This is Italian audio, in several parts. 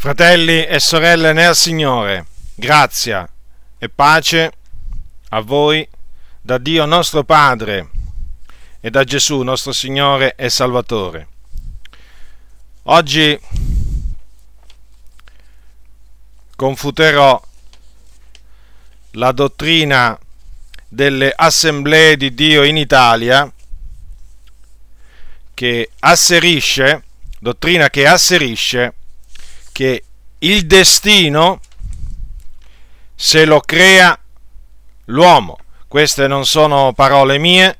Fratelli e sorelle nel Signore, grazia e pace a voi da Dio nostro Padre e da Gesù nostro Signore e Salvatore. Oggi confuterò la dottrina delle assemblee di Dio in Italia che asserisce, dottrina che asserisce che il destino se lo crea l'uomo. Queste non sono parole mie,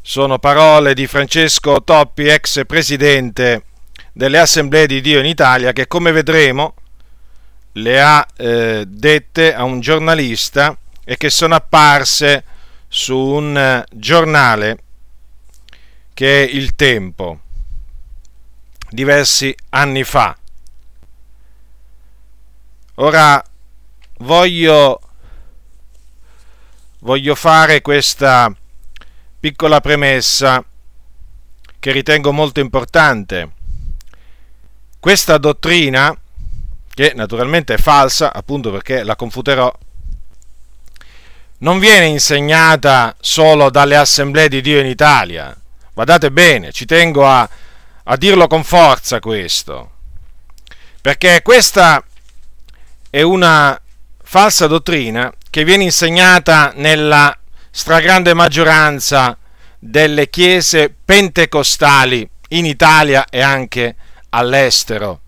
sono parole di Francesco Toppi, ex presidente delle Assemblee di Dio in Italia, che come vedremo le ha eh, dette a un giornalista e che sono apparse su un eh, giornale che è Il Tempo diversi anni fa. Ora voglio, voglio fare questa piccola premessa che ritengo molto importante. Questa dottrina, che naturalmente è falsa, appunto perché la confuterò, non viene insegnata solo dalle assemblee di Dio in Italia. Guardate bene, ci tengo a, a dirlo con forza questo, perché questa è una falsa dottrina che viene insegnata nella stragrande maggioranza delle chiese pentecostali in Italia e anche all'estero.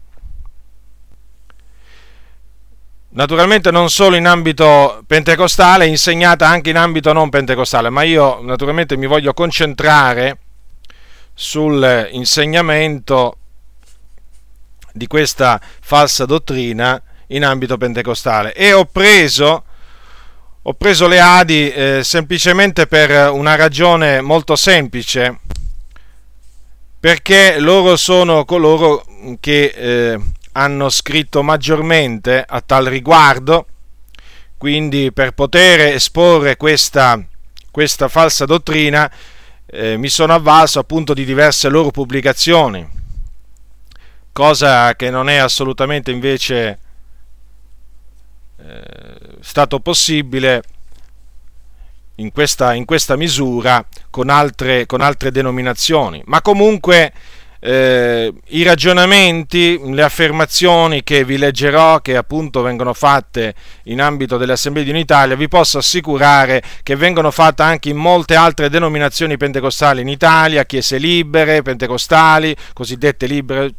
Naturalmente non solo in ambito pentecostale, insegnata anche in ambito non pentecostale, ma io naturalmente mi voglio concentrare sull'insegnamento di questa falsa dottrina in ambito pentecostale. E ho preso, ho preso le Adi eh, semplicemente per una ragione molto semplice perché loro sono coloro che eh, hanno scritto maggiormente a tal riguardo. Quindi per poter esporre questa, questa falsa dottrina eh, mi sono avvalso appunto di diverse loro pubblicazioni, cosa che non è assolutamente invece eh, stato possibile in questa, in questa misura con altre, con altre, denominazioni. Ma comunque eh, i ragionamenti, le affermazioni che vi leggerò, che appunto vengono fatte in ambito delle assemblee di un'Italia, vi posso assicurare che vengono fatte anche in molte altre denominazioni pentecostali in Italia, chiese libere, pentecostali, cosiddette libere.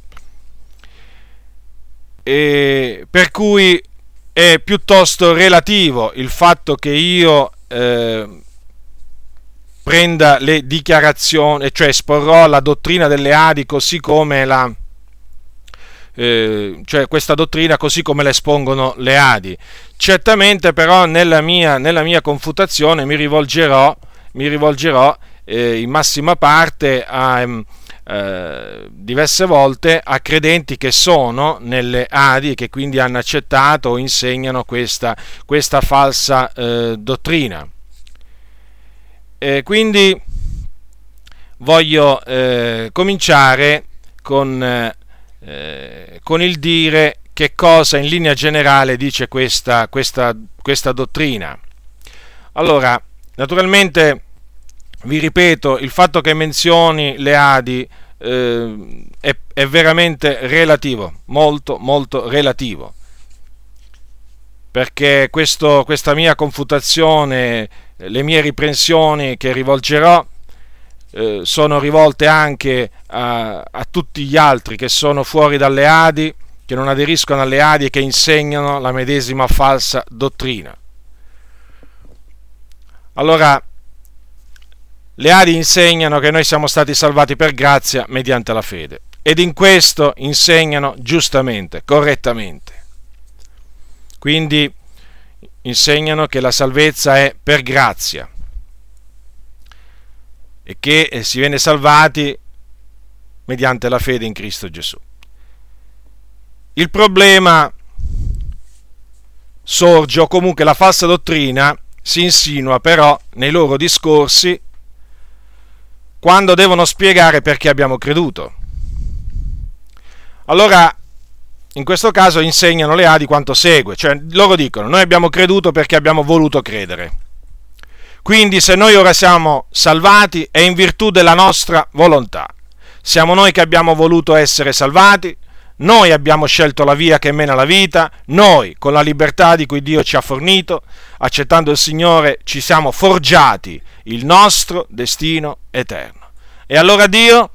E per cui è piuttosto relativo il fatto che io eh, prenda le dichiarazioni, cioè esporrò la dottrina delle Adi così come la, eh, cioè questa dottrina così come la espongono le Adi. Certamente però nella mia, nella mia confutazione mi rivolgerò, mi rivolgerò eh, in massima parte a... Ehm, eh, diverse volte a credenti che sono nelle Adi e che quindi hanno accettato o insegnano questa, questa falsa eh, dottrina. Eh, quindi voglio eh, cominciare con, eh, con, il dire che cosa in linea generale dice questa, questa, questa dottrina. Allora, naturalmente vi ripeto, il fatto che menzioni le Adi eh, è, è, veramente relativo, molto molto relativo, perché questo, questa mia confutazione le mie riprensioni che rivolgerò eh, sono rivolte anche a, a, tutti gli altri che sono fuori dalle Adi, che non aderiscono alle Adi e che insegnano la medesima falsa dottrina. Allora, le Adi insegnano che noi siamo stati salvati per grazia mediante la fede ed in questo insegnano giustamente, correttamente. Quindi insegnano che la salvezza è per grazia e che eh, si viene salvati mediante la fede in Cristo Gesù. Il problema sorge o comunque la falsa dottrina si insinua però nei loro discorsi quando devono spiegare perché abbiamo creduto. allora in questo caso insegnano le Adi quanto segue, cioè loro dicono noi abbiamo creduto perché abbiamo voluto credere. Quindi se noi ora siamo salvati è in virtù della nostra volontà. Siamo noi che abbiamo voluto essere salvati, noi abbiamo scelto la via che mena la vita, noi con la libertà di cui Dio ci ha fornito, accettando il Signore, ci siamo forgiati il nostro destino eterno. E allora Dio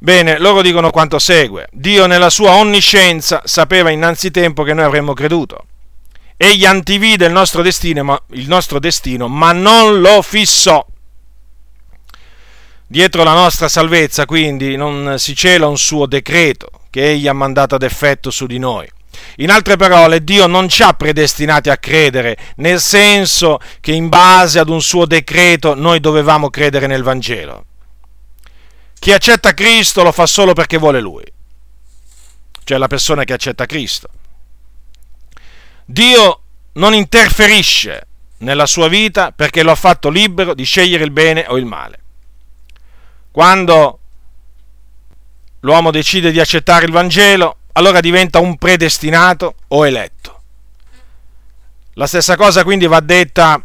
Bene, loro dicono quanto segue. Dio nella sua onniscienza sapeva innanzitempo che noi avremmo creduto. Egli antivide il nostro destino, ma, il nostro destino, ma non lo fissò. Dietro la nostra salvezza, quindi, non si cela un suo decreto che egli ha mandato ad effetto su di noi. In altre parole, Dio non ci ha predestinati a credere, nel senso che in base ad un suo decreto noi dovevamo credere nel Vangelo. Chi accetta Cristo lo fa solo perché vuole Lui, cioè la persona che accetta Cristo. Dio non interferisce nella sua vita perché lo ha fatto libero di scegliere il bene o il male. Quando l'uomo decide di accettare il Vangelo, allora diventa un predestinato o eletto. La stessa cosa quindi va detta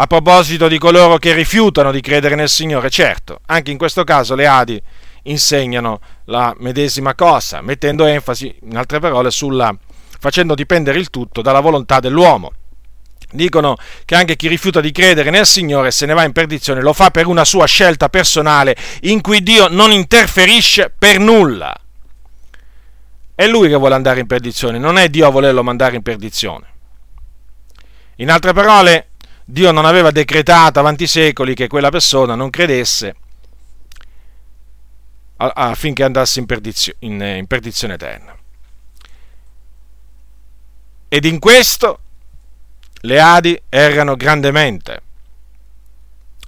a proposito di coloro che rifiutano di credere nel Signore, certo, anche in questo caso le Adi insegnano la medesima cosa, mettendo enfasi, in altre parole, sulla, facendo dipendere il tutto dalla volontà dell'uomo. Dicono che anche chi rifiuta di credere nel Signore se ne va in perdizione lo fa per una sua scelta personale in cui Dio non interferisce per nulla. È lui che vuole andare in perdizione, non è Dio a volerlo mandare in perdizione. In altre parole, Dio non aveva decretato avanti i secoli che quella persona non credesse affinché andasse in, perdizio, in, in perdizione eterna. Ed in questo le Adi errano grandemente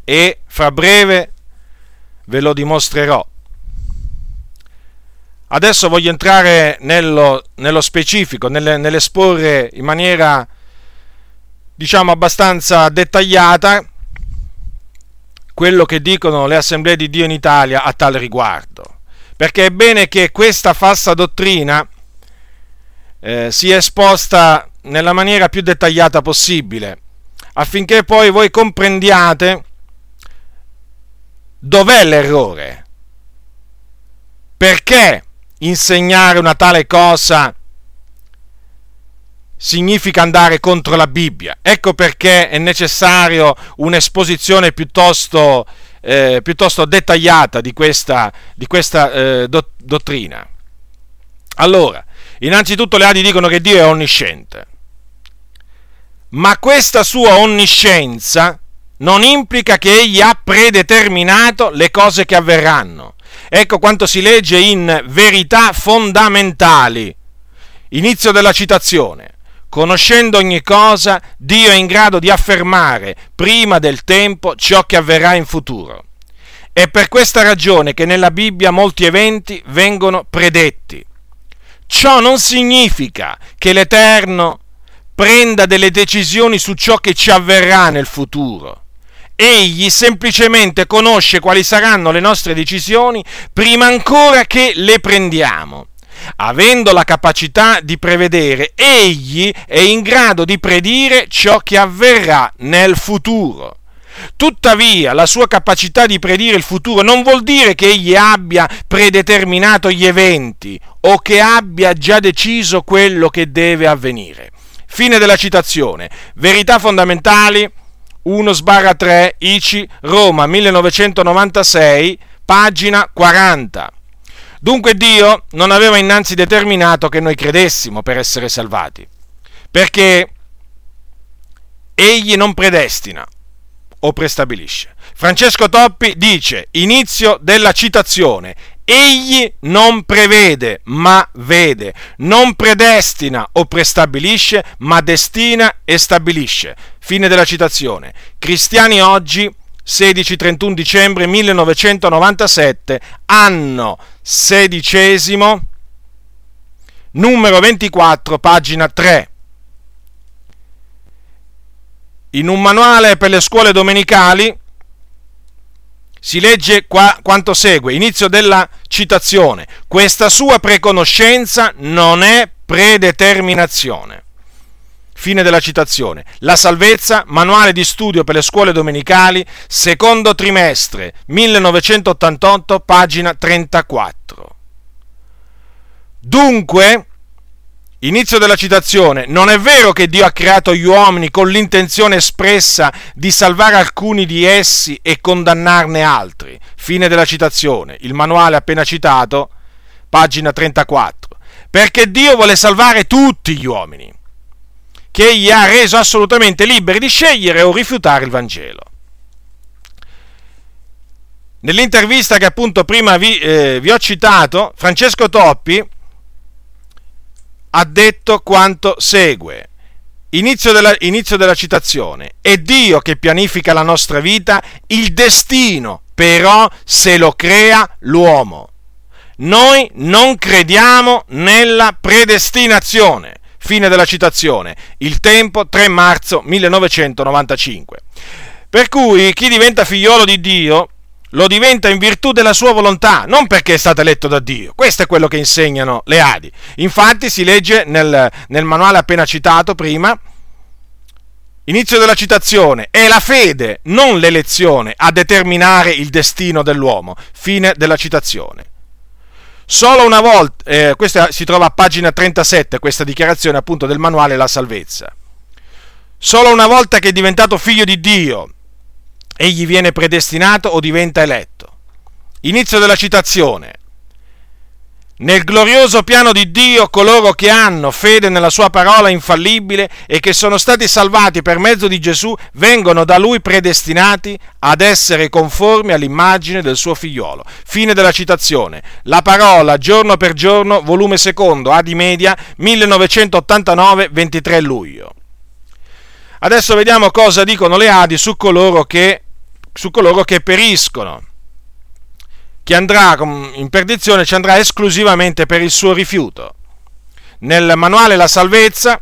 e fra breve ve lo dimostrerò. Adesso voglio entrare nello, nello specifico, nell'esporre in maniera diciamo abbastanza dettagliata quello che dicono le assemblee di Dio in Italia a tal riguardo. Perché è bene che questa falsa dottrina eh, sia esposta nella maniera più dettagliata possibile, affinché poi voi comprendiate dov'è l'errore. Perché insegnare una tale cosa significa andare contro la Bibbia. Ecco perché è necessario un'esposizione piuttosto, eh, piuttosto dettagliata di questa, di questa eh, do, dottrina. Allora, innanzitutto le Adi dicono che Dio è onnisciente, ma questa sua onniscienza non implica che egli ha predeterminato le cose che avverranno. Ecco quanto si legge in verità fondamentali. Inizio della citazione. Conoscendo ogni cosa, Dio è in grado di affermare prima del tempo ciò che avverrà in futuro. È per questa ragione che nella Bibbia molti eventi vengono predetti. Ciò non significa che l'Eterno prenda delle decisioni su ciò che ci avverrà nel futuro. Egli semplicemente conosce quali saranno le nostre decisioni prima ancora che le prendiamo avendo la capacità di prevedere, egli è in grado di predire ciò che avverrà nel futuro. Tuttavia, la sua capacità di predire il futuro non vuol dire che egli abbia predeterminato gli eventi o che abbia già deciso quello che deve avvenire. Fine della citazione. Verità fondamentali 1 3 ICI Roma 1996 pagina 40. Dunque Dio non aveva innanzi determinato che noi credessimo per essere salvati, perché egli non predestina o prestabilisce. Francesco Toppi dice, inizio della citazione, egli non prevede, ma vede, non predestina o prestabilisce, ma destina e stabilisce. Fine della citazione. Cristiani oggi 16-31 dicembre 1997, anno sedicesimo, numero 24, pagina 3. In un manuale per le scuole domenicali si legge qua quanto segue, inizio della citazione, questa sua preconoscenza non è predeterminazione. Fine della citazione. La salvezza, manuale di studio per le scuole domenicali, secondo trimestre, 1988, pagina 34. Dunque, Inizio della citazione. Non è vero che Dio ha creato gli uomini con l'intenzione espressa di salvare alcuni di essi e condannarne altri. Fine della citazione. Il manuale appena citato, pagina 34. Perché Dio vuole salvare tutti gli uomini, che egli ha reso assolutamente liberi di scegliere o rifiutare il Vangelo. Nell'intervista che appunto prima vi, eh, vi ho citato, Francesco Toppi ha detto quanto segue. Inizio della, inizio della citazione. È Dio che pianifica la nostra vita, il destino però se lo crea l'uomo. Noi non crediamo nella predestinazione. Fine della citazione. Il tempo 3 marzo 1995. Per cui chi diventa figliolo di Dio lo diventa in virtù della sua volontà, non perché è stato eletto da Dio. Questo è quello che insegnano le Adi. Infatti si legge nel, nel manuale appena citato prima, inizio della citazione, è la fede, non l'elezione, a determinare il destino dell'uomo. Fine della citazione. Solo una volta, eh, questa si trova a pagina 37, questa dichiarazione appunto del manuale La salvezza. Solo una volta che è diventato figlio di Dio, egli viene predestinato o diventa eletto. Inizio della citazione. Nel glorioso piano di Dio coloro che hanno fede nella sua parola infallibile e che sono stati salvati per mezzo di Gesù vengono da lui predestinati ad essere conformi all'immagine del suo figliolo. Fine della citazione. La parola giorno per giorno, volume secondo, Adi Media, 1989, 23 luglio. Adesso vediamo cosa dicono le Adi su coloro che su coloro che periscono. Chi andrà in perdizione ci andrà esclusivamente per il suo rifiuto. Nel manuale La salvezza,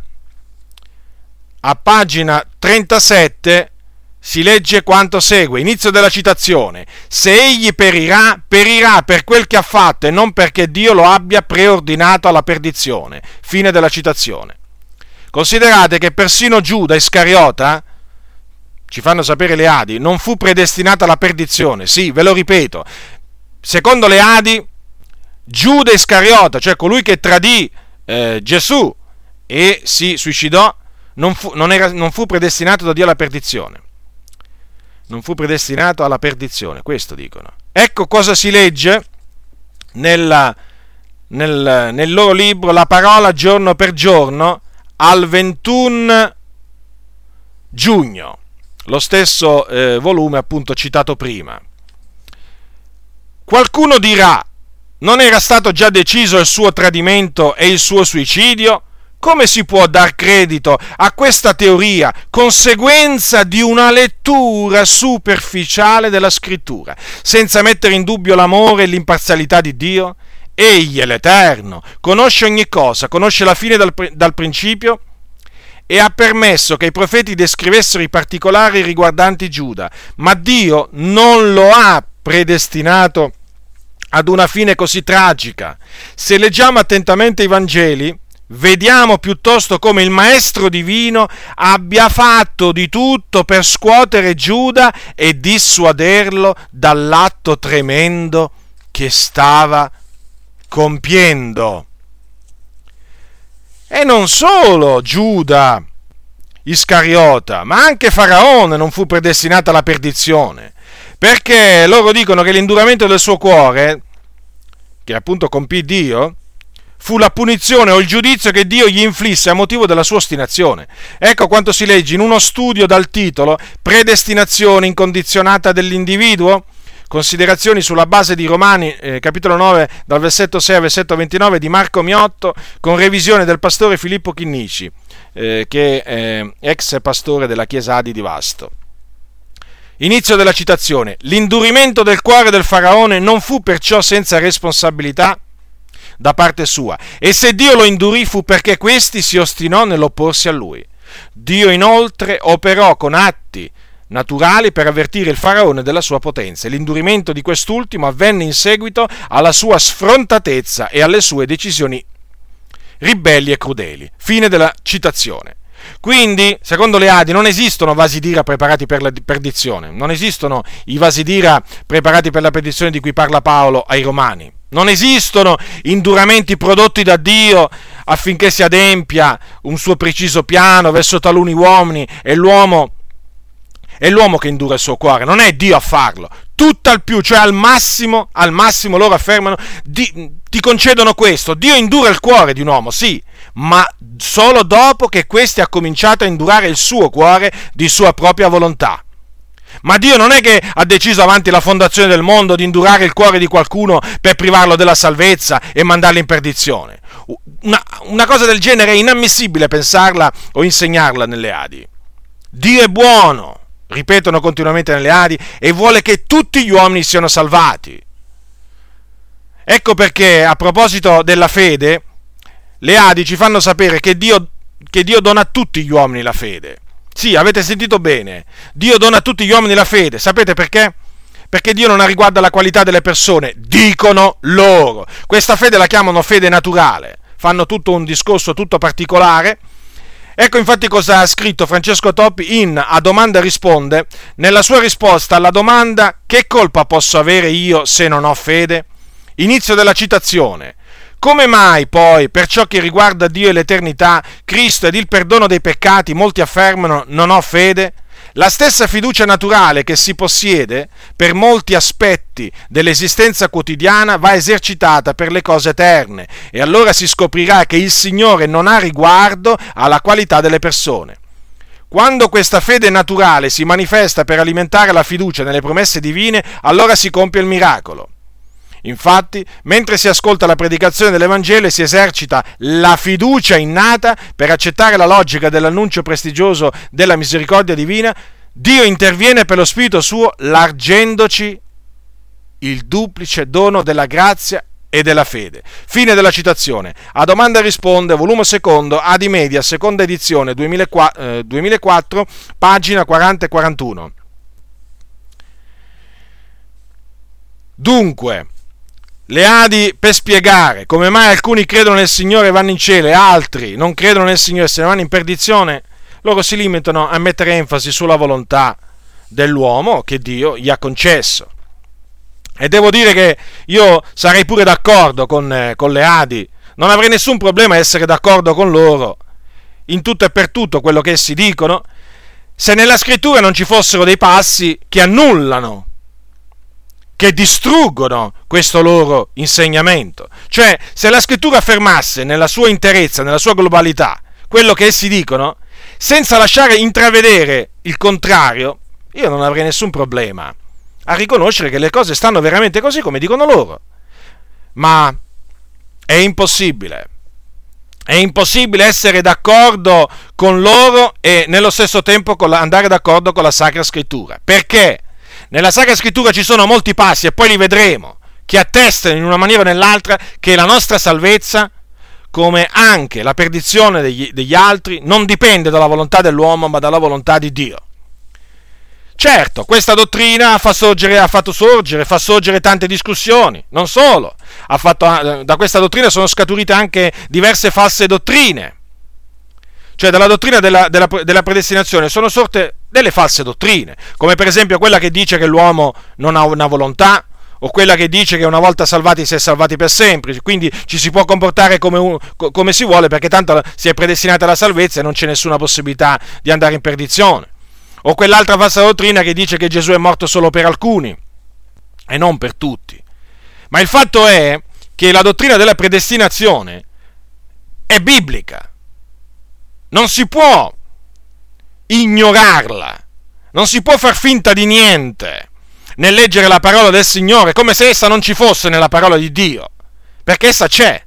a pagina 37, si legge quanto segue, inizio della citazione, se egli perirà, perirà per quel che ha fatto e non perché Dio lo abbia preordinato alla perdizione. Fine della citazione. Considerate che persino Giuda Iscariota, ci fanno sapere le Adi, non fu predestinata alla perdizione. Sì, ve lo ripeto. Secondo le Adi, Giuda Iscariota, cioè colui che tradì eh, Gesù e si suicidò, non fu, non, era, non fu predestinato da Dio alla perdizione. Non fu predestinato alla perdizione, questo dicono. Ecco cosa si legge nella, nel, nel loro libro La parola giorno per giorno al 21 giugno lo stesso eh, volume appunto citato prima. Qualcuno dirà, non era stato già deciso il suo tradimento e il suo suicidio? Come si può dar credito a questa teoria, conseguenza di una lettura superficiale della scrittura, senza mettere in dubbio l'amore e l'imparzialità di Dio? Egli è l'Eterno, conosce ogni cosa, conosce la fine dal, dal principio e ha permesso che i profeti descrivessero i particolari riguardanti Giuda, ma Dio non lo ha predestinato ad una fine così tragica. Se leggiamo attentamente i Vangeli, vediamo piuttosto come il Maestro divino abbia fatto di tutto per scuotere Giuda e dissuaderlo dall'atto tremendo che stava compiendo. E non solo Giuda Iscariota, ma anche Faraone non fu predestinato alla perdizione, perché loro dicono che l'induramento del suo cuore, che appunto compì Dio, fu la punizione o il giudizio che Dio gli inflisse a motivo della sua ostinazione. Ecco quanto si legge in uno studio dal titolo Predestinazione incondizionata dell'individuo considerazioni sulla base di Romani, eh, capitolo 9, dal versetto 6 al versetto 29 di Marco Miotto, con revisione del pastore Filippo Chinnici, eh, che è ex pastore della chiesa Adi di Vasto. Inizio della citazione. L'indurimento del cuore del faraone non fu perciò senza responsabilità da parte sua, e se Dio lo indurì fu perché questi si ostinò nell'opporsi a lui. Dio inoltre operò con atti naturali per avvertire il faraone della sua potenza l'indurimento di quest'ultimo avvenne in seguito alla sua sfrontatezza e alle sue decisioni ribelli e crudeli. Fine della citazione. Quindi, secondo le Adi, non esistono vasi d'ira preparati per la perdizione, non esistono i vasi d'ira preparati per la perdizione di cui parla Paolo ai Romani, non esistono induramenti prodotti da Dio affinché si adempia un suo preciso piano verso taluni uomini e l'uomo è l'uomo che indura il suo cuore, non è Dio a farlo. Tutt'al più, cioè al massimo, al massimo loro affermano, di, ti concedono questo, Dio indura il cuore di un uomo, sì, ma solo dopo che questi ha cominciato a indurare il suo cuore di sua propria volontà. Ma Dio non è che ha deciso avanti la fondazione del mondo di indurare il cuore di qualcuno per privarlo della salvezza e mandarlo in perdizione. Una, una cosa del genere è inammissibile pensarla o insegnarla nelle Adi. Dio è buono, ripetono continuamente nelle Adi, e vuole che tutti gli uomini siano salvati. Ecco perché, a proposito della fede, le Adi ci fanno sapere che Dio, che Dio dona a tutti gli uomini la fede. Sì, avete sentito bene. Dio dona a tutti gli uomini la fede. Sapete perché? Perché Dio non ha riguardo alla qualità delle persone, dicono loro. Questa fede la chiamano fede naturale. Fanno tutto un discorso tutto particolare. Ecco infatti cosa ha scritto Francesco Toppi in A domanda risponde, nella sua risposta alla domanda che colpa posso avere io se non ho fede? Inizio della citazione. Come mai poi, per ciò che riguarda Dio e l'eternità, Cristo ed il perdono dei peccati, molti affermano non ho fede? La stessa fiducia naturale che si possiede per molti aspetti dell'esistenza quotidiana va esercitata per le cose eterne e allora si scoprirà che il Signore non ha riguardo alla qualità delle persone. Quando questa fede naturale si manifesta per alimentare la fiducia nelle promesse divine, allora si compie il miracolo. Infatti, mentre si ascolta la predicazione dell'Evangelo e si esercita la fiducia innata per accettare la logica dell'annuncio prestigioso della misericordia divina, Dio interviene per lo Spirito suo largendoci il duplice dono della grazia e della fede. Fine della citazione. A domanda risponde, volume secondo, Adi Media, seconda edizione, 2004, eh, 2004 pagina 40 e 41. Dunque, le Adi per spiegare come mai alcuni credono nel Signore e vanno in cielo e altri non credono nel Signore e se ne vanno in perdizione, loro si limitano a mettere enfasi sulla volontà dell'uomo che Dio gli ha concesso. E devo dire che io sarei pure d'accordo con, eh, con le Adi, non avrei nessun problema a essere d'accordo con loro in tutto e per tutto quello che essi dicono, se nella scrittura non ci fossero dei passi che annullano che distruggono questo loro insegnamento. Cioè, se la scrittura affermasse nella sua interezza, nella sua globalità, quello che essi dicono, senza lasciare intravedere il contrario, io non avrei nessun problema a riconoscere che le cose stanno veramente così come dicono loro. Ma è impossibile. È impossibile essere d'accordo con loro e nello stesso tempo andare d'accordo con la Sacra Scrittura. Perché? Nella Sacra Scrittura ci sono molti passi e poi li vedremo, che attestano in una maniera o nell'altra che la nostra salvezza, come anche la perdizione degli, degli altri, non dipende dalla volontà dell'uomo ma dalla volontà di Dio. Certo, questa dottrina fa sorgere, ha fatto sorgere, fa sorgere tante discussioni, non solo, fatto, da questa dottrina sono scaturite anche diverse false dottrine, cioè dalla dottrina della, della, della predestinazione. Sono sorte delle false dottrine, come per esempio quella che dice che l'uomo non ha una volontà, o quella che dice che una volta salvati si è salvati per sempre, quindi ci si può comportare come, un, come si vuole perché tanto si è predestinata alla salvezza e non c'è nessuna possibilità di andare in perdizione. O quell'altra falsa dottrina che dice che Gesù è morto solo per alcuni e non per tutti. Ma il fatto è che la dottrina della predestinazione è biblica. Non si può ignorarla. Non si può far finta di niente nel leggere la parola del Signore come se essa non ci fosse nella parola di Dio, perché essa c'è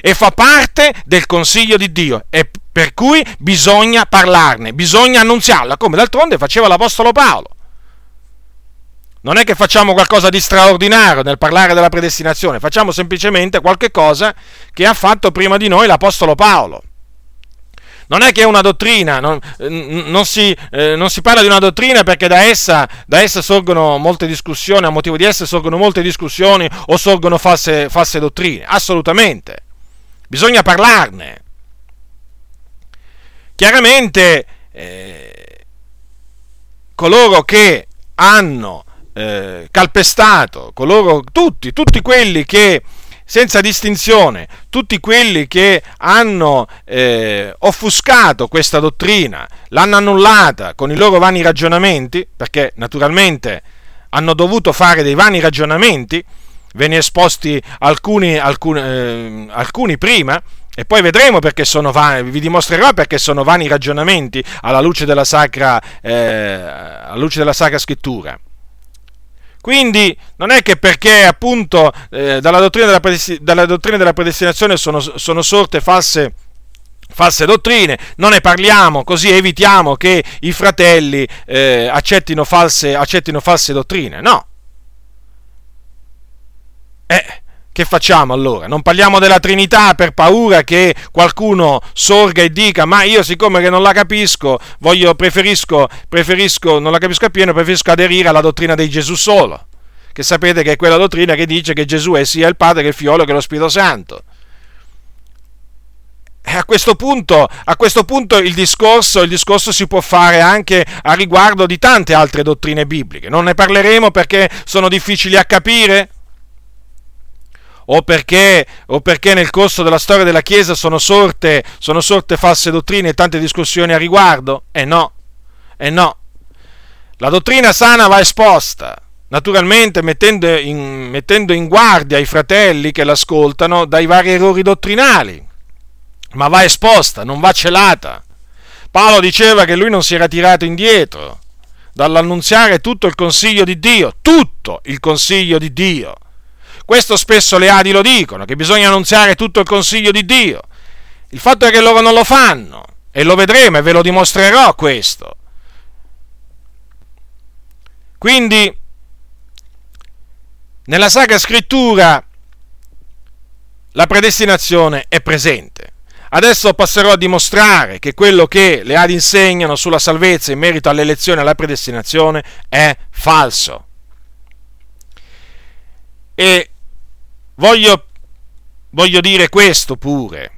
e fa parte del consiglio di Dio e per cui bisogna parlarne, bisogna annunziarla, come d'altronde faceva l'Apostolo Paolo. Non è che facciamo qualcosa di straordinario nel parlare della predestinazione, facciamo semplicemente qualche cosa che ha fatto prima di noi l'Apostolo Paolo. Non è che è una dottrina, non, non, si, eh, non, si, parla di una dottrina perché da essa, da essa, sorgono molte discussioni, a motivo di essa sorgono molte discussioni o sorgono false, false dottrine, assolutamente, bisogna parlarne. Chiaramente eh, coloro che hanno eh, calpestato, coloro, tutti, tutti quelli che senza distinzione, tutti quelli che hanno eh, offuscato questa dottrina, l'hanno annullata con i loro vani ragionamenti, perché naturalmente hanno dovuto fare dei vani ragionamenti, ve ne esposti alcuni, alcuni, eh, alcuni prima, e poi vedremo perché sono vani, vi dimostrerò perché sono vani ragionamenti alla luce della sacra, eh, alla luce della sacra scrittura. Quindi non è che perché appunto eh, dalla, dottrina della, dalla, dottrina della, predestinazione sono, sono sorte false, false, dottrine, non ne parliamo così evitiamo che i fratelli eh, accettino, false, accettino false dottrine. No. Eh, che facciamo allora? Non parliamo della Trinità per paura che qualcuno sorga e dica ma io siccome che non la capisco, voglio, preferisco, preferisco, non la capisco appieno, preferisco aderire alla dottrina di Gesù solo. Che sapete che è quella dottrina che dice che Gesù è sia il Padre che il Fiolo che lo Spirito Santo. A questo punto, a questo punto il, discorso, il discorso si può fare anche a riguardo di tante altre dottrine bibliche. Non ne parleremo perché sono difficili a capire? O perché, o perché nel corso della storia della Chiesa sono sorte, sono sorte false dottrine e tante discussioni a riguardo? Eh no, eh no. La dottrina sana va esposta, naturalmente mettendo in, mettendo in guardia i fratelli che l'ascoltano dai vari errori dottrinali, ma va esposta, non va celata. Paolo diceva che lui non si era tirato indietro dall'annunziare tutto il consiglio di Dio, tutto il consiglio di Dio questo spesso le Adi lo dicono, che bisogna annunziare tutto il consiglio di Dio. Il fatto è che loro non lo fanno, e lo vedremo e ve lo dimostrerò questo. Quindi, nella Sacra Scrittura la predestinazione è presente. Adesso passerò a dimostrare che quello che le Adi insegnano sulla salvezza in merito all'elezione e alla predestinazione è falso. E Voglio, voglio dire questo pure.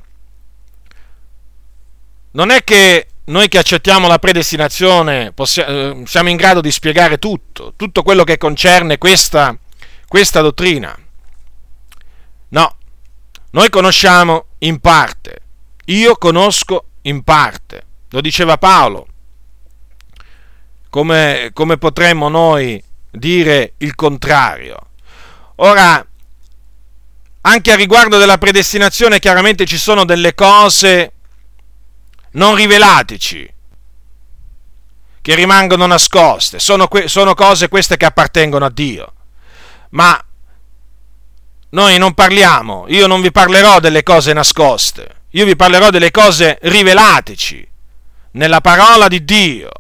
Non è che noi che accettiamo la predestinazione possiamo, eh, siamo in grado di spiegare tutto, tutto quello che concerne questa, questa dottrina. No, noi conosciamo in parte, io conosco in parte, lo diceva Paolo. Come, come potremmo noi dire il contrario? Ora, anche a riguardo della predestinazione chiaramente ci sono delle cose non rivelateci, che rimangono nascoste, sono, que- sono cose queste che appartengono a Dio. Ma noi non parliamo, io non vi parlerò delle cose nascoste, io vi parlerò delle cose rivelateci nella parola di Dio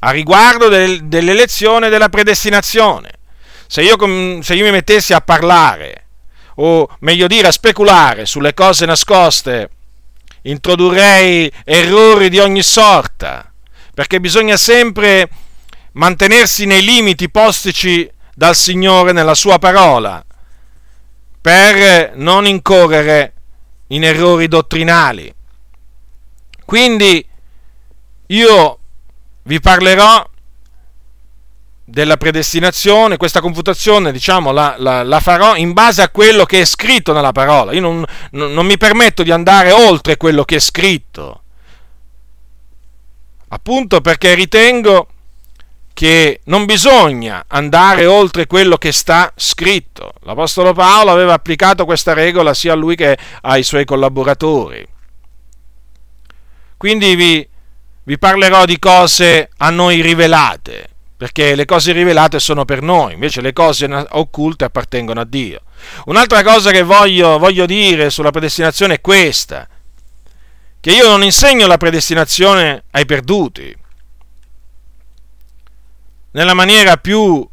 a riguardo del, dell'elezione e della predestinazione. Se io, se io mi mettessi a parlare o meglio dire a speculare sulle cose nascoste, introdurrei errori di ogni sorta, perché bisogna sempre mantenersi nei limiti postici dal Signore nella sua parola, per non incorrere in errori dottrinali. Quindi io vi parlerò della predestinazione, questa confutazione diciamo, la, la, la, farò in base a quello che è scritto nella parola. Io non, non, mi permetto di andare oltre quello che è scritto, appunto perché ritengo che non bisogna andare oltre quello che sta scritto. L'Apostolo Paolo aveva applicato questa regola sia a lui che ai suoi collaboratori. Quindi vi, vi parlerò di cose a noi rivelate perché le cose rivelate sono per noi, invece le cose occulte appartengono a Dio. Un'altra cosa che voglio, voglio dire sulla predestinazione è questa, che io non insegno la predestinazione ai perduti, nella maniera più,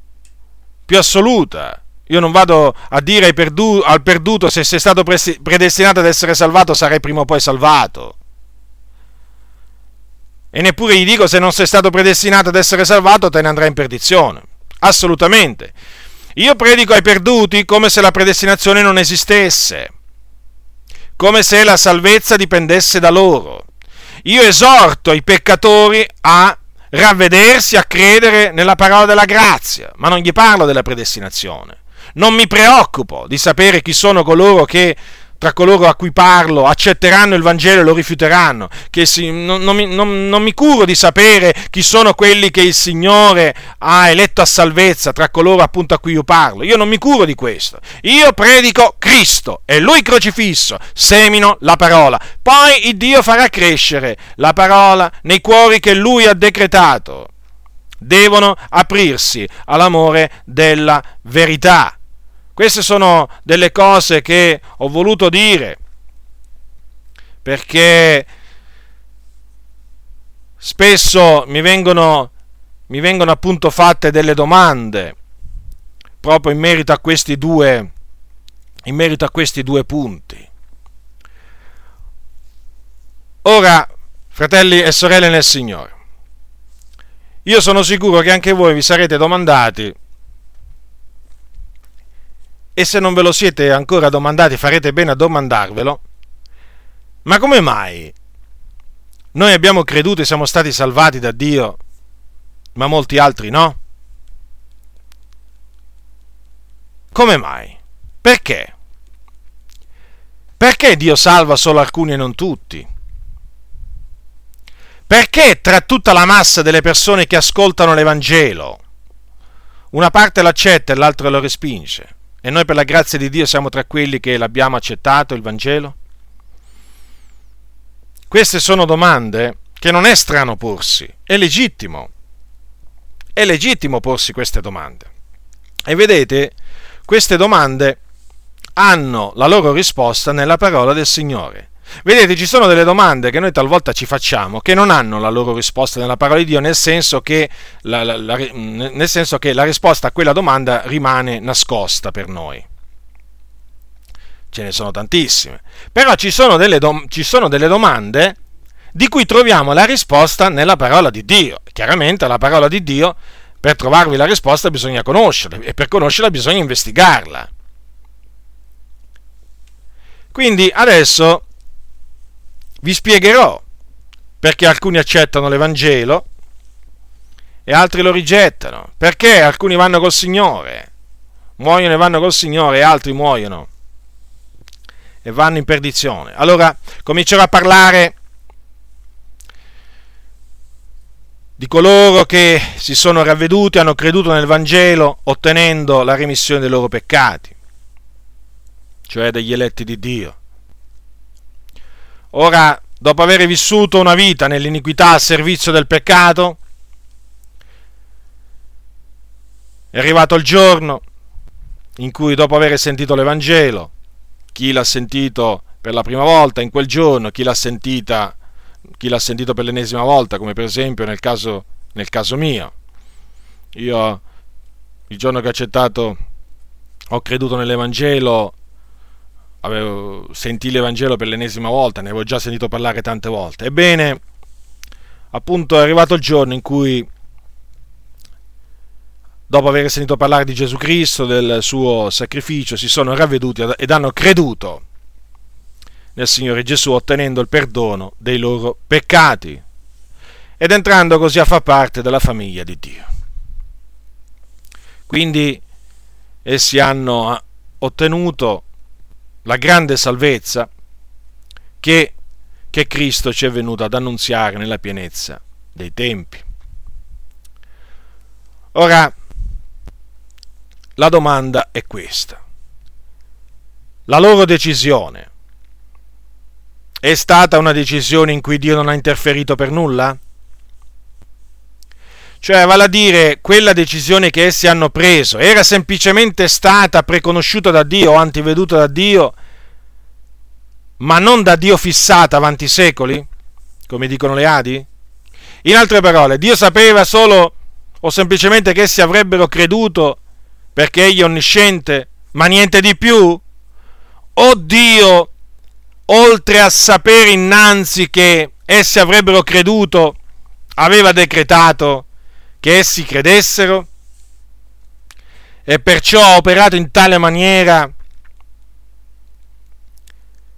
più assoluta. Io non vado a dire perdu- al perduto se sei stato predestinato ad essere salvato sarai prima o poi salvato. E neppure gli dico se non sei stato predestinato ad essere salvato te ne andrai in perdizione. Assolutamente. Io predico ai perduti come se la predestinazione non esistesse, come se la salvezza dipendesse da loro. Io esorto i peccatori a ravvedersi, a credere nella parola della grazia, ma non gli parlo della predestinazione. Non mi preoccupo di sapere chi sono coloro che tra coloro a cui parlo accetteranno il Vangelo e lo rifiuteranno, che si, non, non, non, non, mi curo di sapere chi sono quelli che il Signore ha eletto a salvezza tra coloro appunto a cui io parlo. Io non mi curo di questo. Io predico Cristo e Lui crocifisso, semino la parola. Poi il Dio farà crescere la parola nei cuori che Lui ha decretato. Devono aprirsi all'amore della verità queste sono delle cose che ho voluto dire perché spesso mi vengono, mi vengono appunto fatte delle domande proprio in merito a questi due, in merito a questi due punti. Ora, fratelli e sorelle nel Signore, io sono sicuro che anche voi vi sarete domandati e se non ve lo siete ancora domandati farete bene a domandarvelo, ma come mai noi abbiamo creduto e siamo stati salvati da Dio, ma molti altri no? Come mai? Perché? Perché Dio salva solo alcuni e non tutti? Perché tra tutta la massa delle persone che ascoltano l'Evangelo, una parte l'accetta e l'altra lo respinge? E noi per la grazia di Dio siamo tra quelli che l'abbiamo accettato, il Vangelo? Queste sono domande che non è strano porsi, è legittimo. È legittimo porsi queste domande. E vedete, queste domande hanno la loro risposta nella parola del Signore. Vedete, ci sono delle domande che noi talvolta ci facciamo che non hanno la loro risposta nella parola di Dio, nel senso che la, la, la, nel senso che la risposta a quella domanda rimane nascosta per noi. Ce ne sono tantissime. Però ci sono dom- ci sono delle domande di cui troviamo la risposta nella parola di Dio. Chiaramente la parola di Dio, per trovarvi la risposta bisogna conoscerla e per conoscerla bisogna investigarla. Quindi adesso vi spiegherò perché alcuni accettano l'Evangelo e altri lo rigettano, perché alcuni vanno col Signore, muoiono e vanno col Signore e altri muoiono e vanno in perdizione. Allora comincerò a parlare di coloro che si sono ravveduti, hanno creduto nel Vangelo, ottenendo la remissione dei loro peccati, cioè degli eletti di Dio. Ora, dopo aver vissuto una vita nell'iniquità a servizio del peccato, è arrivato il giorno in cui dopo aver sentito l'Evangelo, chi l'ha sentito per la prima volta in quel giorno, chi l'ha, sentita, chi l'ha sentito per l'ennesima volta, come per esempio nel caso, nel caso mio. Io il giorno che ho accettato, ho creduto nell'Evangelo, avevo sentito l'Evangelo per l'ennesima volta, ne avevo già sentito parlare tante volte. Ebbene, appunto è arrivato il giorno in cui, dopo aver sentito parlare di Gesù Cristo, del suo sacrificio, si sono ravveduti ed hanno creduto nel Signore Gesù, ottenendo il perdono dei loro peccati ed entrando così a far parte della famiglia di Dio. Quindi essi hanno ottenuto la grande salvezza che, che Cristo ci è venuto ad annunziare nella pienezza dei tempi. Ora, la domanda è questa. La loro decisione è stata una decisione in cui Dio non ha interferito per nulla? Cioè, vale a dire, quella decisione che essi hanno preso era semplicemente stata preconosciuta da Dio antiveduta da Dio, ma non da Dio fissata avanti i secoli, come dicono le Adi? In altre parole, Dio sapeva solo o semplicemente che essi avrebbero creduto perché egli è onnisciente, ma niente di più? O Dio, oltre a sapere innanzi che essi avrebbero creduto, aveva decretato che essi credessero e perciò ha operato in tale maniera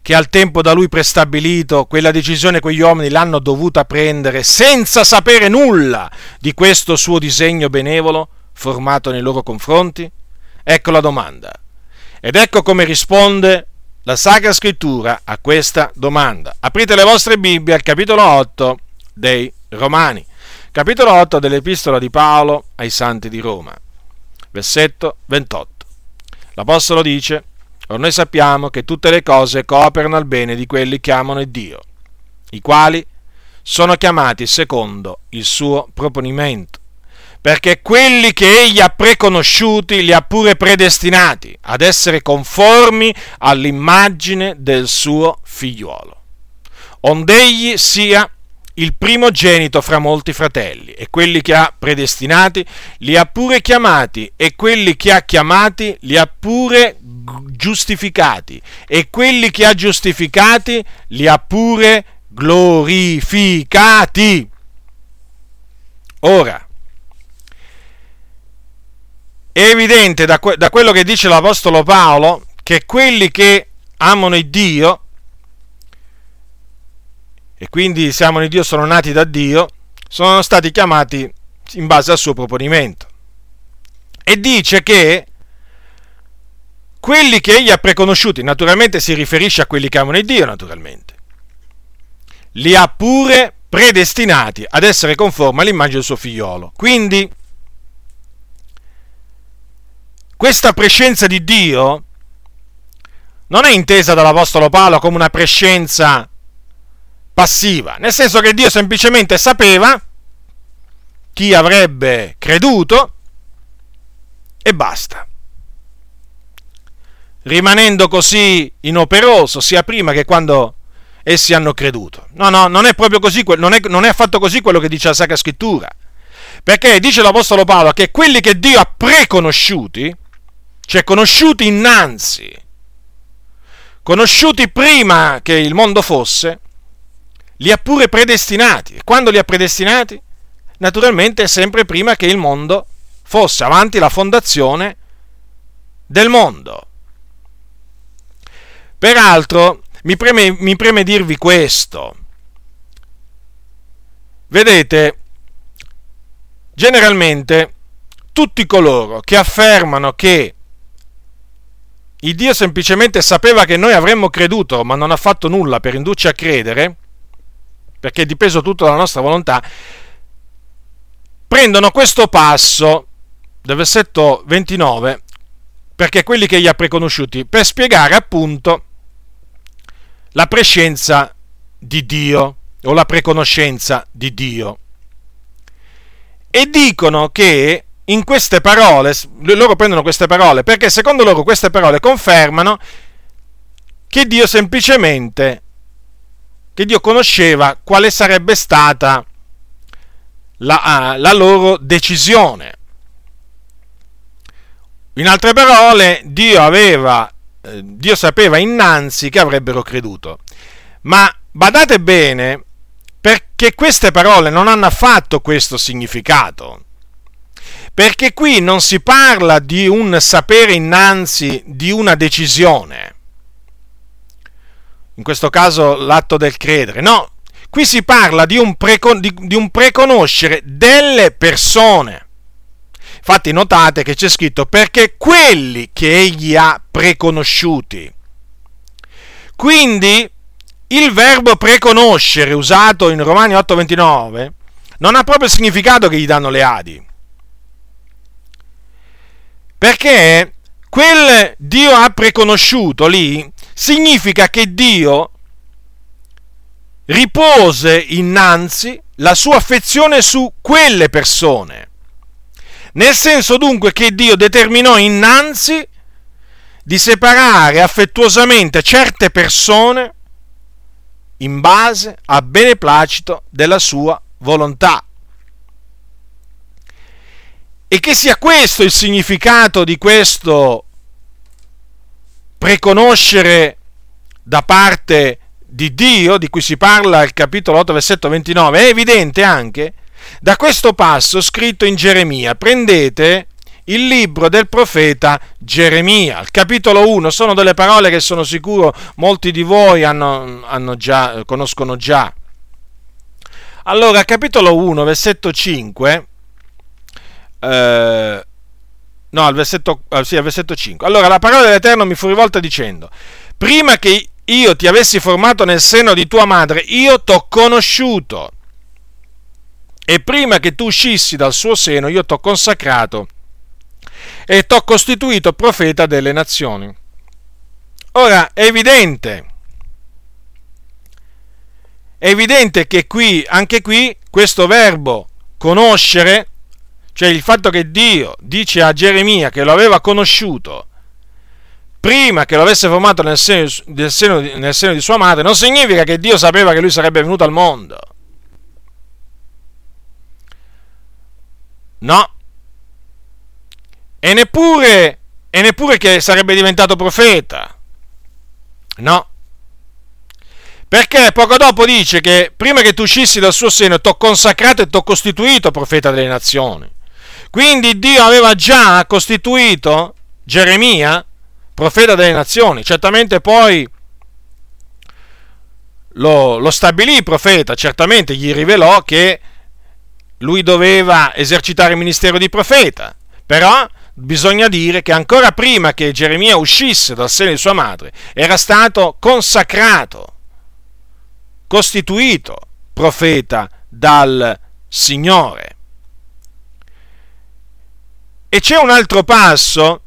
che al tempo da lui prestabilito quella decisione quegli uomini l'hanno dovuta prendere senza sapere nulla di questo suo disegno benevolo formato nei loro confronti? Ecco la domanda. Ed ecco come risponde la Sacra Scrittura a questa domanda. Aprite le vostre Bibbie al capitolo 8 dei Romani, capitolo 8 dell'Epistola di Paolo ai Santi di Roma, versetto 28. L'Apostolo dice, Or noi sappiamo che tutte le cose cooperano al bene di quelli che amano Dio, i quali sono chiamati secondo il suo proponimento perché quelli che egli ha preconosciuti li ha pure predestinati ad essere conformi all'immagine del suo figliuolo, ond'egli sia il primogenito fra molti fratelli, e quelli che ha predestinati li ha pure chiamati, e quelli che ha chiamati li ha pure giustificati, e quelli che ha giustificati li ha pure glorificati. Ora, è evidente da, que- da quello che dice l'Apostolo Paolo che quelli che amano il Dio, e quindi se amano il Dio sono nati da Dio, sono stati chiamati in base al suo proponimento. E dice che quelli che egli ha preconosciuti, naturalmente si riferisce a quelli che amano il Dio, naturalmente, li ha pure predestinati ad essere conformi all'immagine del suo figliolo. Quindi, questa prescenza di Dio non è intesa dall'Apostolo Paolo come una prescenza passiva, nel senso che Dio semplicemente sapeva chi avrebbe creduto e basta. Rimanendo così inoperoso sia prima che quando essi hanno creduto. No, no, non è proprio così, non è, non è affatto così quello che dice la Sacra Scrittura. Perché dice l'Apostolo Paolo che quelli che Dio ha preconosciuti, cioè conosciuti innanzi, conosciuti prima che il mondo fosse, li ha pure predestinati. E quando li ha predestinati? Naturalmente sempre prima che il mondo fosse, avanti la fondazione del mondo. Peraltro, mi preme, mi preme dirvi questo. Vedete, generalmente tutti coloro che affermano che il Dio semplicemente sapeva che noi avremmo creduto, ma non ha fatto nulla per indurci a credere, perché è dipeso tutto dalla nostra volontà, prendono questo passo del versetto 29, perché quelli che gli ha preconosciuti, per spiegare appunto la prescienza di Dio o la preconoscenza di Dio. E dicono che in queste parole, loro prendono queste parole perché secondo loro queste parole confermano che Dio semplicemente, che Dio conosceva quale sarebbe stata la, ah, la loro decisione. In altre parole, Dio aveva, eh, Dio sapeva innanzi che avrebbero creduto. Ma badate bene, perché queste parole non hanno affatto questo significato perché qui non si parla di un sapere innanzi di una decisione, in questo caso l'atto del credere, no, qui si parla di un, preco- di, di un preconoscere delle persone. Infatti notate che c'è scritto perché quelli che egli ha preconosciuti. Quindi il verbo preconoscere usato in Romani 8:29 non ha proprio il significato che gli danno le Adi. Perché quel Dio ha preconosciuto lì significa che Dio ripose innanzi la sua affezione su quelle persone. Nel senso dunque che Dio determinò innanzi di separare affettuosamente certe persone in base a beneplacito della sua volontà. E che sia questo il significato di questo preconoscere da parte di Dio, di cui si parla al capitolo 8, versetto 29, è evidente anche da questo passo scritto in Geremia. Prendete il libro del profeta Geremia, il capitolo 1, sono delle parole che sono sicuro molti di voi hanno, hanno già, conoscono già. Allora, capitolo 1, versetto 5, eh, no, al versetto, eh, sì, al versetto 5. Allora, la parola dell'Eterno mi fu rivolta dicendo, prima che io ti avessi formato nel seno di tua madre, io t'ho conosciuto. E prima che tu uscissi dal suo seno, io t'ho consacrato e t'ho costituito profeta delle nazioni. Ora, è evidente, è evidente che qui, anche qui, questo verbo conoscere, cioè il fatto che Dio dice a Geremia che lo aveva conosciuto prima che lo avesse formato nel seno, nel, seno, nel seno, di sua madre, non significa che Dio sapeva che lui sarebbe venuto al mondo. No, e neppure, e neppure che sarebbe diventato profeta. No. Perché poco dopo dice che prima che tu uscissi dal suo seno ti ho consacrato e ti ho costituito profeta delle nazioni. Quindi Dio aveva già costituito Geremia profeta delle nazioni. Certamente poi lo, lo stabilì profeta, certamente gli rivelò che lui doveva esercitare il ministero di profeta. Però bisogna dire che ancora prima che Geremia uscisse dal seno di sua madre, era stato consacrato, costituito profeta dal Signore. E c'è un altro passo,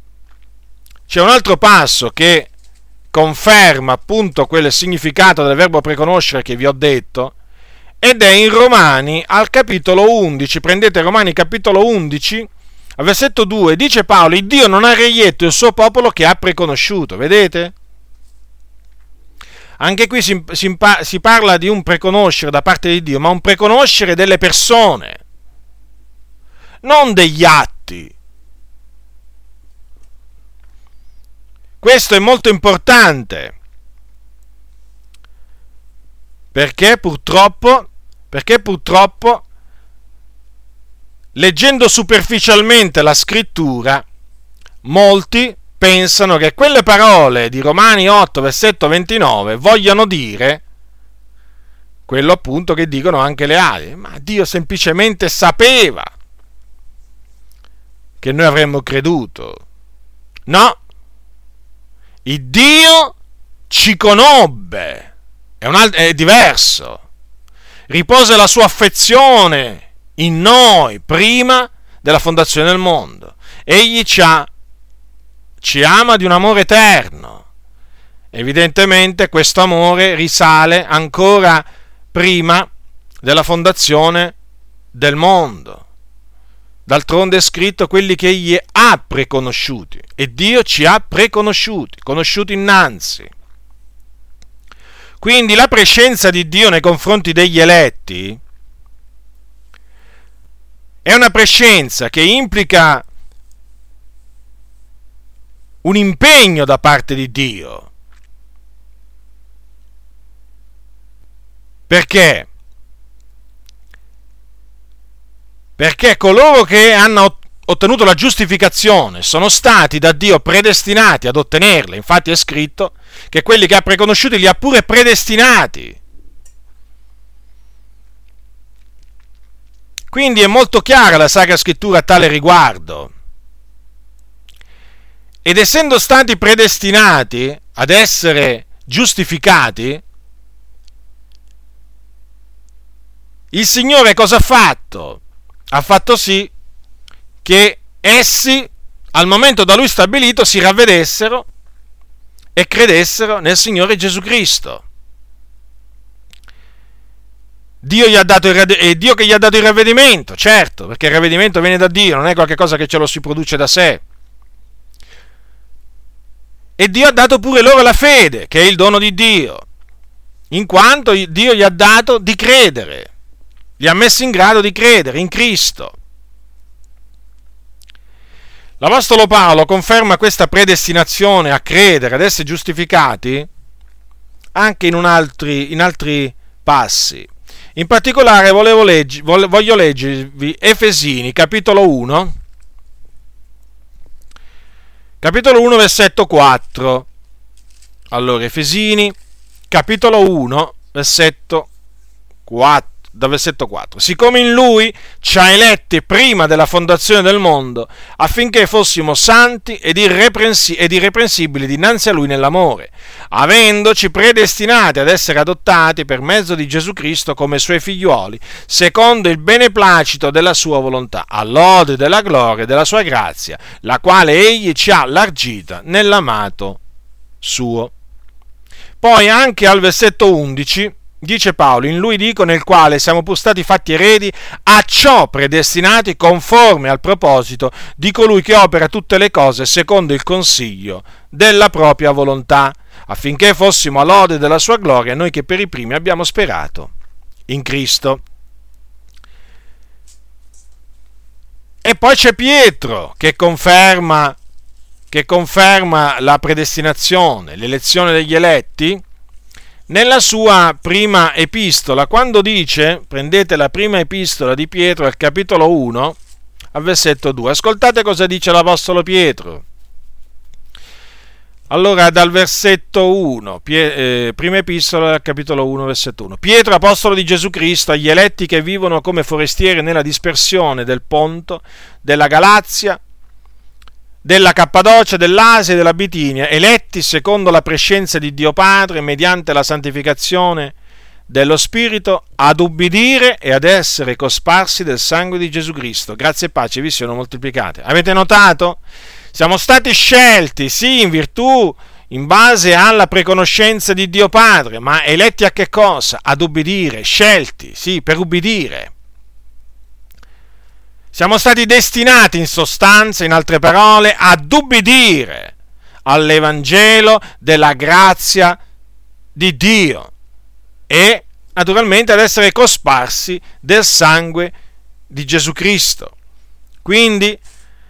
c'è un altro passo che conferma appunto quel significato del verbo preconoscere che vi ho detto, ed è in Romani al capitolo 11, prendete Romani capitolo 11, al versetto 2 dice Paolo, Dio non ha reietto il suo popolo che ha preconosciuto, vedete? Anche qui si, si, si parla di un preconoscere da parte di Dio, ma un preconoscere delle persone, non degli atti. Questo è molto importante. Perché purtroppo, perché purtroppo leggendo superficialmente la scrittura, molti pensano che quelle parole di Romani 8, versetto 29 vogliano dire quello appunto che dicono anche le ali, ma Dio semplicemente sapeva che noi avremmo creduto. No, il Dio ci conobbe, è, un è diverso, riposa la sua affezione in noi prima della fondazione del mondo. Egli ci, ha, ci ama di un amore eterno. Evidentemente questo amore risale ancora prima della fondazione del mondo. D'altronde è scritto quelli che egli ha preconosciuti e Dio ci ha preconosciuti, conosciuti innanzi. Quindi la prescenza di Dio nei confronti degli eletti è una prescenza che implica un impegno da parte di Dio. Perché? Perché coloro che hanno ottenuto la giustificazione sono stati da Dio predestinati ad ottenerla. Infatti è scritto che quelli che ha preconosciuti li ha pure predestinati Quindi è molto chiara la Sacra Scrittura a tale riguardo. Ed essendo stati predestinati ad essere giustificati, il Signore cosa ha fatto? Ha fatto sì che essi, al momento da Lui stabilito, si ravvedessero e credessero nel Signore Gesù Cristo. Dio, gli ha dato il, è Dio che gli ha dato il ravvedimento, certo, perché il ravvedimento viene da Dio, non è qualcosa che ce lo si produce da sé. E Dio ha dato pure loro la fede, che è il dono di Dio, in quanto Dio gli ha dato di credere, li ha messi in grado di credere in Cristo. L'Apostolo Paolo conferma questa predestinazione a credere, ad essere giustificati, anche in, altri, in altri passi. In particolare leggi, voglio leggervi Efesini, capitolo 1, capitolo 1, versetto 4. Allora, Efesini, capitolo 1, versetto 4 dal versetto 4. Siccome in lui ci ha eletti prima della fondazione del mondo, affinché fossimo santi ed, irreprensi- ed irreprensibili dinanzi a lui nell'amore, avendoci predestinati ad essere adottati per mezzo di Gesù Cristo come suoi figliuoli, secondo il beneplacito della sua volontà, all'ode della gloria e della sua grazia, la quale egli ci ha largita nell'amato suo. Poi anche al versetto 11 dice Paolo, in lui dico, nel quale siamo pur stati fatti eredi, a ciò predestinati conforme al proposito di colui che opera tutte le cose secondo il consiglio della propria volontà, affinché fossimo all'ode della sua gloria, noi che per i primi abbiamo sperato in Cristo. E poi c'è Pietro che conferma, che conferma la predestinazione, l'elezione degli eletti, nella sua prima epistola, quando dice, prendete la prima epistola di Pietro al capitolo 1, al versetto 2, ascoltate cosa dice l'Apostolo Pietro. Allora, dal versetto 1, eh, prima epistola al capitolo 1, versetto 1. Pietro, apostolo di Gesù Cristo, agli eletti che vivono come forestieri nella dispersione del Ponto, della Galazia, della Cappadocia, dell'Asia e della Bitinia, eletti secondo la prescenza di Dio Padre, mediante la santificazione dello Spirito, ad ubbidire e ad essere cosparsi del sangue di Gesù Cristo. Grazie e pace vi siano moltiplicate. Avete notato? Siamo stati scelti, sì, in virtù, in base alla preconoscenza di Dio Padre, ma eletti a che cosa? Ad ubbidire, scelti, sì, per ubbidire. Siamo stati destinati in sostanza, in altre parole, ad ubbidire all'Evangelo della grazia di Dio e naturalmente ad essere cosparsi del sangue di Gesù Cristo. Quindi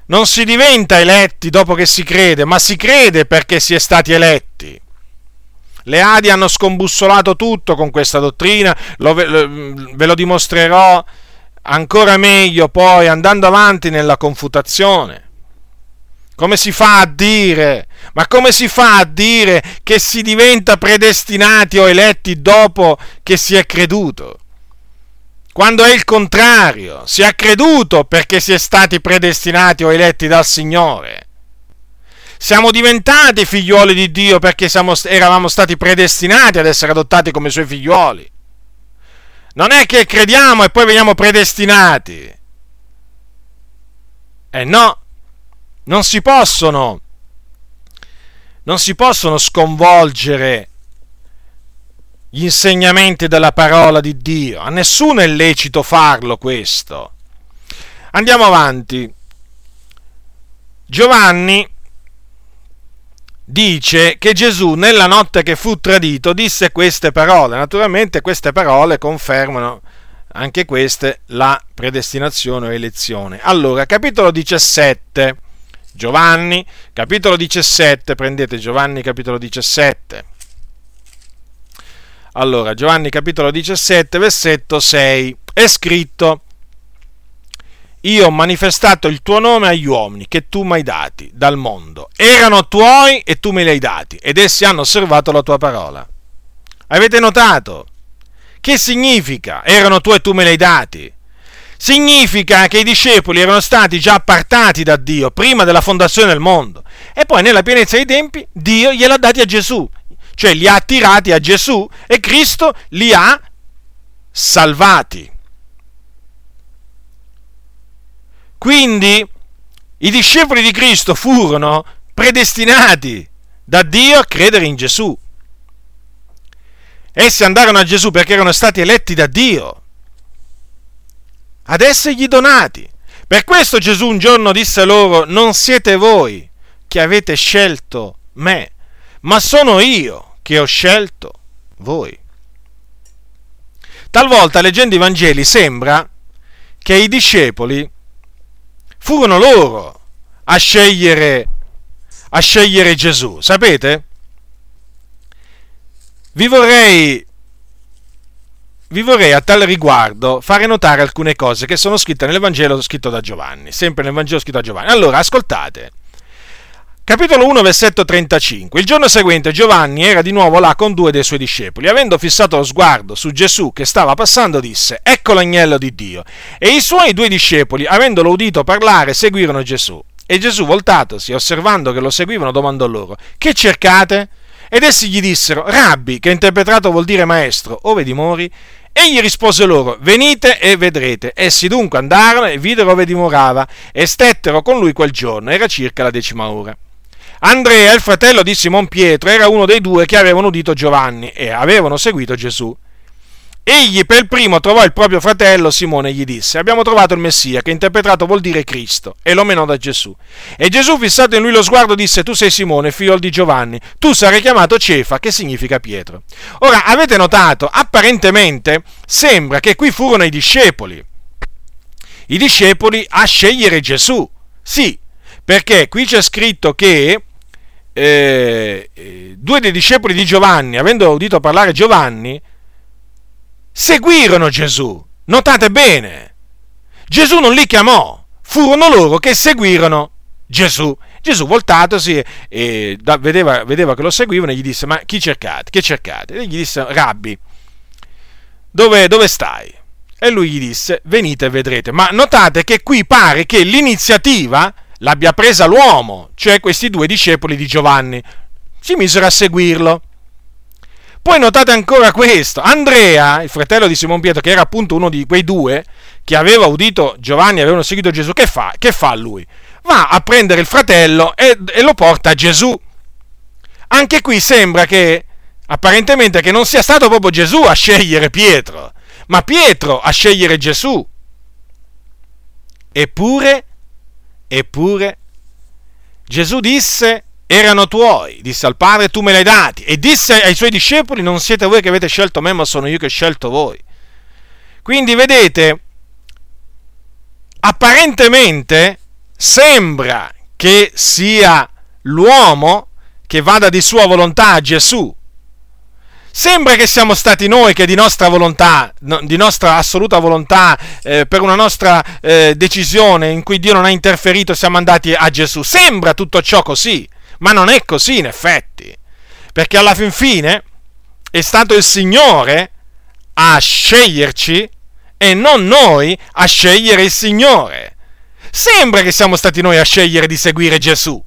non si diventa eletti dopo che si crede, ma si crede perché si è stati eletti. Le Adi hanno scombussolato tutto con questa dottrina, lo, ve lo dimostrerò ancora meglio poi andando avanti nella confutazione. Come si fa a dire? Ma come si fa a dire che si diventa predestinati o eletti dopo che si è creduto? Quando è il contrario, si è creduto perché si è stati predestinati o eletti dal Signore. Siamo diventati figlioli di Dio perché siamo, eravamo stati predestinati ad essere adottati come suoi figlioli. Non è che crediamo e poi veniamo predestinati. Eh no, non si possono, non si possono sconvolgere gli insegnamenti della parola di Dio. A nessuno è lecito farlo questo. Andiamo avanti. Giovanni dice che Gesù nella notte che fu tradito disse queste parole. Naturalmente queste parole confermano anche queste la predestinazione o elezione. Allora, capitolo 17, Giovanni, capitolo 17, prendete Giovanni capitolo 17. Allora, Giovanni capitolo 17, versetto 6, è scritto io ho manifestato il tuo nome agli uomini che tu mi hai dati dal mondo. Erano tuoi e tu me li hai dati ed essi hanno osservato la tua parola. Avete notato? Che significa? Erano tuoi e tu me li hai dati. Significa che i discepoli erano stati già appartati da Dio prima della fondazione del mondo e poi nella pienezza dei tempi Dio gliel'ha dati a Gesù, cioè li ha attirati a Gesù e Cristo li ha salvati. Quindi i discepoli di Cristo furono predestinati da Dio a credere in Gesù. Essi andarono a Gesù perché erano stati eletti da Dio ad essergli donati. Per questo Gesù un giorno disse loro, non siete voi che avete scelto me, ma sono io che ho scelto voi. Talvolta leggendo i Vangeli sembra che i discepoli furono loro a scegliere, a scegliere Gesù. Sapete? Vi vorrei vi vorrei a tal riguardo fare notare alcune cose che sono scritte nell'Evangelo scritto da Giovanni, sempre nel Vangelo scritto da Giovanni. Allora, ascoltate. Capitolo 1, versetto 35. Il giorno seguente Giovanni era di nuovo là con due dei suoi discepoli. Avendo fissato lo sguardo su Gesù che stava passando, disse: Ecco l'agnello di Dio. E i suoi due discepoli, avendolo udito parlare, seguirono Gesù. E Gesù, voltatosi, osservando che lo seguivano, domandò loro: Che cercate? Ed essi gli dissero: Rabbi, che interpretato vuol dire maestro, ove dimori? Egli rispose loro: Venite e vedrete. Essi dunque andarono e videro ove dimorava e stettero con lui quel giorno. Era circa la decima ora. Andrea, il fratello di Simon Pietro, era uno dei due che avevano udito Giovanni e avevano seguito Gesù. Egli per primo trovò il proprio fratello Simone e gli disse: Abbiamo trovato il Messia, che interpretato vuol dire Cristo, e lo menò da Gesù. E Gesù, fissato in lui lo sguardo, disse: Tu sei Simone, figlio di Giovanni, tu sarai chiamato Cefa, che significa Pietro. Ora, avete notato, apparentemente sembra che qui furono i discepoli, i discepoli a scegliere Gesù. Sì, perché qui c'è scritto che eh, due dei discepoli di Giovanni, avendo udito parlare Giovanni, seguirono Gesù. Notate bene, Gesù non li chiamò, furono loro che seguirono Gesù. Gesù voltatosi e vedeva, vedeva, che lo seguivano e gli disse, ma chi cercate? Che cercate? E gli disse, Rabbi, dove, dove stai? E lui gli disse, venite e vedrete. Ma notate che qui pare che l'iniziativa l'abbia presa l'uomo, cioè questi due discepoli di Giovanni. Si misero a seguirlo. Poi notate ancora questo, Andrea, il fratello di Simon Pietro, che era appunto uno di quei due che aveva udito Giovanni e avevano seguito Gesù, che fa? Che fa lui? Va a prendere il fratello e, e lo porta a Gesù. Anche qui sembra che, apparentemente, che non sia stato proprio Gesù a scegliere Pietro, ma Pietro a scegliere Gesù. Eppure, eppure, Gesù disse erano tuoi, disse al Padre, tu me li hai dati. E disse ai suoi discepoli, non siete voi che avete scelto me, ma sono io che ho scelto voi. Quindi vedete, apparentemente sembra che sia l'uomo che vada di sua volontà a Gesù. Sembra che siamo stati noi che di nostra volontà, di nostra assoluta volontà, eh, per una nostra eh, decisione in cui Dio non ha interferito, siamo andati a Gesù. Sembra tutto ciò così. Ma non è così in effetti, perché alla fin fine è stato il Signore a sceglierci e non noi a scegliere il Signore. Sembra che siamo stati noi a scegliere di seguire Gesù,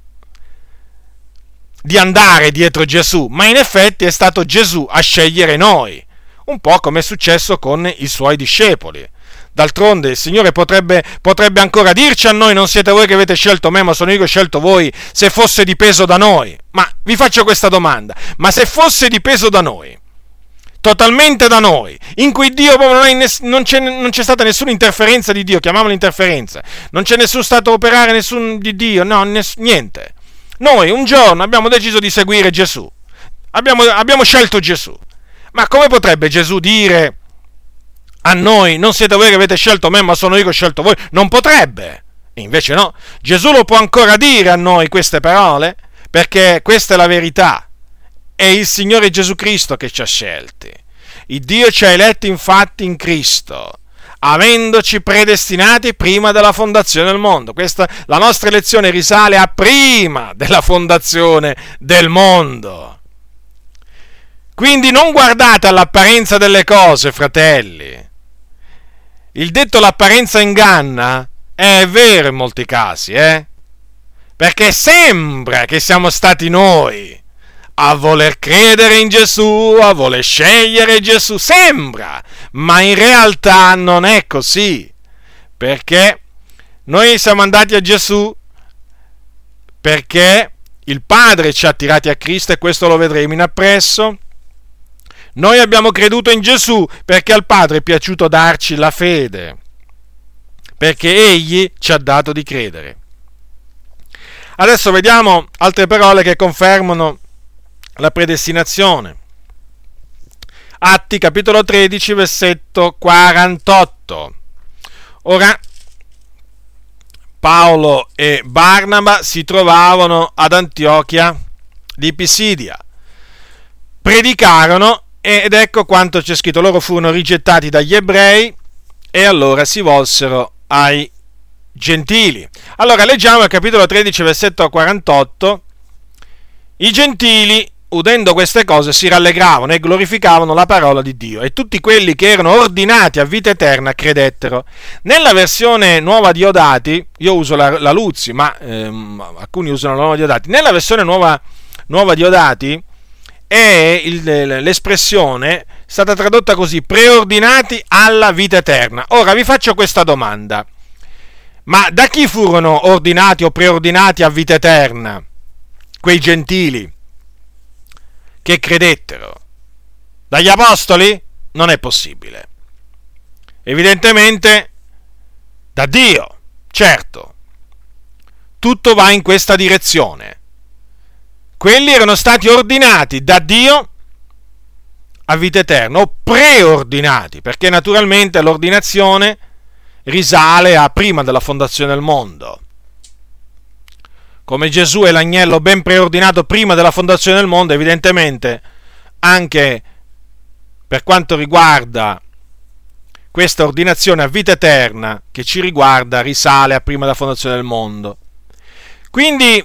di andare dietro Gesù, ma in effetti è stato Gesù a scegliere noi, un po' come è successo con i suoi discepoli. D'altronde il Signore potrebbe, potrebbe, ancora dirci a noi, non siete voi che avete scelto me, ma sono io che ho scelto voi, se fosse dipeso da noi. Ma vi faccio questa domanda, ma se fosse dipeso da noi, totalmente da noi, in cui Dio non, ness- non, c'è, non, c'è, stata nessuna interferenza di Dio, chiamiamola interferenza, non c'è nessun stato operare nessun di Dio, no, ness- niente. Noi un giorno abbiamo deciso di seguire Gesù, abbiamo, abbiamo scelto Gesù. Ma come potrebbe Gesù dire a noi, non siete voi che avete scelto me, ma sono io che ho scelto voi, non potrebbe. Invece no, Gesù lo può ancora dire a noi queste parole, perché questa è la verità. È il Signore Gesù Cristo che ci ha scelti. Il Dio ci ha eletti infatti in Cristo, avendoci predestinati prima della fondazione del mondo. Questa, la nostra elezione risale a prima della fondazione del mondo. Quindi non guardate all'apparenza delle cose, fratelli il detto l'apparenza inganna è vero in molti casi, eh? Perché sembra che siamo stati noi a voler credere in Gesù, a voler scegliere Gesù, sembra, ma in realtà non è così, perché noi siamo andati a Gesù perché il Padre ci ha tirati a Cristo e questo lo vedremo in appresso noi abbiamo creduto in Gesù perché al Padre è piaciuto darci la fede, perché Egli ci ha dato di credere. Adesso vediamo altre parole che confermano la predestinazione. Atti capitolo 13 versetto 48. Ora Paolo e Barnaba si trovavano ad Antiochia di Pisidia. Predicarono ed ecco quanto c'è scritto, loro furono rigettati dagli ebrei e allora si volsero ai gentili. Allora leggiamo il capitolo 13, versetto 48. I gentili, udendo queste cose, si rallegravano e glorificavano la parola di Dio e tutti quelli che erano ordinati a vita eterna credettero. Nella versione nuova di Odati, io uso la, la Luzzi, ma ehm, alcuni usano la nuova di Odati, nella versione nuova, nuova di Odati è il, l'espressione stata tradotta così, preordinati alla vita eterna. Ora vi faccio questa domanda. Ma da chi furono ordinati o preordinati a vita eterna? Quei gentili che credettero. Dagli apostoli? Non è possibile. Evidentemente da Dio, certo. Tutto va in questa direzione quelli erano stati ordinati da Dio a vita eterna, o preordinati, perché naturalmente l'ordinazione risale a prima della fondazione del mondo. Come Gesù è l'agnello ben preordinato prima della fondazione del mondo, evidentemente anche per quanto riguarda questa ordinazione a vita eterna che ci riguarda risale a prima della fondazione del mondo. Quindi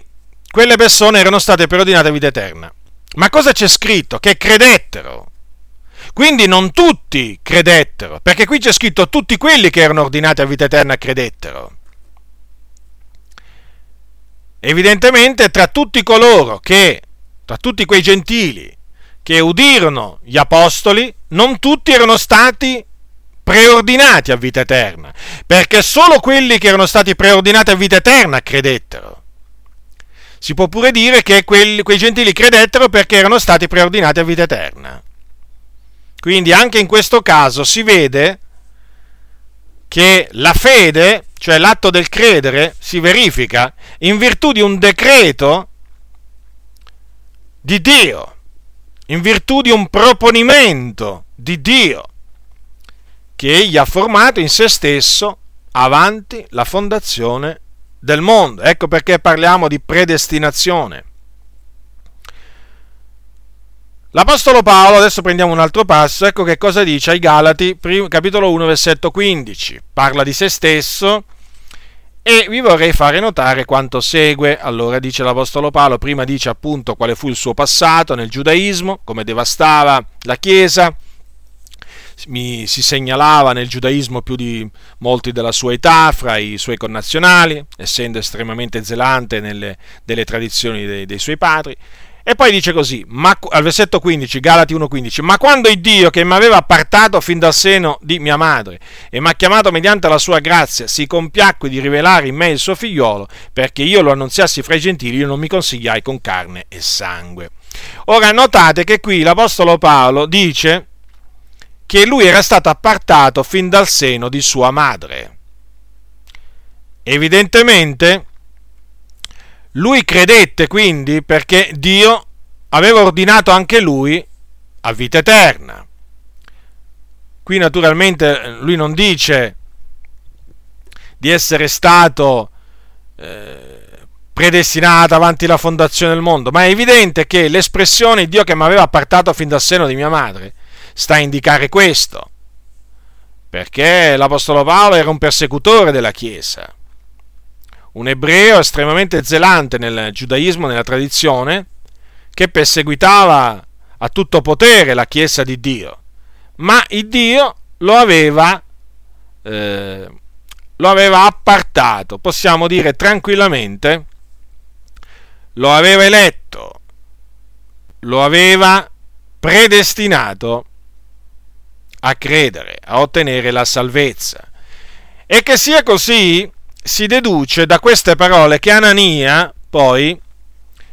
quelle persone erano state preordinate a vita eterna. Ma cosa c'è scritto? Che credettero. Quindi non tutti credettero, perché qui c'è scritto tutti quelli che erano ordinati a vita eterna credettero. Evidentemente tra tutti coloro che, tra tutti quei gentili che udirono gli apostoli, non tutti erano stati preordinati a vita eterna, perché solo quelli che erano stati preordinati a vita eterna credettero. Si può pure dire che quelli, quei gentili credettero perché erano stati preordinati a vita eterna. Quindi anche in questo caso si vede che la fede, cioè l'atto del credere, si verifica in virtù di un decreto di Dio, in virtù di un proponimento di Dio che egli ha formato in se stesso avanti la fondazione del mondo. Ecco perché parliamo di predestinazione. L'Apostolo Paolo, adesso prendiamo un altro passo, ecco che cosa dice ai Galati, capitolo 1, versetto 15. Parla di se stesso e vi vorrei fare notare quanto segue. Allora dice l'Apostolo Paolo, prima dice appunto quale fu il suo passato nel giudaismo, come devastava la Chiesa, mi si segnalava nel giudaismo più di molti della sua età, fra i suoi connazionali, essendo estremamente zelante nelle, delle tradizioni dei, dei suoi padri. E poi dice così, ma, al versetto 15, Galati 1,15, ma quando il Dio che mi aveva appartato fin dal seno di mia madre e mi ha chiamato mediante la sua grazia, si compiacque di rivelare in me il suo figliolo, perché io lo annunziassi fra i gentili, io non mi consigliai con carne e sangue. Ora notate che qui l'Apostolo Paolo dice che lui era stato appartato fin dal seno di sua madre. Evidentemente lui credette quindi perché Dio aveva ordinato anche lui a vita eterna. Qui naturalmente lui non dice di essere stato eh, predestinato avanti la fondazione del mondo, ma è evidente che l'espressione Dio che mi aveva appartato fin dal seno di mia madre sta a indicare questo, perché l'Apostolo Paolo era un persecutore della Chiesa, un ebreo estremamente zelante nel giudaismo, nella tradizione, che perseguitava a tutto potere la Chiesa di Dio, ma il Dio lo aveva, eh, lo aveva appartato, possiamo dire tranquillamente, lo aveva eletto, lo aveva predestinato a credere, a ottenere la salvezza. E che sia così si deduce da queste parole che Anania poi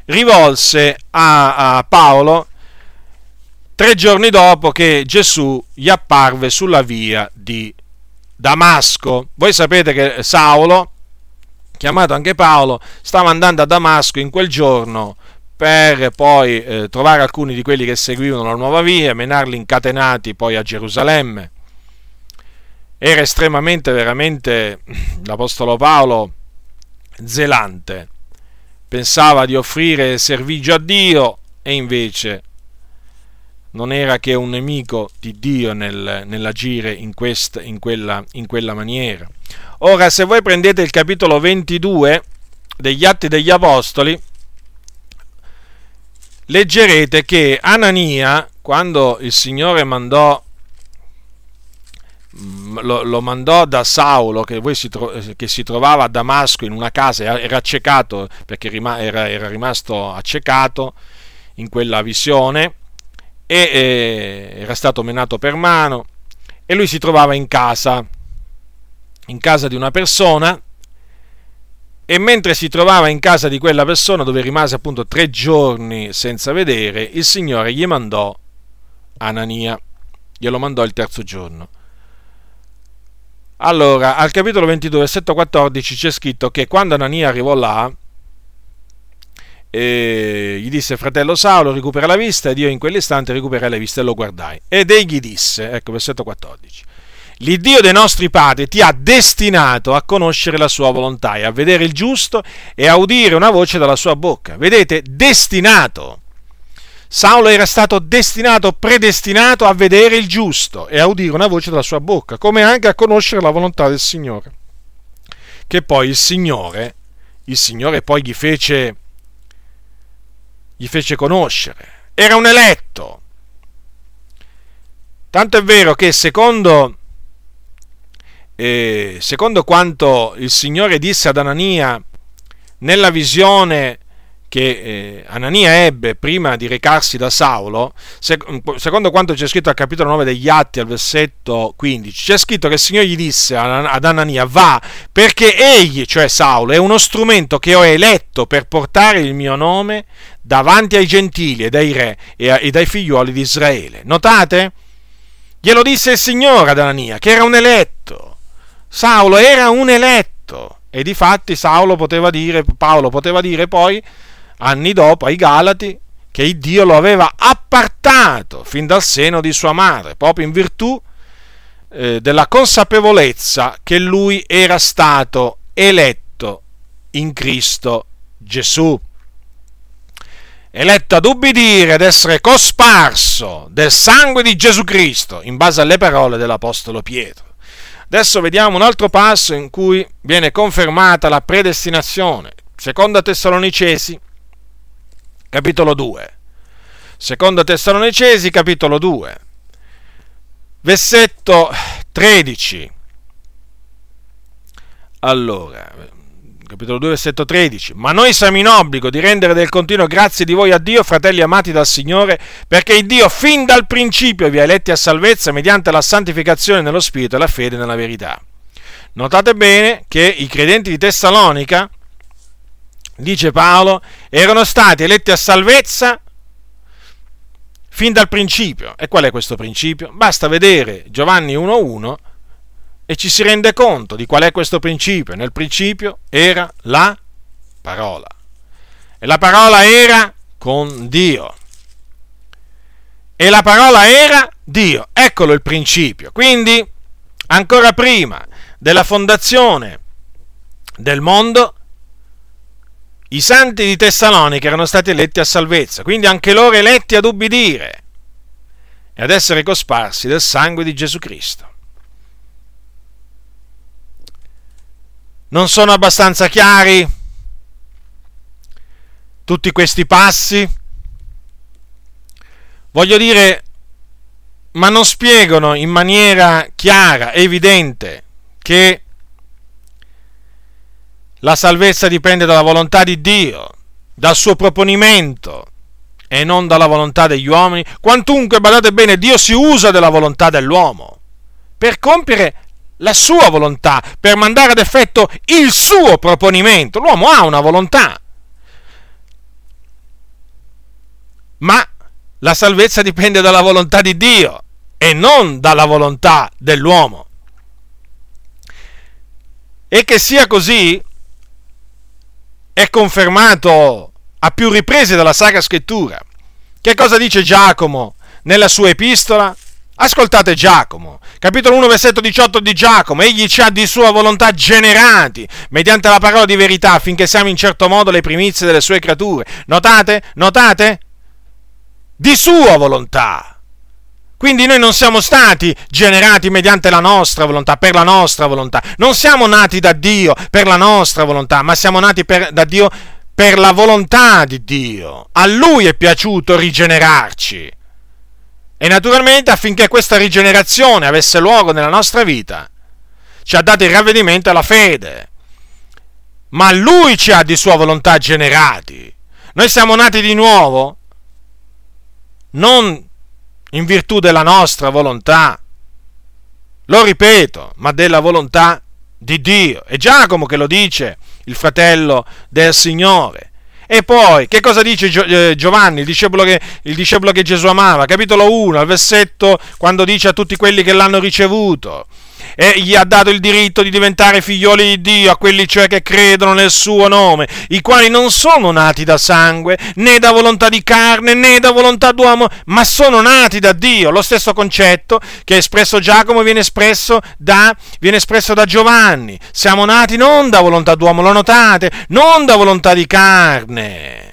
rivolse a, a Paolo tre giorni dopo che Gesù gli apparve sulla via di Damasco. Voi sapete che Saulo, chiamato anche Paolo, stava andando a Damasco in quel giorno per poi eh, trovare alcuni di quelli che seguivano la nuova via, menarli incatenati poi a Gerusalemme. Era estremamente, veramente, l'Apostolo Paolo zelante. Pensava di offrire servigio a Dio e invece non era che un nemico di Dio nel, nell'agire in, quest, in, quella, in quella maniera. Ora, se voi prendete il capitolo 22 degli Atti degli Apostoli, leggerete che Anania, quando il Signore mandò lo, lo, mandò da Saulo che, si tro- che, si trovava a Damasco in una casa, era accecato perché rima- era, era, rimasto accecato in quella visione e eh, era stato menato per mano e lui si trovava in casa, in casa di una persona e mentre si trovava in casa di quella persona dove rimase appunto tre giorni senza vedere, il Signore gli mandò Anania, glielo mandò il terzo giorno. Allora, al capitolo 22, versetto 14 c'è scritto che quando Anania arrivò là, eh, gli disse fratello Saulo recupera la vista ed io in quell'istante recuperai la vista e lo guardai. Ed egli disse, ecco versetto 14, l'Iddio dei nostri padri ti ha destinato a conoscere la sua volontà e a vedere il giusto e a udire una voce dalla sua bocca. Vedete, destinato. Saulo era stato destinato, predestinato a vedere il giusto e a udire una voce dalla sua bocca, come anche a conoscere la volontà del Signore. Che poi il Signore, il Signore poi gli fece, gli fece conoscere. Era un eletto. Tanto è vero che secondo eh, secondo quanto il Signore disse ad Anania nella visione che eh, Anania ebbe prima di recarsi da Saulo, secondo quanto c'è scritto al capitolo 9 degli Atti, al versetto 15, c'è scritto che il Signore gli disse ad Anania, va, perché egli, cioè Saulo, è uno strumento che ho eletto per portare il mio nome davanti ai gentili e dai re e dai figliuoli di Israele. Notate? Glielo disse il Signore ad Anania, che era un eletto. Saulo era un eletto e di fatti Saulo poteva dire, Paolo poteva dire poi, anni dopo, ai Galati, che Dio lo aveva appartato fin dal seno di sua madre, proprio in virtù eh, della consapevolezza che lui era stato eletto in Cristo Gesù. Eletto ad ubbidire ed essere cosparso del sangue di Gesù Cristo, in base alle parole dell'Apostolo Pietro. Adesso vediamo un altro passo in cui viene confermata la predestinazione. Seconda Tessalonicesi, capitolo 2. Seconda Tessalonicesi, capitolo 2. Versetto 13. Allora, capitolo 2, versetto 13. Ma noi siamo in obbligo di rendere del continuo grazie di voi a Dio, fratelli amati dal Signore, perché il Dio fin dal principio vi ha eletti a salvezza mediante la santificazione nello Spirito e la fede nella verità. Notate bene che i credenti di Tessalonica, dice Paolo, erano stati eletti a salvezza fin dal principio. E qual è questo principio? Basta vedere Giovanni 1.1 e ci si rende conto di qual è questo principio. Nel principio era la parola. E la parola era con Dio. E la parola era Dio. Eccolo il principio. Quindi, ancora prima della fondazione del mondo, i santi di Tessalonica erano stati eletti a salvezza, quindi anche loro eletti ad ubbidire e ad essere cosparsi del sangue di Gesù Cristo. non sono abbastanza chiari tutti questi passi? Voglio dire, ma non spiegano in maniera chiara, evidente, che la salvezza dipende dalla volontà di Dio, dal suo proponimento e non dalla volontà degli uomini. Quantunque, badate bene, Dio si usa della volontà dell'uomo per compiere la sua volontà, per mandare ad effetto il suo proponimento. L'uomo ha una volontà. Ma la salvezza dipende dalla volontà di Dio e non dalla volontà dell'uomo. E che sia così è confermato a più riprese dalla Sacra Scrittura. Che cosa dice Giacomo nella sua epistola? Ascoltate Giacomo, capitolo 1, versetto 18 di Giacomo. Egli ci ha di sua volontà generati mediante la parola di verità affinché siamo in certo modo le primizie delle sue creature. Notate? Notate? Di sua volontà. Quindi noi non siamo stati generati mediante la nostra volontà, per la nostra volontà. Non siamo nati da Dio per la nostra volontà, ma siamo nati per, da Dio per la volontà di Dio. A Lui è piaciuto rigenerarci. E naturalmente affinché questa rigenerazione avesse luogo nella nostra vita, ci ha dato il ravvedimento alla fede. Ma Lui ci ha di sua volontà generati. Noi siamo nati di nuovo non in virtù della nostra volontà, lo ripeto, ma della volontà di Dio. È Giacomo che lo dice, il fratello del Signore. E poi, che cosa dice eh, Giovanni, il discepolo, che, il discepolo che Gesù amava? Capitolo 1, al versetto, quando dice a tutti quelli che l'hanno ricevuto, e gli ha dato il diritto di diventare figlioli di Dio, a quelli cioè che credono nel suo nome, i quali non sono nati da sangue, né da volontà di carne, né da volontà d'uomo, ma sono nati da Dio. Lo stesso concetto che ha espresso Giacomo viene espresso da, viene espresso da Giovanni. Siamo nati non da volontà d'uomo, lo notate? Non da volontà di carne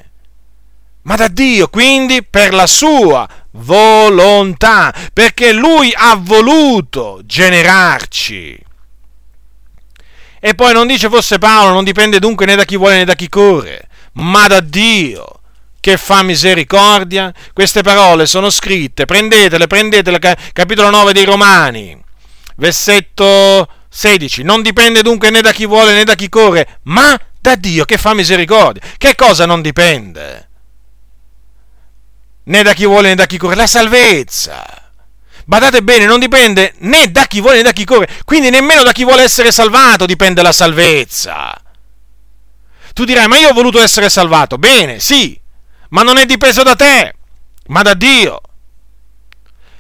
ma da Dio, quindi per la sua volontà, perché Lui ha voluto generarci. E poi non dice forse Paolo, non dipende dunque né da chi vuole né da chi corre, ma da Dio che fa misericordia. Queste parole sono scritte, prendetele, prendetele, capitolo 9 dei Romani, versetto 16. Non dipende dunque né da chi vuole né da chi corre, ma da Dio che fa misericordia. Che cosa non dipende? Né da chi vuole né da chi corre, la salvezza. Badate bene, non dipende né da chi vuole né da chi corre, quindi nemmeno da chi vuole essere salvato dipende la salvezza. Tu dirai, ma io ho voluto essere salvato. Bene, sì, ma non è dipeso da te, ma da Dio.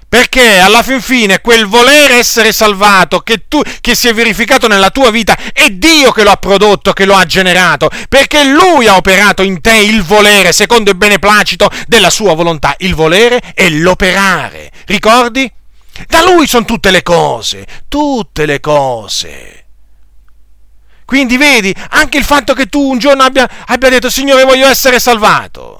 Perché alla fin fine quel volere essere salvato che, tu, che si è verificato nella tua vita è Dio che lo ha prodotto, che lo ha generato, perché Lui ha operato in te il volere secondo il beneplacito della sua volontà. Il volere è l'operare. Ricordi? Da Lui sono tutte le cose, tutte le cose. Quindi vedi, anche il fatto che tu un giorno abbia, abbia detto Signore voglio essere salvato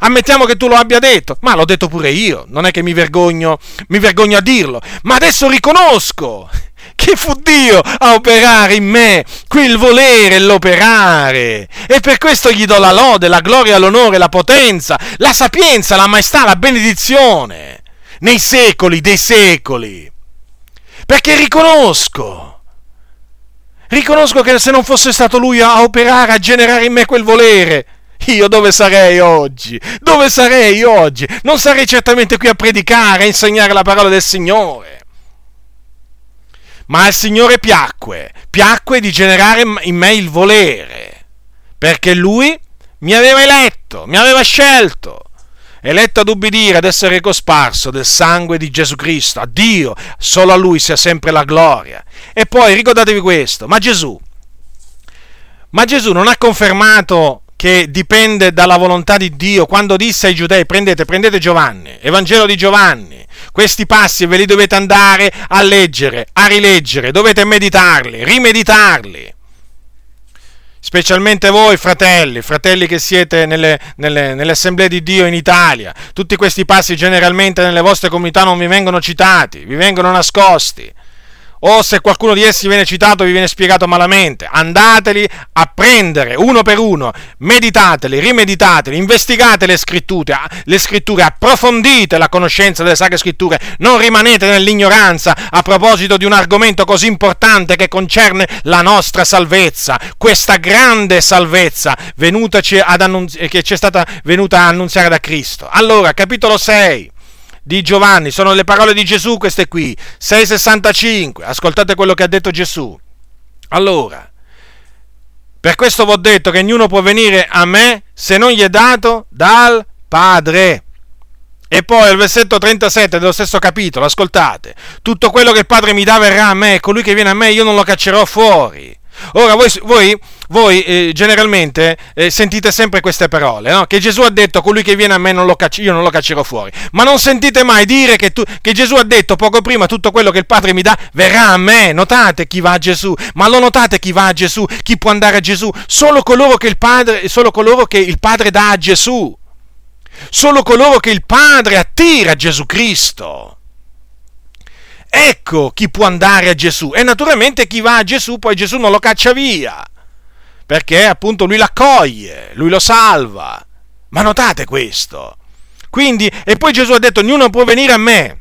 Ammettiamo che tu lo abbia detto, ma l'ho detto pure io, non è che mi vergogno, mi vergogno a dirlo, ma adesso riconosco che fu Dio a operare in me quel volere e l'operare. E per questo gli do la lode, la gloria, l'onore, la potenza, la sapienza, la maestà, la benedizione nei secoli dei secoli. Perché riconosco, riconosco che se non fosse stato Lui a operare, a generare in me quel volere, io dove sarei oggi? Dove sarei oggi? Non sarei certamente qui a predicare, a insegnare la parola del Signore. Ma al Signore piacque, piacque di generare in me il volere, perché Lui mi aveva eletto, mi aveva scelto, eletto ad ubbidire, ad essere cosparso del sangue di Gesù Cristo. A Dio, solo a Lui sia sempre la gloria. E poi ricordatevi questo, ma Gesù, ma Gesù non ha confermato che dipende dalla volontà di Dio, quando disse ai giudei prendete, prendete Giovanni, Evangelo di Giovanni, questi passi ve li dovete andare a leggere, a rileggere, dovete meditarli, rimeditarli. Specialmente voi fratelli, fratelli che siete nelle, nelle, nelle assemblee di Dio in Italia, tutti questi passi generalmente nelle vostre comunità non vi vengono citati, vi vengono nascosti o se qualcuno di essi viene citato vi viene spiegato malamente, andateli a prendere uno per uno, meditateli, rimeditateli, investigate le scritture, le scritture, approfondite la conoscenza delle sacre scritture, non rimanete nell'ignoranza a proposito di un argomento così importante che concerne la nostra salvezza, questa grande salvezza che ci è stata venuta a annunziare da Cristo. Allora, capitolo 6 di Giovanni, sono le parole di Gesù queste qui, 6,65, ascoltate quello che ha detto Gesù. Allora, per questo vi ho detto che ognuno può venire a me se non gli è dato dal Padre. E poi al versetto 37 dello stesso capitolo, ascoltate, tutto quello che il Padre mi dà verrà a me, e colui che viene a me io non lo caccerò fuori. Ora voi, voi, voi eh, generalmente eh, sentite sempre queste parole, no? che Gesù ha detto colui che viene a me non lo cacci, io non lo caccerò fuori, ma non sentite mai dire che, tu, che Gesù ha detto poco prima tutto quello che il Padre mi dà verrà a me, notate chi va a Gesù, ma lo notate chi va a Gesù, chi può andare a Gesù, solo coloro che il Padre, solo coloro che il padre dà a Gesù, solo coloro che il Padre attira a Gesù Cristo. Ecco chi può andare a Gesù. E naturalmente chi va a Gesù, poi Gesù non lo caccia via, perché appunto lui l'accoglie, lui lo salva. Ma notate questo. Quindi, e poi Gesù ha detto, ognuno può venire a me,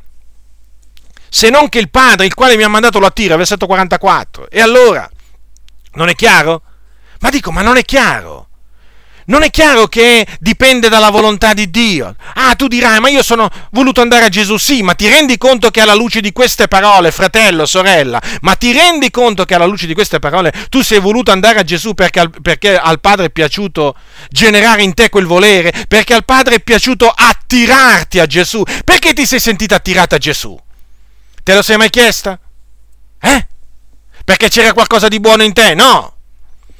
se non che il Padre, il quale mi ha mandato lo attira, versetto 44. E allora, non è chiaro? Ma dico, ma non è chiaro? Non è chiaro che dipende dalla volontà di Dio. Ah, tu dirai, ma io sono voluto andare a Gesù. Sì, ma ti rendi conto che alla luce di queste parole, fratello, sorella, ma ti rendi conto che alla luce di queste parole tu sei voluto andare a Gesù perché al, perché al Padre è piaciuto generare in te quel volere? Perché al Padre è piaciuto attirarti a Gesù? Perché ti sei sentito attirato a Gesù? Te lo sei mai chiesta? Eh? Perché c'era qualcosa di buono in te? No!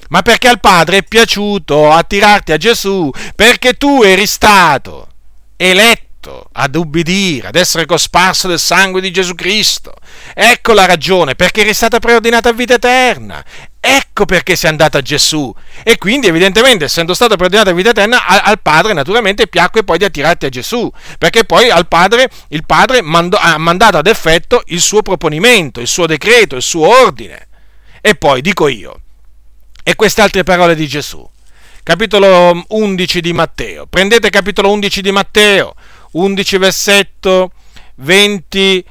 Ma perché al Padre è piaciuto attirarti a Gesù, perché tu eri stato eletto ad ubbidire, ad essere cosparso del sangue di Gesù Cristo. Ecco la ragione, perché eri stata preordinata a vita eterna. Ecco perché sei andato a Gesù. E quindi, evidentemente, essendo stato preordinato a vita eterna, al, Padre naturalmente piacque poi di attirarti a Gesù. Perché poi al Padre, il Padre mandò, ha mandato ad effetto il suo proponimento, il suo decreto, il suo ordine. E poi dico io, e queste altre parole di Gesù. Capitolo 11 di Matteo. Prendete capitolo 11 di Matteo, 11 versetto 20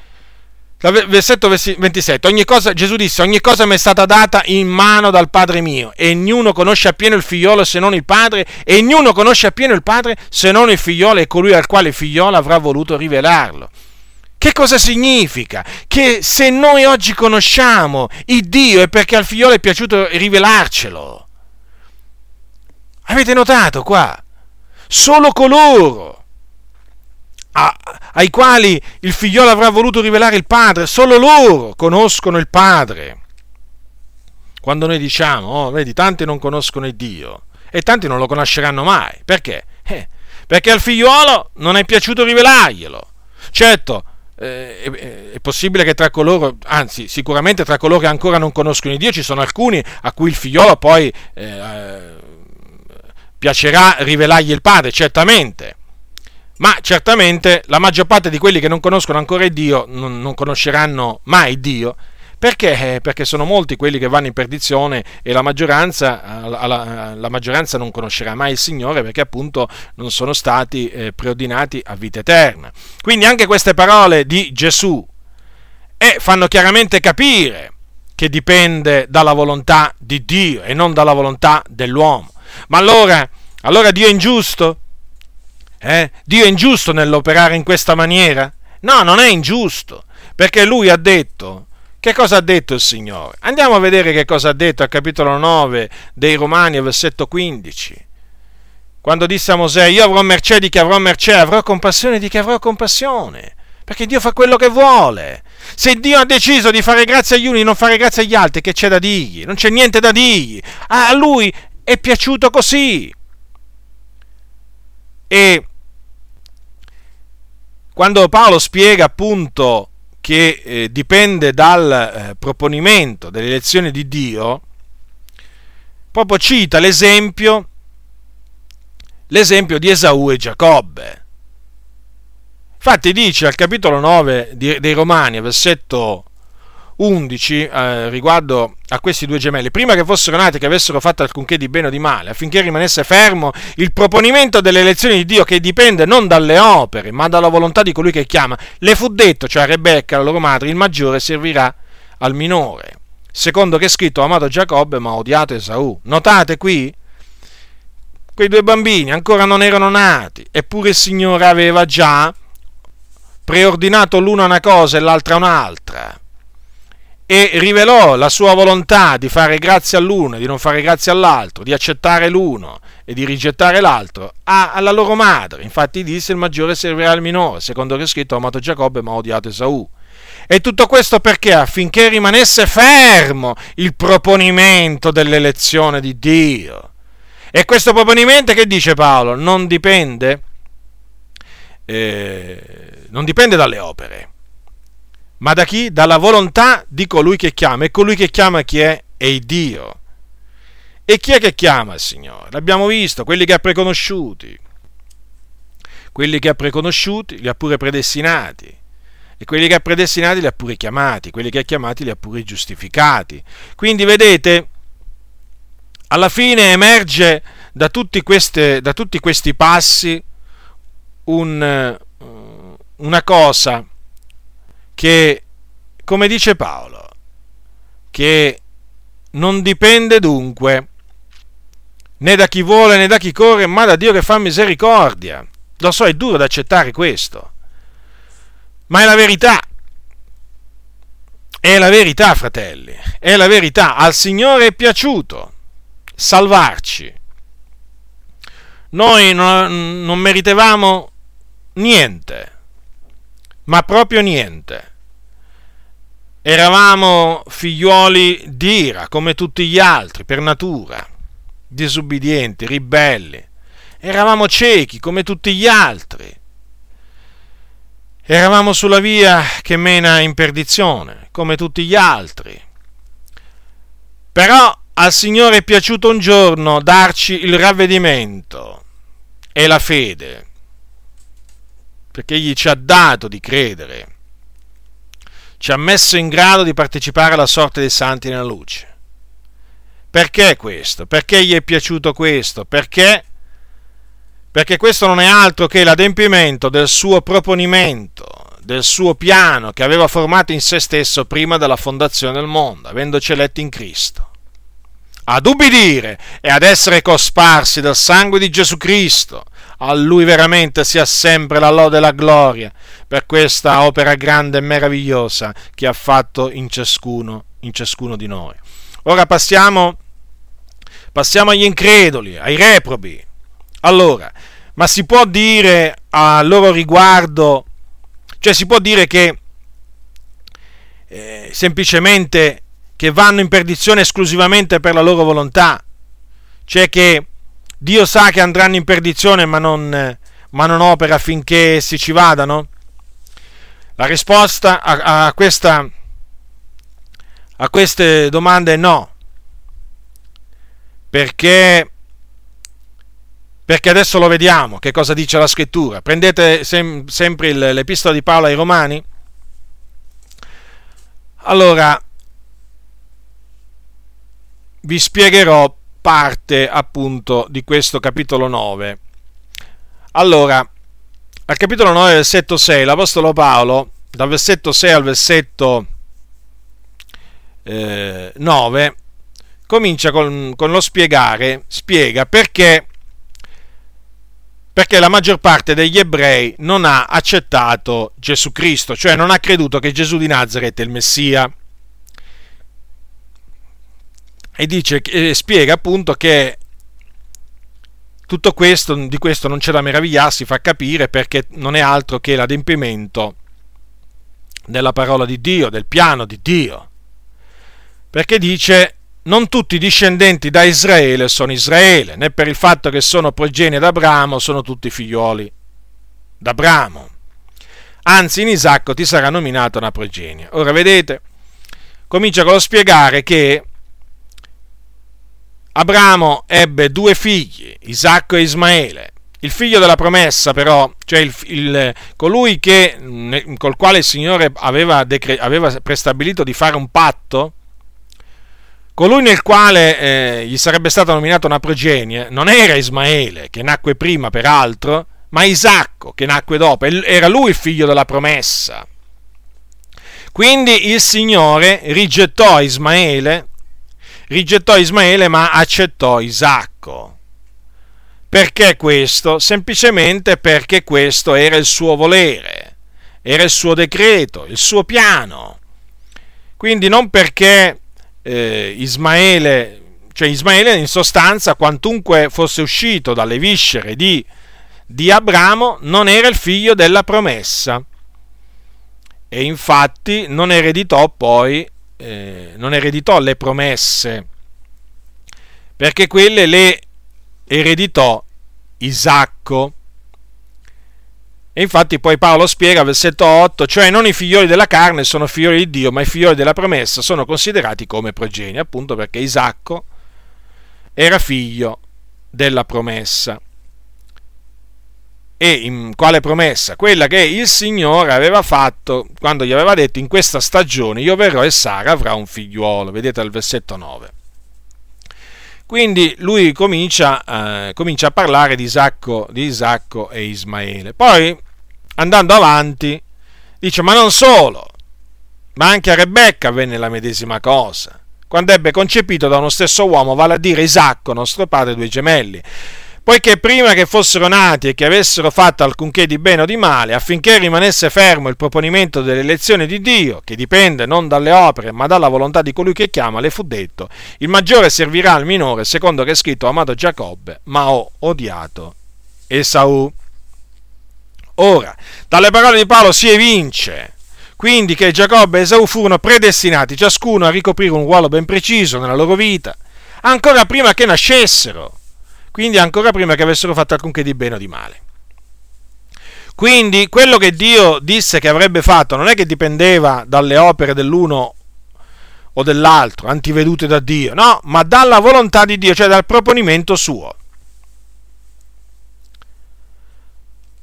Versetto 27. Ogni cosa, Gesù disse: Ogni cosa mi è stata data in mano dal Padre mio, e ognuno conosce appieno il figliolo se non il Padre, e ognuno conosce appieno il Padre se non il figliolo e colui al quale il figliolo avrà voluto rivelarlo. Che cosa significa? Che se noi oggi conosciamo il Dio è perché al figliolo è piaciuto rivelarcelo. Avete notato qua? Solo coloro a, ai quali il figliolo avrà voluto rivelare il Padre, solo loro conoscono il Padre. Quando noi diciamo, oh, vedi, tanti non conoscono il Dio e tanti non lo conosceranno mai. Perché? Eh, perché al figliolo non è piaciuto rivelarglielo. Certo, eh, è possibile che tra coloro, anzi sicuramente tra coloro che ancora non conoscono Dio ci sono alcuni a cui il figliolo poi eh, piacerà rivelargli il Padre, certamente. Ma certamente la maggior parte di quelli che non conoscono ancora Dio non, non conosceranno mai Dio perché? Perché sono molti quelli che vanno in perdizione e la maggioranza, la, la maggioranza non conoscerà mai il Signore perché appunto non sono stati eh, preordinati a vita eterna. Quindi anche queste parole di Gesù eh, fanno chiaramente capire che dipende dalla volontà di Dio e non dalla volontà dell'uomo. Ma allora, allora Dio è ingiusto? Eh? Dio è ingiusto nell'operare in questa maniera? No, non è ingiusto, perché lui ha detto che cosa ha detto il Signore? Andiamo a vedere che cosa ha detto al capitolo 9 dei Romani, versetto 15. Quando disse a Mosè, io avrò mercé di chi avrò mercé, avrò compassione di chi avrò compassione. Perché Dio fa quello che vuole. Se Dio ha deciso di fare grazia agli uni e non fare grazia agli altri, che c'è da dirgli? Non c'è niente da dirgli. A lui è piaciuto così. E quando Paolo spiega appunto che eh, dipende dal eh, proponimento delle elezioni di Dio, proprio cita l'esempio, l'esempio di Esaù e Giacobbe. Infatti dice al capitolo 9 dei Romani, versetto 11 eh, riguardo a questi due gemelli, prima che fossero nati che avessero fatto alcunché di bene o di male, affinché rimanesse fermo il proponimento delle elezioni di Dio che dipende non dalle opere, ma dalla volontà di colui che chiama, le fu detto, cioè a Rebecca, la loro madre, il maggiore servirà al minore. Secondo che è scritto, amato Giacobbe, ma odiato Esaù. Notate qui? Quei due bambini ancora non erano nati, eppure il Signore aveva già preordinato l'uno una cosa e l'altra un'altra e rivelò la sua volontà di fare grazia all'uno e di non fare grazia all'altro, di accettare l'uno e di rigettare l'altro, alla loro madre. Infatti disse il maggiore servirà al minore, secondo che è scritto ha amato Giacobbe ma ha odiato Esaù. E tutto questo perché? Affinché rimanesse fermo il proponimento dell'elezione di Dio. E questo proponimento che dice Paolo? Non dipende, eh, non dipende dalle opere ma da chi? Dalla volontà di colui che chiama. E colui che chiama chi è? È Dio. E chi è che chiama il Signore? L'abbiamo visto, quelli che ha preconosciuti. Quelli che ha preconosciuti li ha pure predestinati. e quelli che ha predestinati li ha pure chiamati, quelli che ha chiamati li ha pure giustificati. Quindi vedete, alla fine emerge da tutti, queste, da tutti questi passi un, una cosa che, come dice Paolo, che non dipende dunque né da chi vuole né da chi corre, ma da Dio che fa misericordia. Lo so, è duro da accettare questo, ma è la verità. È la verità, fratelli, è la verità. Al Signore è piaciuto salvarci. Noi non, non meritevamo niente, ma proprio niente. Eravamo figliuoli di ira come tutti gli altri per natura, disubbidienti, ribelli. Eravamo ciechi come tutti gli altri. Eravamo sulla via che mena in perdizione come tutti gli altri. Però al Signore è piaciuto un giorno darci il ravvedimento e la fede, perché Egli ci ha dato di credere ci ha messo in grado di partecipare alla sorte dei santi nella luce. Perché questo? Perché gli è piaciuto questo? Perché? Perché questo non è altro che l'adempimento del suo proponimento, del suo piano che aveva formato in se stesso prima della fondazione del mondo, avendoci eletti in Cristo. Ad ubbidire e ad essere cosparsi del sangue di Gesù Cristo, a Lui veramente sia sempre la lode e la gloria per questa opera grande e meravigliosa che ha fatto in ciascuno, in ciascuno di noi. Ora passiamo, passiamo agli increduli, ai reprobi. Allora, ma si può dire a loro riguardo, cioè si può dire che eh, semplicemente che vanno in perdizione esclusivamente per la loro volontà, cioè che Dio sa che andranno in perdizione ma non, ma non opera affinché essi ci vadano? La risposta a, a, questa, a queste domande è no, perché, perché adesso lo vediamo che cosa dice la scrittura. Prendete sem, sempre il, l'epistola di Paolo ai Romani. Allora, vi spiegherò parte appunto di questo capitolo 9. Allora, al capitolo 9, versetto 6, l'Apostolo Paolo, dal versetto 6 al versetto eh, 9, comincia con, con, lo spiegare, spiega perché, perché la maggior parte degli ebrei non ha accettato Gesù Cristo, cioè non ha creduto che Gesù di Nazareth è il Messia e dice, e spiega appunto che tutto questo, di questo non c'è da meravigliarsi, fa capire perché non è altro che l'adempimento della parola di Dio, del piano di Dio. Perché dice, non tutti i discendenti da Israele sono Israele, né per il fatto che sono progenie d'Abramo sono tutti figlioli d'Abramo. Anzi, in Isacco ti sarà nominata una progenie. Ora vedete, comincia con lo spiegare che Abramo ebbe due figli, Isacco e Ismaele. Il figlio della promessa, però, cioè il, il, colui che, col quale il Signore aveva, decre, aveva, prestabilito di fare un patto, colui nel quale eh, gli sarebbe stata nominata una progenie, non era Ismaele, che nacque prima peraltro, ma Isacco, che nacque dopo. Era lui il figlio della promessa. Quindi il Signore rigettò Ismaele rigettò Ismaele ma accettò Isacco. Perché questo? Semplicemente perché questo era il suo volere, era il suo decreto, il suo piano. Quindi non perché eh, Ismaele, cioè Ismaele in sostanza, quantunque fosse uscito dalle viscere di, di Abramo, non era il figlio della promessa. E infatti non ereditò poi eh, non ereditò le promesse, perché quelle le ereditò Isacco. E infatti poi Paolo spiega, versetto 8, cioè non i figlioli della carne sono figlioli di Dio, ma i figlioli della promessa sono considerati come progenie, appunto perché Isacco era figlio della promessa. E in quale promessa? Quella che il Signore aveva fatto quando gli aveva detto in questa stagione io verrò e Sara avrà un figliuolo. Vedete al versetto 9. Quindi lui comincia, eh, comincia a parlare di Isacco, di Isacco e Ismaele. Poi, andando avanti, dice, ma non solo, ma anche a Rebecca avvenne la medesima cosa, quando ebbe concepito da uno stesso uomo, vale a dire Isacco, nostro padre, due gemelli poiché prima che fossero nati e che avessero fatto alcunché di bene o di male, affinché rimanesse fermo il proponimento dell'elezione di Dio, che dipende non dalle opere ma dalla volontà di colui che chiama, le fu detto, il maggiore servirà al minore, secondo che è scritto, amato Giacobbe, ma ho odiato Esaù. Ora, dalle parole di Paolo si evince quindi che Giacobbe e Esaù furono predestinati ciascuno a ricoprire un ruolo ben preciso nella loro vita, ancora prima che nascessero quindi ancora prima che avessero fatto alcunché di bene o di male. Quindi quello che Dio disse che avrebbe fatto non è che dipendeva dalle opere dell'uno o dell'altro, antivedute da Dio, no, ma dalla volontà di Dio, cioè dal proponimento suo.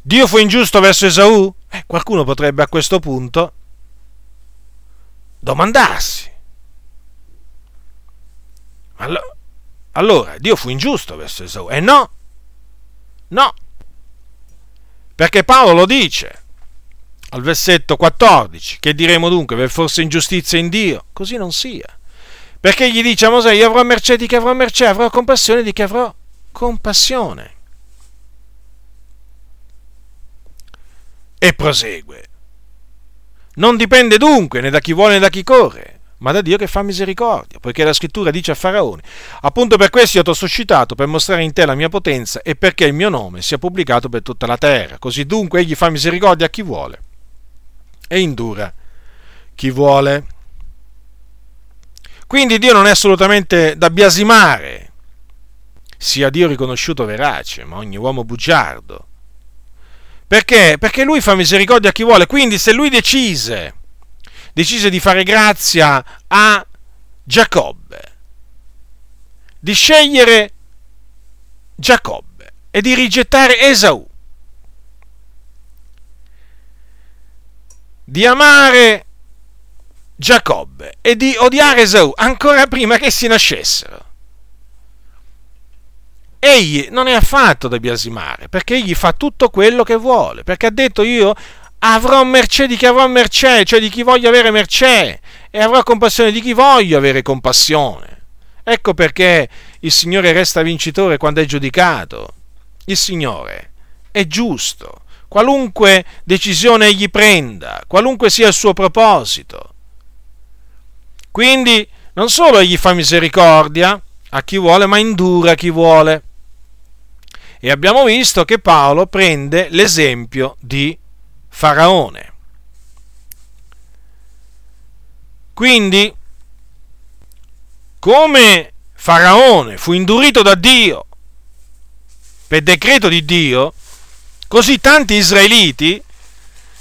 Dio fu ingiusto verso Esaù? Eh, qualcuno potrebbe a questo punto domandarsi. Allora, allora Dio fu ingiusto verso Esau. E no, no, perché Paolo lo dice al versetto 14, che diremo dunque, per forse ingiustizia in Dio? Così non sia. Perché gli dice a Mosè, io avrò mercé di chi avrò mercé, avrò compassione di chi avrò compassione. E prosegue. Non dipende dunque né da chi vuole né da chi corre, ma da Dio che fa misericordia, poiché la scrittura dice a Faraone, appunto per questo io ti ho suscitato, per mostrare in te la mia potenza e perché il mio nome sia pubblicato per tutta la terra. Così dunque egli fa misericordia a chi vuole e indura chi vuole. Quindi Dio non è assolutamente da biasimare, sia Dio riconosciuto verace, ma ogni uomo bugiardo. Perché? Perché lui fa misericordia a chi vuole, quindi se lui decise decise di fare grazia a Giacobbe, di scegliere Giacobbe e di rigettare Esaù, di amare Giacobbe e di odiare Esaù ancora prima che si nascessero. Egli non è affatto da biasimare, perché egli fa tutto quello che vuole, perché ha detto io avrò mercé di chi avrò mercé, cioè di chi voglio avere mercé, e avrò compassione di chi voglio avere compassione. Ecco perché il Signore resta vincitore quando è giudicato. Il Signore è giusto, qualunque decisione egli prenda, qualunque sia il suo proposito. Quindi non solo egli fa misericordia a chi vuole, ma indura chi vuole. E abbiamo visto che Paolo prende l'esempio di Faraone. Quindi, come Faraone fu indurito da Dio per decreto di Dio, così tanti israeliti,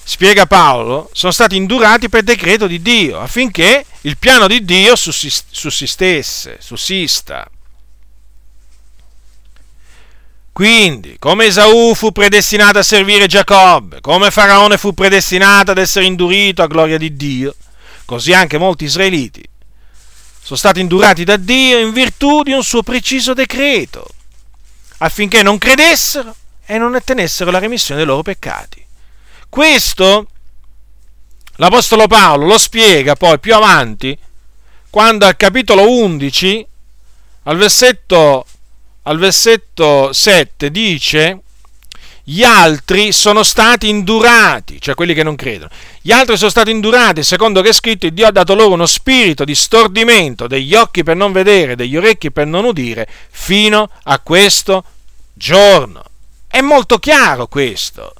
spiega Paolo, sono stati indurati per decreto di Dio affinché il piano di Dio sussistesse, sussista. Quindi, come Esaù fu predestinato a servire Giacobbe, come Faraone fu predestinato ad essere indurito a gloria di Dio, così anche molti israeliti sono stati indurati da Dio in virtù di un suo preciso decreto, affinché non credessero e non ottenessero la remissione dei loro peccati. Questo l'Apostolo Paolo lo spiega poi più avanti, quando al capitolo 11, al versetto al versetto 7 dice gli altri sono stati indurati, cioè quelli che non credono. Gli altri sono stati indurati, secondo che è scritto, Dio ha dato loro uno spirito di stordimento, degli occhi per non vedere, degli orecchi per non udire, fino a questo giorno. È molto chiaro questo.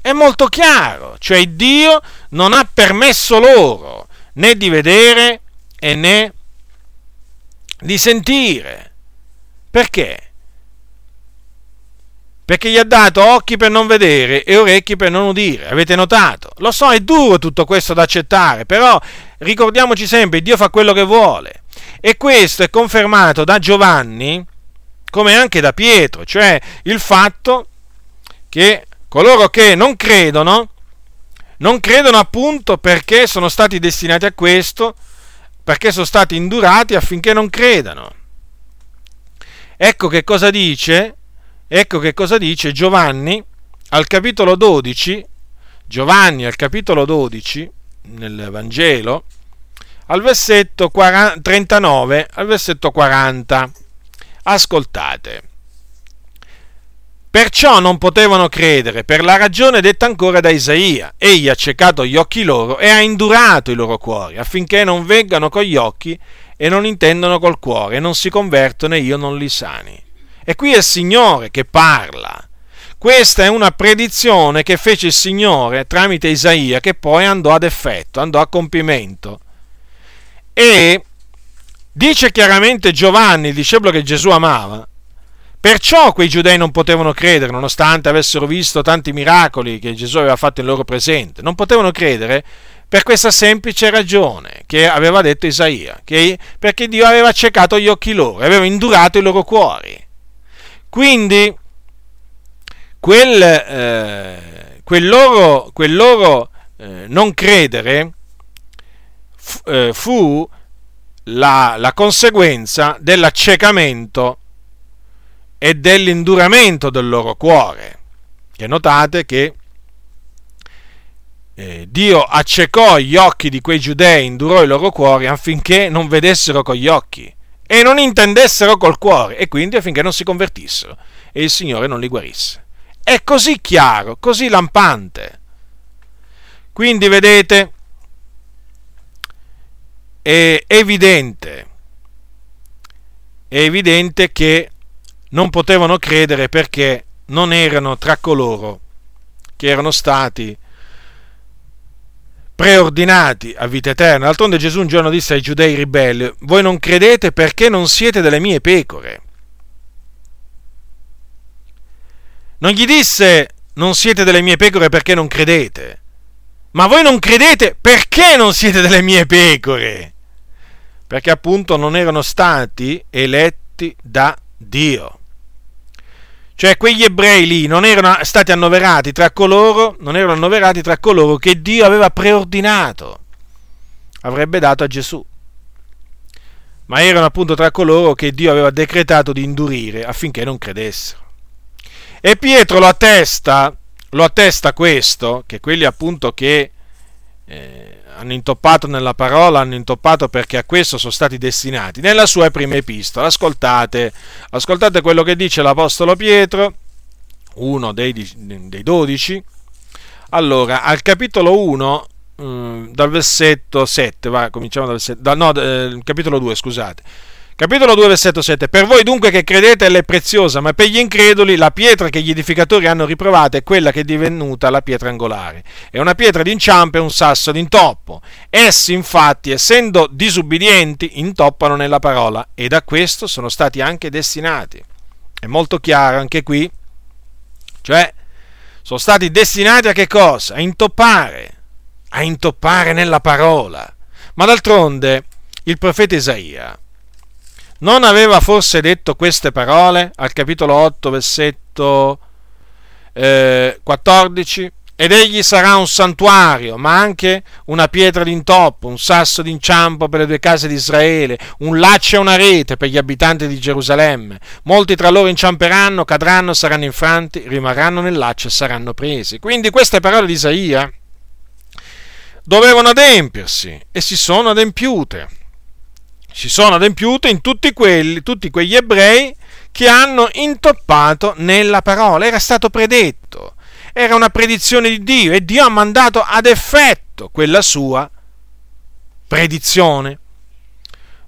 È molto chiaro, cioè Dio non ha permesso loro né di vedere né di sentire perché? Perché gli ha dato occhi per non vedere e orecchi per non udire. Avete notato? Lo so, è duro tutto questo da accettare, però ricordiamoci sempre, Dio fa quello che vuole. E questo è confermato da Giovanni, come anche da Pietro, cioè il fatto che coloro che non credono, non credono appunto perché sono stati destinati a questo, perché sono stati indurati affinché non credano. Ecco che cosa dice, ecco che cosa dice Giovanni al capitolo 12, Giovanni al capitolo 12 nel Vangelo, al versetto 40, 39 al versetto 40. Ascoltate. Perciò non potevano credere, per la ragione detta ancora da Isaia. Egli ha ciecato gli occhi loro e ha indurato i loro cuori, affinché non vengano con gli occhi e non intendono col cuore, non si convertono e io non li sani. E qui è il Signore che parla. Questa è una predizione che fece il Signore tramite Isaia, che poi andò ad effetto, andò a compimento. E dice chiaramente Giovanni, il discepolo che Gesù amava, Perciò quei giudei non potevano credere, nonostante avessero visto tanti miracoli che Gesù aveva fatto in loro presente. Non potevano credere per questa semplice ragione che aveva detto Isaia, che, perché Dio aveva accecato gli occhi loro, aveva indurato i loro cuori. Quindi quel, eh, quel loro, quel loro eh, non credere fu, eh, fu la, la conseguenza dell'accecamento e dell'induramento del loro cuore. Che notate che eh, Dio accecò gli occhi di quei giudei, indurò i loro cuori affinché non vedessero con gli occhi e non intendessero col cuore e quindi affinché non si convertissero e il Signore non li guarisse. È così chiaro, così lampante. Quindi vedete, è evidente, è evidente che non potevano credere perché non erano tra coloro che erano stati preordinati a vita eterna. D'altronde Gesù un giorno disse ai giudei ribelli, voi non credete perché non siete delle mie pecore. Non gli disse non siete delle mie pecore perché non credete, ma voi non credete perché non siete delle mie pecore? Perché appunto non erano stati eletti da Dio. Cioè quegli ebrei lì non erano stati annoverati tra coloro, annoverati tra coloro che Dio aveva preordinato, avrebbe dato a Gesù. Ma erano appunto tra coloro che Dio aveva decretato di indurire affinché non credessero. E Pietro lo attesta, lo attesta questo, che quelli appunto che eh, hanno intoppato nella parola, hanno intoppato perché a questo sono stati destinati. Nella sua prima epistola, ascoltate, ascoltate quello che dice l'Apostolo Pietro, uno dei, dodici. Allora, al capitolo 1, mm, dal versetto 7, va, cominciamo dal no, eh, capitolo 2, scusate Capitolo 2, versetto 7. Per voi dunque che credete è preziosa, ma per gli increduli la pietra che gli edificatori hanno riprovata è quella che è divenuta la pietra angolare. È una pietra d'inciampo e un sasso d'intoppo. Essi infatti, essendo disubbidienti, intoppano nella parola e da questo sono stati anche destinati. È molto chiaro anche qui. Cioè, sono stati destinati a che cosa? A intoppare. A intoppare nella parola. Ma d'altronde, il profeta Isaia non aveva forse detto queste parole al capitolo 8, versetto eh, 14? Ed egli sarà un santuario, ma anche una pietra d'intoppo, un sasso d'inciampo per le due case di Israele, un laccio e una rete per gli abitanti di Gerusalemme. Molti tra loro inciamperanno, cadranno, saranno infranti, rimarranno nel laccio e saranno presi. Quindi queste parole di Isaia dovevano adempiersi e si sono adempiute si sono adempiute in tutti, quelli, tutti quegli ebrei che hanno intoppato nella parola. Era stato predetto, era una predizione di Dio e Dio ha mandato ad effetto quella sua predizione.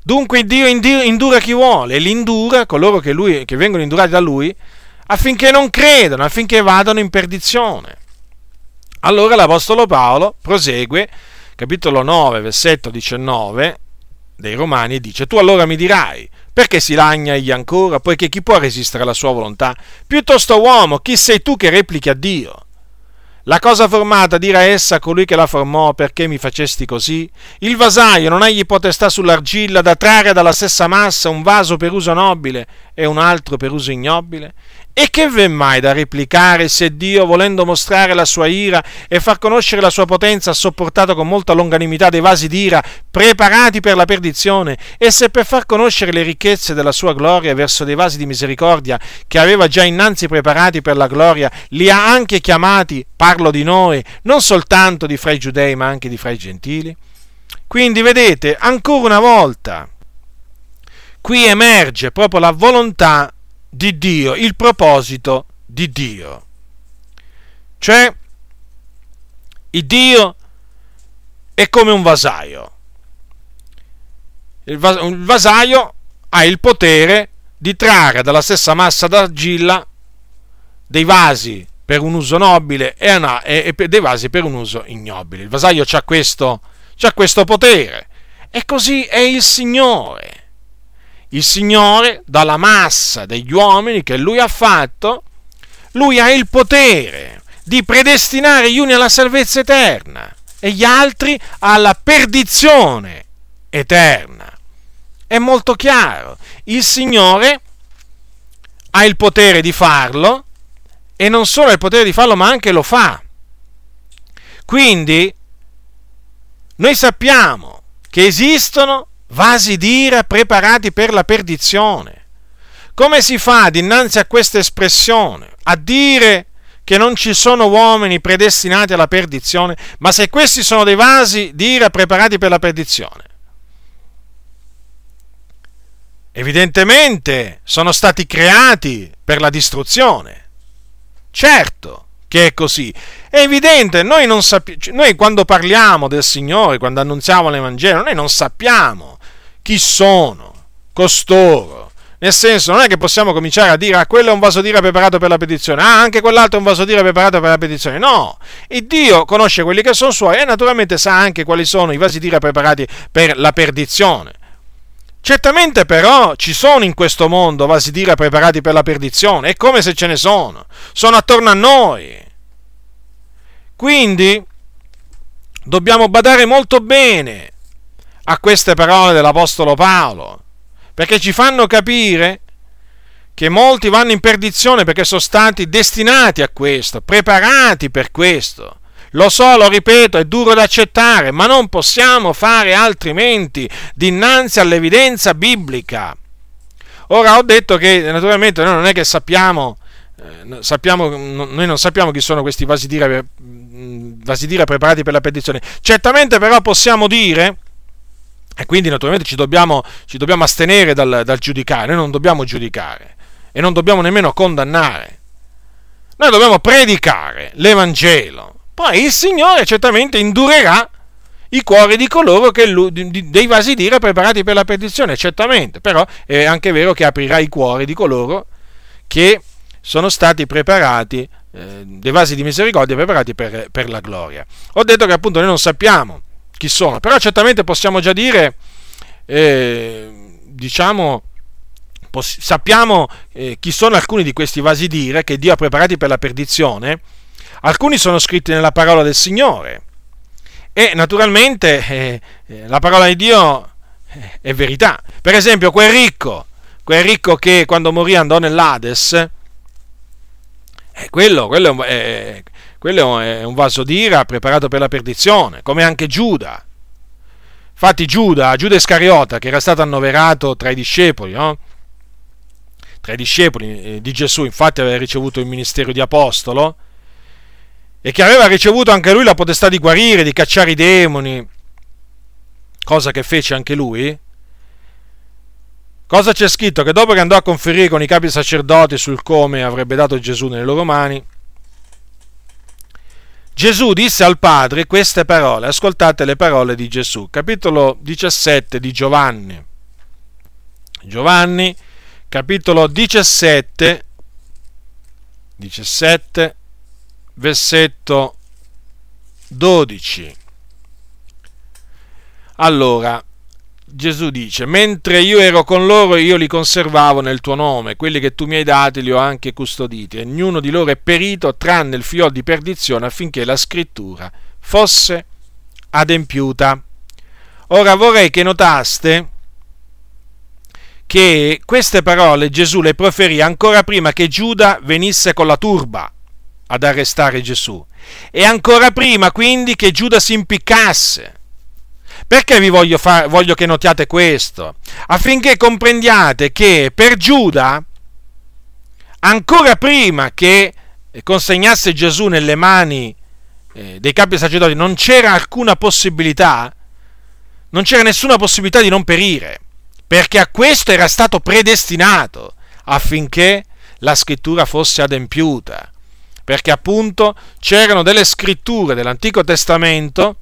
Dunque Dio indura chi vuole li indura coloro che, lui, che vengono indurati da lui affinché non credano, affinché vadano in perdizione. Allora l'Apostolo Paolo prosegue, capitolo 9, versetto 19, dei Romani e dice, tu allora mi dirai, perché si lagna egli ancora, poiché chi può resistere alla sua volontà? Piuttosto uomo, chi sei tu che replichi a Dio? La cosa formata dirà essa colui che la formò, perché mi facesti così? Il vasaio non egli potestà sull'argilla da trarre dalla stessa massa un vaso per uso nobile e un altro per uso ignobile? E che v'è mai da replicare se Dio, volendo mostrare la sua ira e far conoscere la sua potenza, ha sopportato con molta longanimità dei vasi d'ira preparati per la perdizione, e se per far conoscere le ricchezze della sua gloria verso dei vasi di misericordia che aveva già innanzi preparati per la gloria, li ha anche chiamati, parlo di noi, non soltanto di fra i giudei, ma anche di fra i gentili? Quindi vedete, ancora una volta, qui emerge proprio la volontà di Dio, il proposito di Dio. Cioè, il Dio è come un vasaio. Il, vas- il vasaio ha il potere di trarre dalla stessa massa d'argilla dei vasi per un uso nobile e, una, e, e dei vasi per un uso ignobile. Il vasaio ha questo, questo potere. E così è il Signore il Signore, dalla massa degli uomini che lui ha fatto, lui ha il potere di predestinare gli uni alla salvezza eterna e gli altri alla perdizione eterna. È molto chiaro. Il Signore ha il potere di farlo e non solo ha il potere di farlo, ma anche lo fa. Quindi noi sappiamo che esistono vasi d'ira preparati per la perdizione. Come si fa dinanzi a questa espressione a dire che non ci sono uomini predestinati alla perdizione, ma se questi sono dei vasi d'ira preparati per la perdizione? Evidentemente sono stati creati per la distruzione. Certo che è così. È evidente, noi, non sappi- noi quando parliamo del Signore, quando annunziamo l'Evangelo, noi non sappiamo chi sono costoro. Nel senso, non è che possiamo cominciare a dire, ah, quello è un vaso d'ira preparato per la petizione, ah, anche quell'altro è un vaso d'ira preparato per la petizione. No, il Dio conosce quelli che sono suoi e naturalmente sa anche quali sono i vasi d'ira preparati per la perdizione. Certamente però ci sono in questo mondo vasi d'ira preparati per la perdizione, è come se ce ne sono, sono attorno a noi. Quindi dobbiamo badare molto bene a queste parole dell'Apostolo Paolo, perché ci fanno capire che molti vanno in perdizione perché sono stati destinati a questo, preparati per questo. Lo so, lo ripeto, è duro da accettare, ma non possiamo fare altrimenti dinanzi all'evidenza biblica. Ora ho detto che naturalmente noi non è che sappiamo, eh, sappiamo noi non sappiamo chi sono questi vasi d'ira, vasi d'ira preparati per la perdizione. Certamente però possiamo dire e quindi naturalmente ci dobbiamo, ci dobbiamo astenere dal, dal giudicare, noi non dobbiamo giudicare e non dobbiamo nemmeno condannare. Noi dobbiamo predicare l'Evangelo. Poi il Signore certamente indurerà i cuori di coloro che dei vasi d'ira preparati per la perdizione, certamente, però è anche vero che aprirà i cuori di coloro che sono stati preparati, eh, dei vasi di misericordia preparati per, per la gloria. Ho detto che appunto noi non sappiamo chi sono, però certamente possiamo già dire, eh, diciamo, poss- sappiamo eh, chi sono alcuni di questi vasi d'ire che Dio ha preparati per la perdizione, alcuni sono scritti nella parola del Signore. E naturalmente eh, eh la parola di Dio eh, è verità. Per esempio quel ricco, quel ricco che quando morì andò nell'Ades, eh, quello, quello è, quello è un vaso d'ira preparato per la perdizione, come anche Giuda. Infatti Giuda, Giuda Iscariota, che era stato annoverato tra i discepoli, no? tra i discepoli eh, di Gesù, infatti aveva ricevuto il ministero di apostolo, e che aveva ricevuto anche lui la potestà di guarire, di cacciare i demoni, cosa che fece anche lui, cosa c'è scritto? Che dopo che andò a conferire con i capi sacerdoti sul come avrebbe dato Gesù nelle loro mani, Gesù disse al Padre queste parole, ascoltate le parole di Gesù, capitolo 17 di Giovanni. Giovanni, capitolo 17, 17, versetto 12. Allora, Gesù dice, mentre io ero con loro io li conservavo nel tuo nome, quelli che tu mi hai dati li ho anche custoditi, e ognuno di loro è perito tranne il figlio di perdizione affinché la scrittura fosse adempiuta. Ora vorrei che notaste che queste parole Gesù le proferì ancora prima che Giuda venisse con la turba ad arrestare Gesù e ancora prima quindi che Giuda si impiccasse. Perché vi voglio, far, voglio che notiate questo? Affinché comprendiate che per Giuda, ancora prima che consegnasse Gesù nelle mani eh, dei capi sacerdoti, non c'era alcuna possibilità, non c'era nessuna possibilità di non perire perché a questo era stato predestinato affinché la scrittura fosse adempiuta. Perché appunto c'erano delle scritture dell'Antico Testamento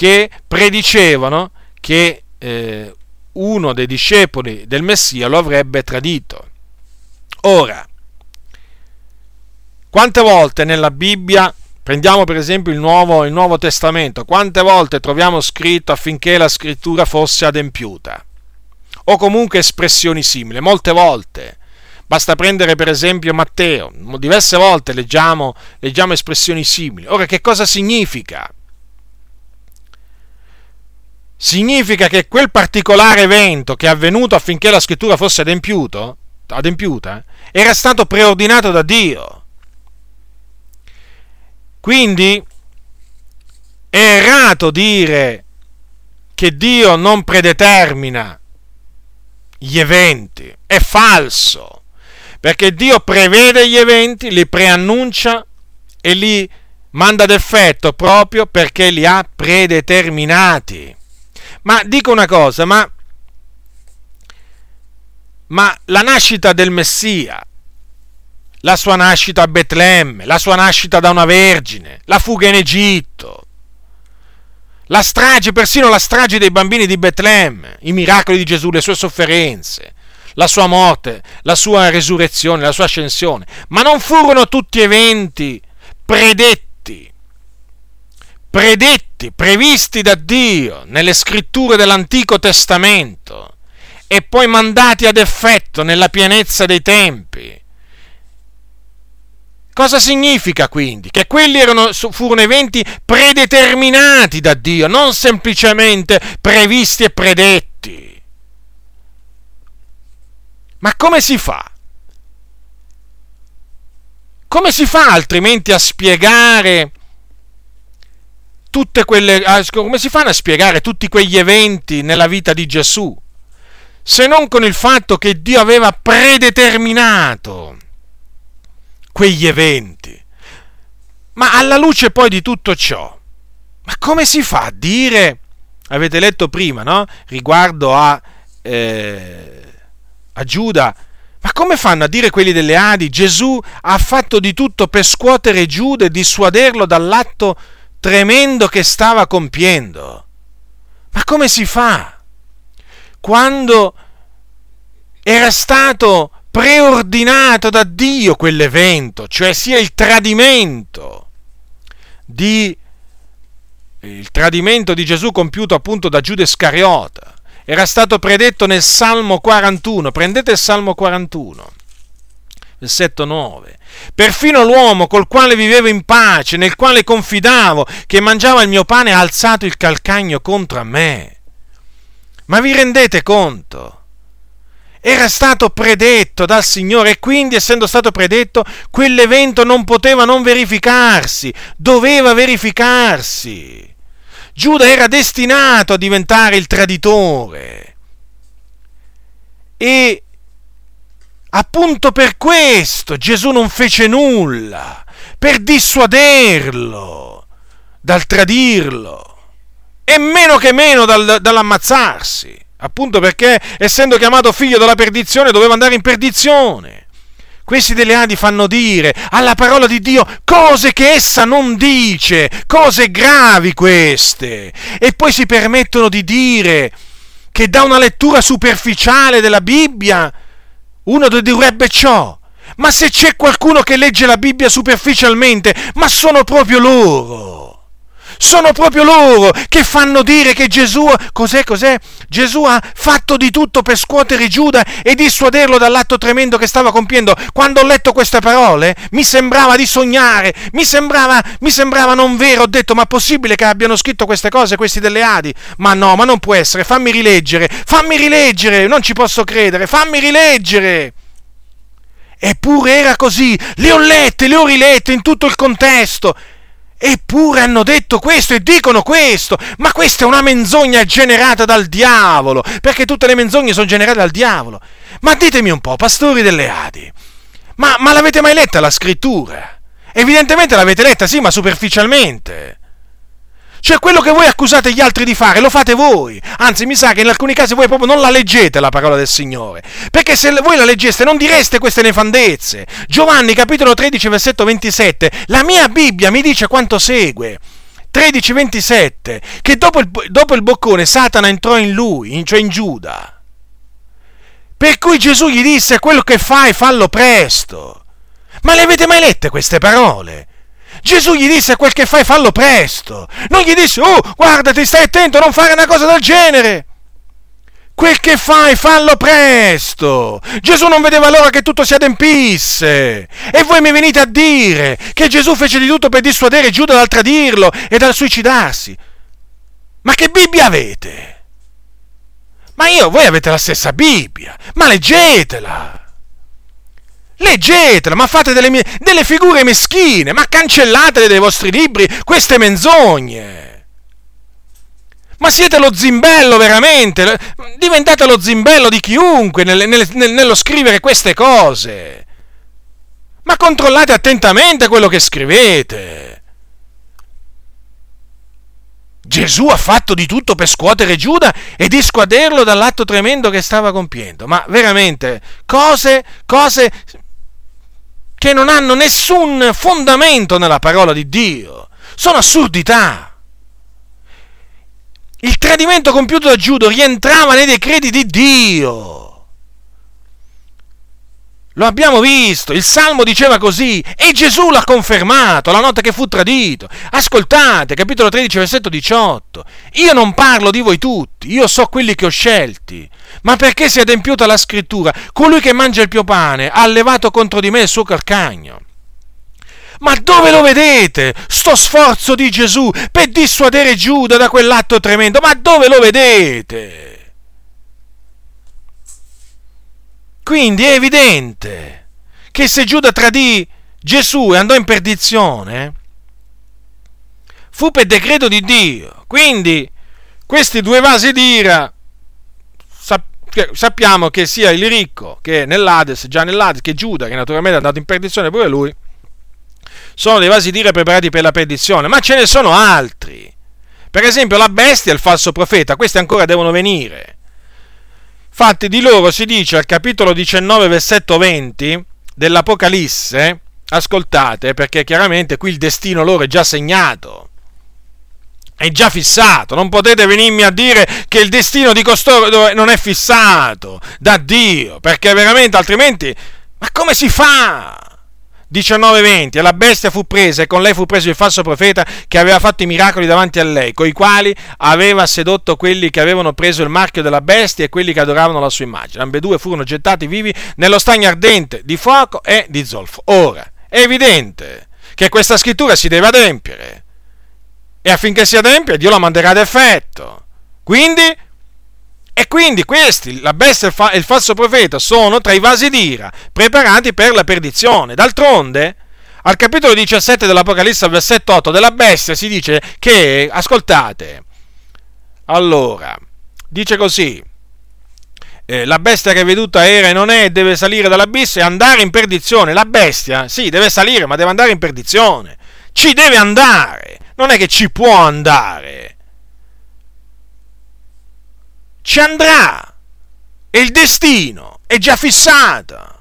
che predicevano che eh, uno dei discepoli del Messia lo avrebbe tradito. Ora, quante volte nella Bibbia, prendiamo per esempio il Nuovo, il Nuovo Testamento, quante volte troviamo scritto affinché la scrittura fosse adempiuta? o comunque espressioni simili, molte volte. Basta prendere per esempio Matteo, diverse volte leggiamo, leggiamo espressioni simili. Ora, che cosa significa? Significa che quel particolare evento che è avvenuto affinché la scrittura fosse adempiuta era stato preordinato da Dio. Quindi è errato dire che Dio non predetermina gli eventi. È falso, perché Dio prevede gli eventi, li preannuncia e li manda ad effetto proprio perché li ha predeterminati. Ma dico una cosa, ma, ma la nascita del Messia, la sua nascita a Betlemme, la sua nascita da una vergine, la fuga in Egitto, la strage, persino la strage dei bambini di Betlemme, i miracoli di Gesù, le sue sofferenze, la sua morte, la sua resurrezione, la sua ascensione, ma non furono tutti eventi predetti, predetti, previsti da Dio nelle scritture dell'Antico Testamento e poi mandati ad effetto nella pienezza dei tempi Cosa significa quindi? Che quelli erano, furono eventi predeterminati da Dio, non semplicemente previsti e predetti. Ma come si fa? Come si fa altrimenti a spiegare tutte quelle come si fanno a spiegare tutti quegli eventi nella vita di Gesù? Se non con il fatto che Dio aveva predeterminato quegli eventi. Ma alla luce poi di tutto ciò, ma come si fa a dire, avete letto prima, no? Riguardo a, eh, a Giuda, ma come fanno a dire quelli delle Adi? Gesù ha fatto di tutto per scuotere Giuda e dissuaderlo dall'atto tremendo che stava compiendo. Ma come si fa? Quando era stato preordinato da Dio quell'evento, cioè sia il tradimento di il tradimento di Gesù compiuto appunto da Giuda Iscariota. Era stato predetto nel Salmo 41. Prendete il Salmo 41, versetto 9. Perfino l'uomo col quale vivevo in pace, nel quale confidavo, che mangiava il mio pane, ha alzato il calcagno contro me. Ma vi rendete conto? era stato predetto dal Signore e quindi essendo stato predetto quell'evento non poteva non verificarsi, doveva verificarsi. Giuda era destinato a diventare il traditore e appunto per questo Gesù non fece nulla per dissuaderlo dal tradirlo e meno che meno dal, dall'ammazzarsi appunto perché essendo chiamato figlio della perdizione doveva andare in perdizione. Questi delle Adi fanno dire alla parola di Dio cose che essa non dice, cose gravi queste, e poi si permettono di dire che da una lettura superficiale della Bibbia uno dedurrebbe ciò. Ma se c'è qualcuno che legge la Bibbia superficialmente, ma sono proprio loro sono proprio loro che fanno dire che Gesù, cos'è, cos'è? Gesù ha fatto di tutto per scuotere Giuda e dissuaderlo dall'atto tremendo che stava compiendo. Quando ho letto queste parole mi sembrava di sognare, mi sembrava, mi sembrava non vero. Ho detto, ma possibile che abbiano scritto queste cose, questi delle Adi? Ma no, ma non può essere, fammi rileggere, fammi rileggere, non ci posso credere, fammi rileggere. Eppure era così, le ho lette, le ho rilette in tutto il contesto. Eppure hanno detto questo e dicono questo, ma questa è una menzogna generata dal diavolo, perché tutte le menzogne sono generate dal diavolo. Ma ditemi un po', pastori delle Adi, ma, ma l'avete mai letta la scrittura? Evidentemente l'avete letta, sì, ma superficialmente. Cioè quello che voi accusate gli altri di fare lo fate voi. Anzi, mi sa che in alcuni casi voi proprio non la leggete la parola del Signore. Perché se voi la leggeste non direste queste nefandezze. Giovanni capitolo 13 versetto 27. La mia Bibbia mi dice quanto segue. 13:27 che dopo il, dopo il boccone Satana entrò in lui, cioè in Giuda. Per cui Gesù gli disse quello che fai fallo presto. Ma le avete mai lette queste parole? Gesù gli disse quel che fai fallo presto. Non gli disse, oh, guardati, stai attento, non fare una cosa del genere. Quel che fai fallo presto. Gesù non vedeva l'ora che tutto si adempisse. E voi mi venite a dire che Gesù fece di tutto per dissuadere Giuda dal tradirlo e dal suicidarsi. Ma che Bibbia avete? Ma io, voi avete la stessa Bibbia, ma leggetela. Leggetela, ma fate delle, mie, delle figure meschine, ma cancellatele dai vostri libri queste menzogne. Ma siete lo zimbello veramente, diventate lo zimbello di chiunque nel, nel, nel, nello scrivere queste cose. Ma controllate attentamente quello che scrivete. Gesù ha fatto di tutto per scuotere Giuda e dissuaderlo dall'atto tremendo che stava compiendo. Ma veramente, cose, cose che non hanno nessun fondamento nella parola di Dio. Sono assurdità. Il tradimento compiuto da Giuda rientrava nei decreti di Dio. Lo abbiamo visto, il Salmo diceva così e Gesù l'ha confermato la notte che fu tradito. Ascoltate, capitolo 13, versetto 18. Io non parlo di voi tutti, io so quelli che ho scelti ma perché si è adempiuta la scrittura? Colui che mangia il mio pane ha allevato contro di me il suo calcagno. Ma dove lo vedete? Sto sforzo di Gesù per dissuadere Giuda da quell'atto tremendo. Ma dove lo vedete? Quindi è evidente che se Giuda tradì Gesù e andò in perdizione, fu per decreto di Dio. Quindi questi due vasi d'ira sappiamo che sia il ricco che nell'Ades, già nell'Ades, che Giuda, che naturalmente è andato in perdizione pure lui, sono dei vasi d'ira preparati per la perdizione, ma ce ne sono altri. Per esempio la bestia e il falso profeta, questi ancora devono venire. Infatti di loro si dice al capitolo 19, versetto 20 dell'Apocalisse, ascoltate perché chiaramente qui il destino loro è già segnato è già fissato, non potete venirmi a dire che il destino di costoro non è fissato da Dio, perché veramente altrimenti, ma come si fa? 19:20 e la bestia fu presa e con lei fu preso il falso profeta che aveva fatto i miracoli davanti a lei, coi quali aveva sedotto quelli che avevano preso il marchio della bestia e quelli che adoravano la sua immagine. Ambedue furono gettati vivi nello stagno ardente di fuoco e di zolfo. Ora, è evidente che questa scrittura si deve adempiere e affinché si adempia Dio la manderà ad effetto. Quindi, e quindi questi, la bestia e il falso profeta, sono tra i vasi d'ira preparati per la perdizione. D'altronde, al capitolo 17 dell'Apocalisse, al versetto 8 della bestia, si dice che, ascoltate, allora, dice così, eh, la bestia che veduta era e non è, deve salire dall'abisso e andare in perdizione. La bestia, sì, deve salire, ma deve andare in perdizione. Ci deve andare non è che ci può andare, ci andrà e il destino è già fissato.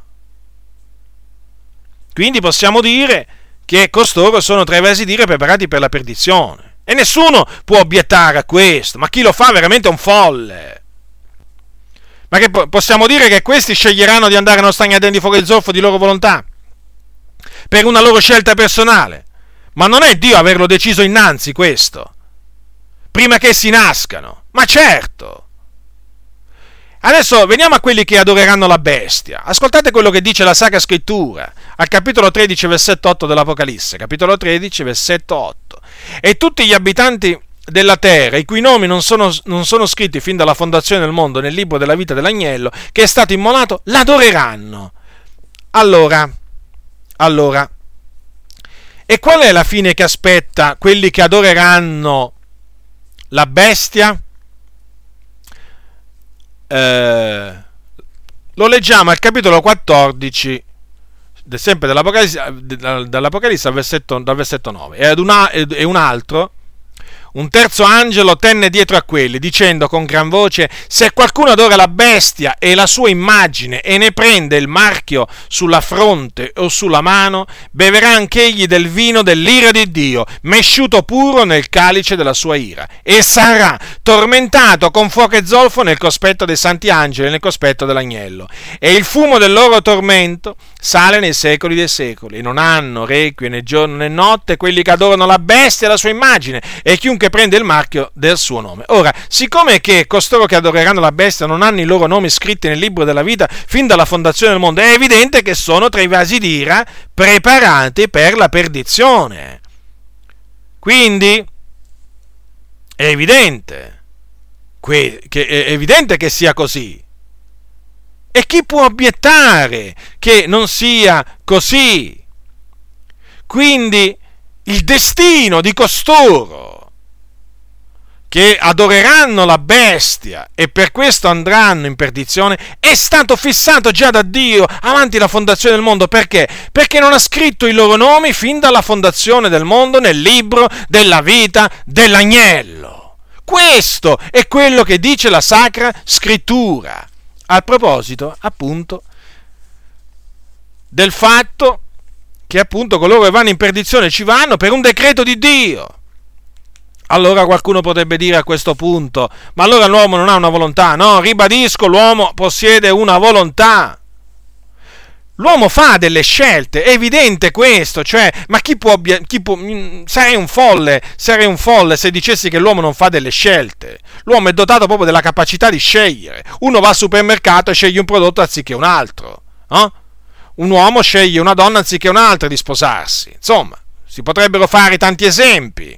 Quindi possiamo dire che costoro sono tra i vasi dire preparati per la perdizione. E nessuno può obiettare a questo, ma chi lo fa veramente è un folle. Ma che possiamo dire che questi sceglieranno di andare nello stagno di fuoco del zolfo di loro volontà? Per una loro scelta personale? Ma non è Dio averlo deciso innanzi questo? Prima che si nascano? Ma certo! Adesso veniamo a quelli che adoreranno la bestia. Ascoltate quello che dice la Sacra Scrittura al capitolo 13, versetto 8 dell'Apocalisse. Capitolo 13, versetto 8. E tutti gli abitanti della terra, i cui nomi non sono, non sono, scritti fin dalla fondazione del mondo nel libro della vita dell'agnello, che è stato immolato, l'adoreranno. Allora, allora, e qual è la fine che aspetta quelli che adoreranno la bestia? Eh, lo leggiamo al capitolo 14 sempre dall'Apocalisse, dall'Apocalisse versetto, dal versetto 9 e, una, e un altro un terzo angelo tenne dietro a quelli, dicendo con gran voce, se qualcuno adora la bestia e la sua immagine e ne prende il marchio sulla fronte o sulla mano, beverà anch'egli del vino dell'ira di Dio, mesciuto puro nel calice della sua ira, e sarà tormentato con fuoco e zolfo nel cospetto dei santi angeli e nel cospetto dell'agnello. E il fumo del loro tormento sale nei secoli dei secoli, e non hanno requie né giorno né notte quelli che adorano la bestia e la sua immagine, e chiunque prende il marchio del suo nome. Ora, siccome che costoro che adoreranno la bestia non hanno i loro nomi scritti nel libro della vita fin dalla fondazione del mondo, è evidente che sono tra i vasi d'ira preparati per la perdizione. Quindi, è evidente, è evidente che sia così. E chi può obiettare che non sia così? Quindi il destino di costoro che adoreranno la bestia e per questo andranno in perdizione, è stato fissato già da Dio avanti la fondazione del mondo. Perché? Perché non ha scritto i loro nomi fin dalla fondazione del mondo nel libro della vita dell'agnello. Questo è quello che dice la Sacra Scrittura. A proposito, appunto, del fatto che appunto coloro che vanno in perdizione ci vanno per un decreto di Dio. Allora qualcuno potrebbe dire a questo punto, ma allora l'uomo non ha una volontà? No, ribadisco, l'uomo possiede una volontà. L'uomo fa delle scelte, è evidente questo, cioè, ma chi può, chi può, mm, sarei un folle, sarei un folle se dicessi che l'uomo non fa delle scelte. L'uomo è dotato proprio della capacità di scegliere. Uno va al supermercato e sceglie un prodotto anziché un altro. Eh? Un uomo sceglie una donna anziché un'altra di sposarsi. Insomma, si potrebbero fare tanti esempi.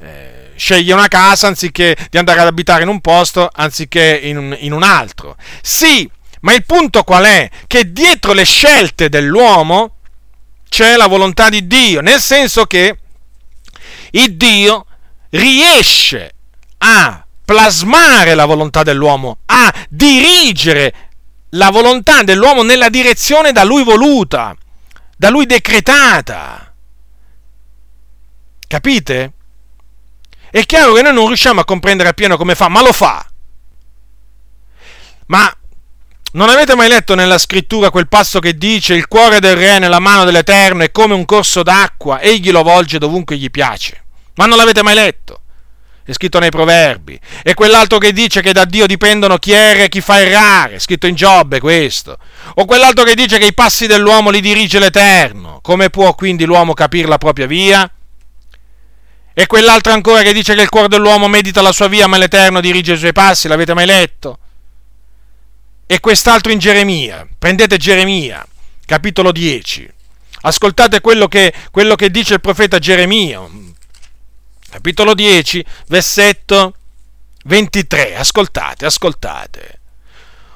Eh, sceglie una casa anziché di andare ad abitare in un posto anziché in un, in un altro. Sì, ma il punto qual è? Che dietro le scelte dell'uomo c'è la volontà di Dio, nel senso che il Dio riesce a plasmare la volontà dell'uomo, a dirigere la volontà dell'uomo nella direzione da lui voluta, da lui decretata. Capite? È chiaro che noi non riusciamo a comprendere appieno come fa, ma lo fa. Ma non avete mai letto nella scrittura quel passo che dice il cuore del re nella mano dell'Eterno è come un corso d'acqua, egli lo volge dovunque gli piace. Ma non l'avete mai letto? È scritto nei proverbi. E quell'altro che dice che da Dio dipendono chi erra e chi fa errare, è scritto in Giobbe questo. O quell'altro che dice che i passi dell'uomo li dirige l'Eterno. Come può quindi l'uomo capire la propria via? E quell'altro ancora che dice che il cuore dell'uomo medita la sua via, ma l'Eterno dirige i suoi passi, l'avete mai letto? E quest'altro in Geremia, prendete Geremia, capitolo 10, ascoltate quello che, quello che dice il profeta Geremia, capitolo 10, versetto 23, ascoltate, ascoltate.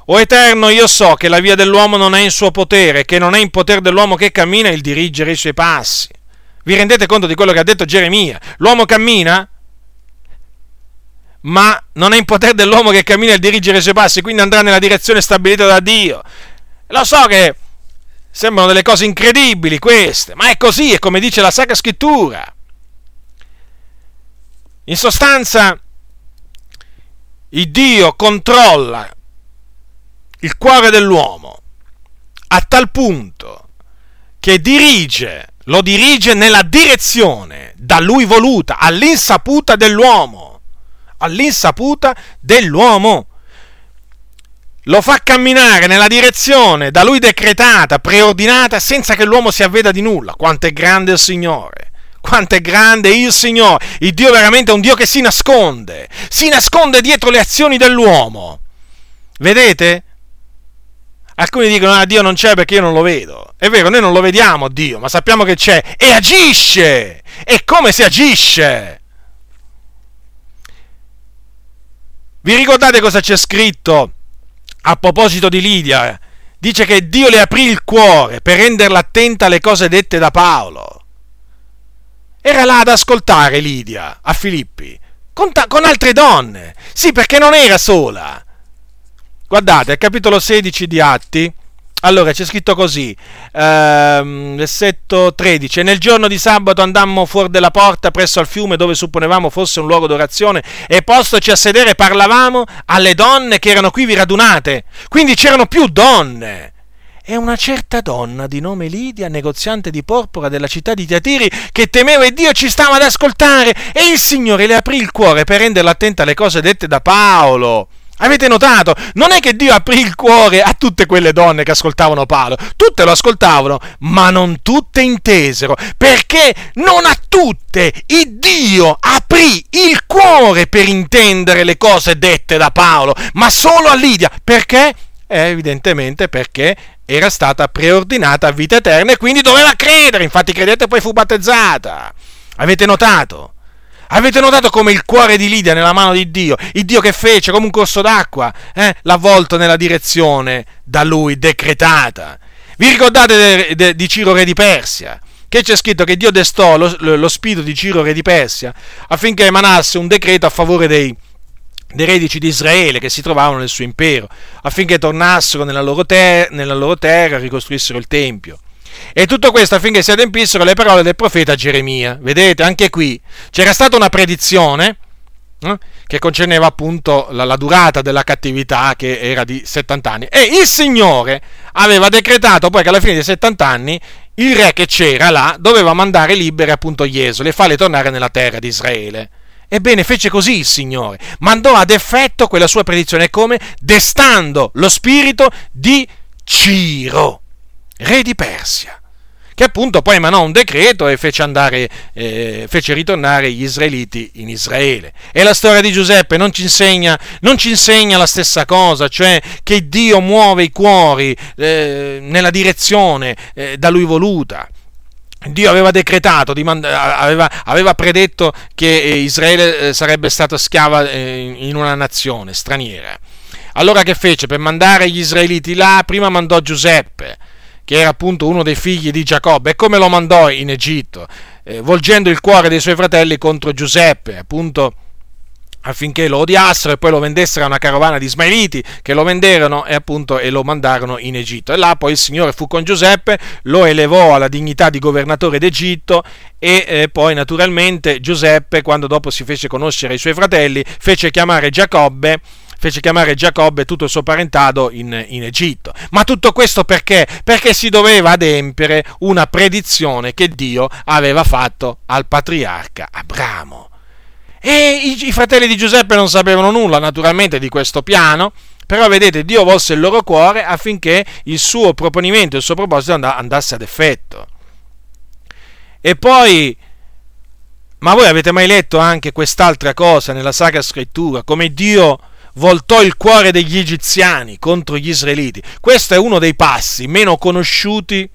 O Eterno, io so che la via dell'uomo non è in suo potere, che non è in potere dell'uomo che cammina il dirigere i suoi passi. Vi rendete conto di quello che ha detto Geremia? L'uomo cammina, ma non è in potere dell'uomo che cammina il dirigere i suoi passi, quindi andrà nella direzione stabilita da Dio. Lo so che sembrano delle cose incredibili queste, ma è così, è come dice la Sacra Scrittura. In sostanza, il Dio controlla il cuore dell'uomo a tal punto che dirige lo dirige nella direzione da lui voluta, all'insaputa dell'uomo, all'insaputa dell'uomo. Lo fa camminare nella direzione da lui decretata, preordinata, senza che l'uomo si avveda di nulla. Quanto è grande il Signore! quanto è grande il Signore. Il Dio veramente è un Dio che si nasconde, si nasconde dietro le azioni dell'uomo. Vedete? Alcuni dicono, ah, Dio non c'è perché io non lo vedo. È vero, noi non lo vediamo Dio, ma sappiamo che c'è e agisce. E come si agisce? Vi ricordate cosa c'è scritto a proposito di Lidia? Dice che Dio le aprì il cuore per renderla attenta alle cose dette da Paolo. Era là ad ascoltare Lidia a Filippi con, ta- con altre donne. Sì, perché non era sola Guardate, al capitolo 16 di Atti, allora c'è scritto così, ehm, versetto 13, nel giorno di sabato andammo fuori della porta presso al fiume dove supponevamo fosse un luogo d'orazione e postoci a sedere parlavamo alle donne che erano qui radunate, quindi c'erano più donne. E una certa donna di nome Lidia, negoziante di porpora della città di Tiatiri, che temeva il Dio, ci stava ad ascoltare e il Signore le aprì il cuore per renderla attenta alle cose dette da Paolo. Avete notato? Non è che Dio aprì il cuore a tutte quelle donne che ascoltavano Paolo, tutte lo ascoltavano, ma non tutte intesero, perché non a tutte il Dio aprì il cuore per intendere le cose dette da Paolo, ma solo a Lidia. Perché? Eh, evidentemente perché era stata preordinata a vita eterna e quindi doveva credere, infatti credete e poi fu battezzata. Avete notato? Avete notato come il cuore di Lidia nella mano di Dio, il Dio che fece come un corso d'acqua, eh, l'ha volto nella direzione da lui decretata. Vi ricordate de, de, di Ciro re di Persia? Che c'è scritto che Dio destò lo, lo spirito di Ciro re di Persia affinché emanasse un decreto a favore dei, dei redici di Israele che si trovavano nel suo impero, affinché tornassero nella loro, ter- nella loro terra e ricostruissero il Tempio. E tutto questo affinché si adempissero le parole del profeta Geremia. Vedete, anche qui c'era stata una predizione eh, che concerneva appunto la, la, durata della cattività che era di 70 anni. E il Signore aveva decretato poi che alla fine dei 70 anni il re che c'era là doveva mandare liberi appunto gli esoli e farli tornare nella terra di Israele. Ebbene, fece così il Signore, mandò ad effetto quella sua predizione come destando lo spirito di Ciro re di Persia, che appunto poi emanò un decreto e fece, andare, eh, fece ritornare gli israeliti in Israele. E la storia di Giuseppe non ci insegna, non ci insegna la stessa cosa, cioè che Dio muove i cuori eh, nella direzione eh, da lui voluta. Dio aveva decretato, aveva, aveva, predetto che Israele eh, sarebbe stata schiava eh, in una nazione straniera. Allora che fece? Per mandare gli israeliti là, prima mandò Giuseppe, che era appunto uno dei figli di Giacobbe, e come lo mandò in Egitto, eh, volgendo il cuore dei suoi fratelli contro Giuseppe, appunto affinché lo odiassero e poi lo vendessero a una carovana di ismaeliti che lo venderono e appunto e lo mandarono in Egitto. E là poi il Signore fu con Giuseppe, lo elevò alla dignità di governatore d'Egitto e eh, poi naturalmente Giuseppe, quando dopo si fece conoscere ai suoi fratelli, fece chiamare Giacobbe fece chiamare Giacobbe e tutto il suo parentado in, in Egitto. Ma tutto questo perché? Perché si doveva adempiere una predizione che Dio aveva fatto al patriarca Abramo. E i, i fratelli di Giuseppe non sapevano nulla naturalmente di questo piano, però vedete, Dio volse il loro cuore affinché il suo proponimento, il suo proposito andasse ad effetto. E poi, ma voi avete mai letto anche quest'altra cosa nella Sacra Scrittura, come Dio voltò il cuore degli egiziani contro gli israeliti. Questo è uno dei passi meno conosciuti,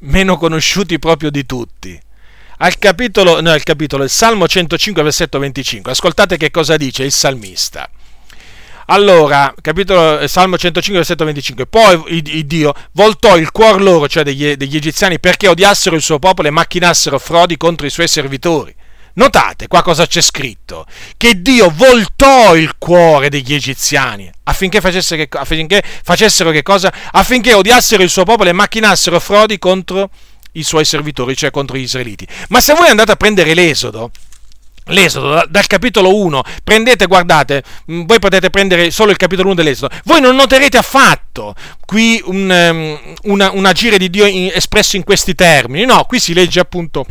meno conosciuti proprio di tutti. Al capitolo, no, al capitolo, il Salmo 105, versetto 25. Ascoltate che cosa dice il salmista. Allora, capitolo, Salmo 105, versetto 25. Poi il, Dio voltò il cuore loro, cioè degli, degli egiziani, perché odiassero il suo popolo e macchinassero frodi contro i suoi servitori. Notate qua cosa c'è scritto, che Dio voltò il cuore degli egiziani affinché facessero che, affinché facessero che cosa? Affinché odiassero il suo popolo e macchinassero frodi contro i suoi servitori, cioè contro gli israeliti. Ma se voi andate a prendere l'Esodo, L'Esodo, dal capitolo 1, prendete, guardate, mm, voi potete prendere solo il capitolo 1 dell'Esodo, voi non noterete affatto qui un, um, una, un agire di Dio in, espresso in questi termini, no, qui si legge appunto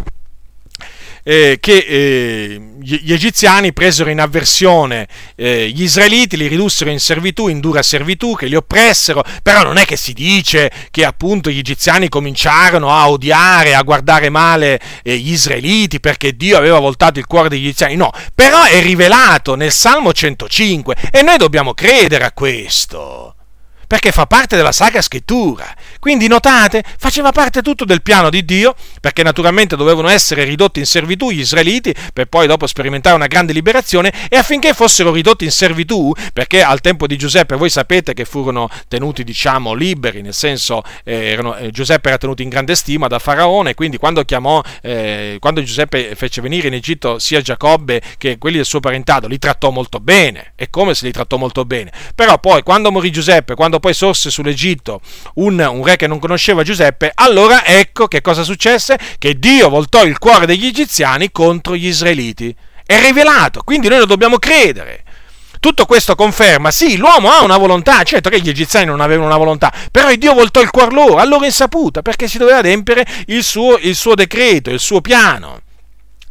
eh, che eh, gli egiziani presero in avversione eh, gli israeliti, li ridussero in servitù, in dura servitù, che li oppressero, però non è che si dice che appunto gli egiziani cominciarono a odiare, a guardare male eh, gli israeliti perché Dio aveva voltato il cuore degli egiziani, no, però è rivelato nel Salmo 105 e noi dobbiamo credere a questo perché fa parte della Sacra Scrittura. Quindi notate, faceva parte tutto del piano di Dio, perché naturalmente dovevano essere ridotti in servitù gli israeliti, per poi dopo sperimentare una grande liberazione, e affinché fossero ridotti in servitù, perché al tempo di Giuseppe voi sapete che furono tenuti, diciamo, liberi, nel senso eh, erano, eh, Giuseppe era tenuto in grande stima da Faraone, quindi quando chiamò, eh, quando Giuseppe fece venire in Egitto sia Giacobbe che quelli del suo parentato, li trattò molto bene, e come se li trattò molto bene. Però poi quando morì Giuseppe, quando poi sorse sull'Egitto un, un, re che non conosceva Giuseppe, allora ecco che cosa successe? Che Dio voltò il cuore degli egiziani contro gli israeliti. È rivelato, quindi noi lo dobbiamo credere. Tutto questo conferma, sì, l'uomo ha una volontà, certo che gli egiziani non avevano una volontà, però Dio voltò il cuore loro, a loro insaputa, perché si doveva adempiere il suo, il suo decreto, il suo piano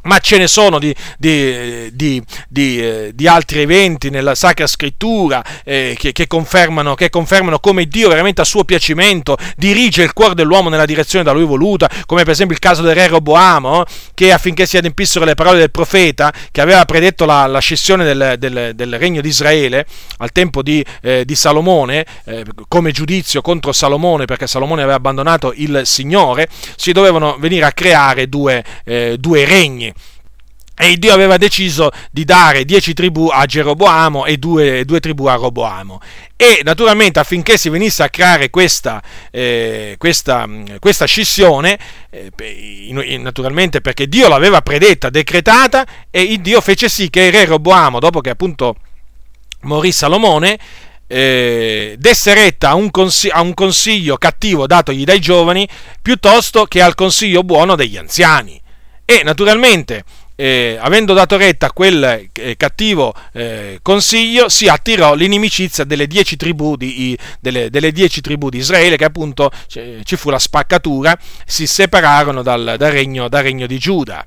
ma ce ne sono di, di, di, di, altri eventi nella Sacra Scrittura eh, che, che, confermano, che, confermano, come Dio veramente a suo piacimento dirige il cuore dell'uomo nella direzione da lui voluta, come per esempio il caso del re Roboamo, che affinché si adempissero le parole del profeta, che aveva predetto la, la scissione del, del, del, regno di Israele al tempo di, eh, Salomone, eh, come giudizio contro Salomone, perché Salomone aveva abbandonato il Signore, si dovevano venire a creare due, eh, due regni e Dio aveva deciso di dare dieci tribù a Geroboamo e due, due tribù a Roboamo. E naturalmente affinché si venisse a creare questa, eh, questa, questa scissione, eh, naturalmente perché Dio l'aveva predetta, decretata, e Dio fece sì che il re Roboamo, dopo che appunto morì Salomone, eh, desse retta a un, consiglio, a un consiglio cattivo datogli dai giovani piuttosto che al consiglio buono degli anziani. E naturalmente eh, avendo dato retta a quel eh, cattivo eh, consiglio, si attirò l'inimicizia delle dieci tribù di, delle, delle dieci tribù di Israele, che appunto ci fu la spaccatura, si separarono dal, dal, regno, dal regno di Giuda.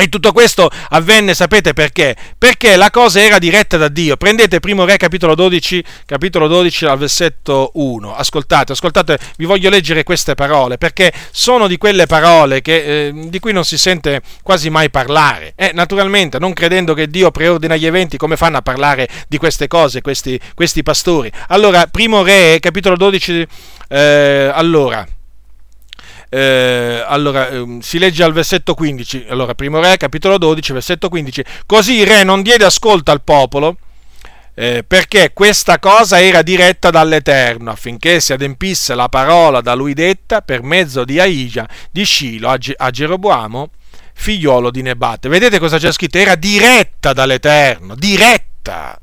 E tutto questo avvenne, sapete perché? Perché la cosa era diretta da Dio. Prendete primo Re capitolo 12, capitolo 12 al versetto 1. Ascoltate, ascoltate, vi voglio leggere queste parole, perché sono di quelle parole che, eh, di cui non si sente quasi mai parlare. E naturalmente, non credendo che Dio preordina gli eventi, come fanno a parlare di queste cose questi, questi pastori? Allora, primo Re, capitolo 12, eh, allora eh, allora, eh, si legge al versetto 15, allora, primo re, capitolo 12, versetto 15, così il re non diede ascolto al popolo, eh, perché questa cosa era diretta dall'Eterno, affinché si adempisse la parola da lui detta per mezzo di Aija, di Scilo, a, Ge- a Geroboamo, figliolo di Nebate. Vedete cosa c'è scritto? Era diretta dall'Eterno, diretta.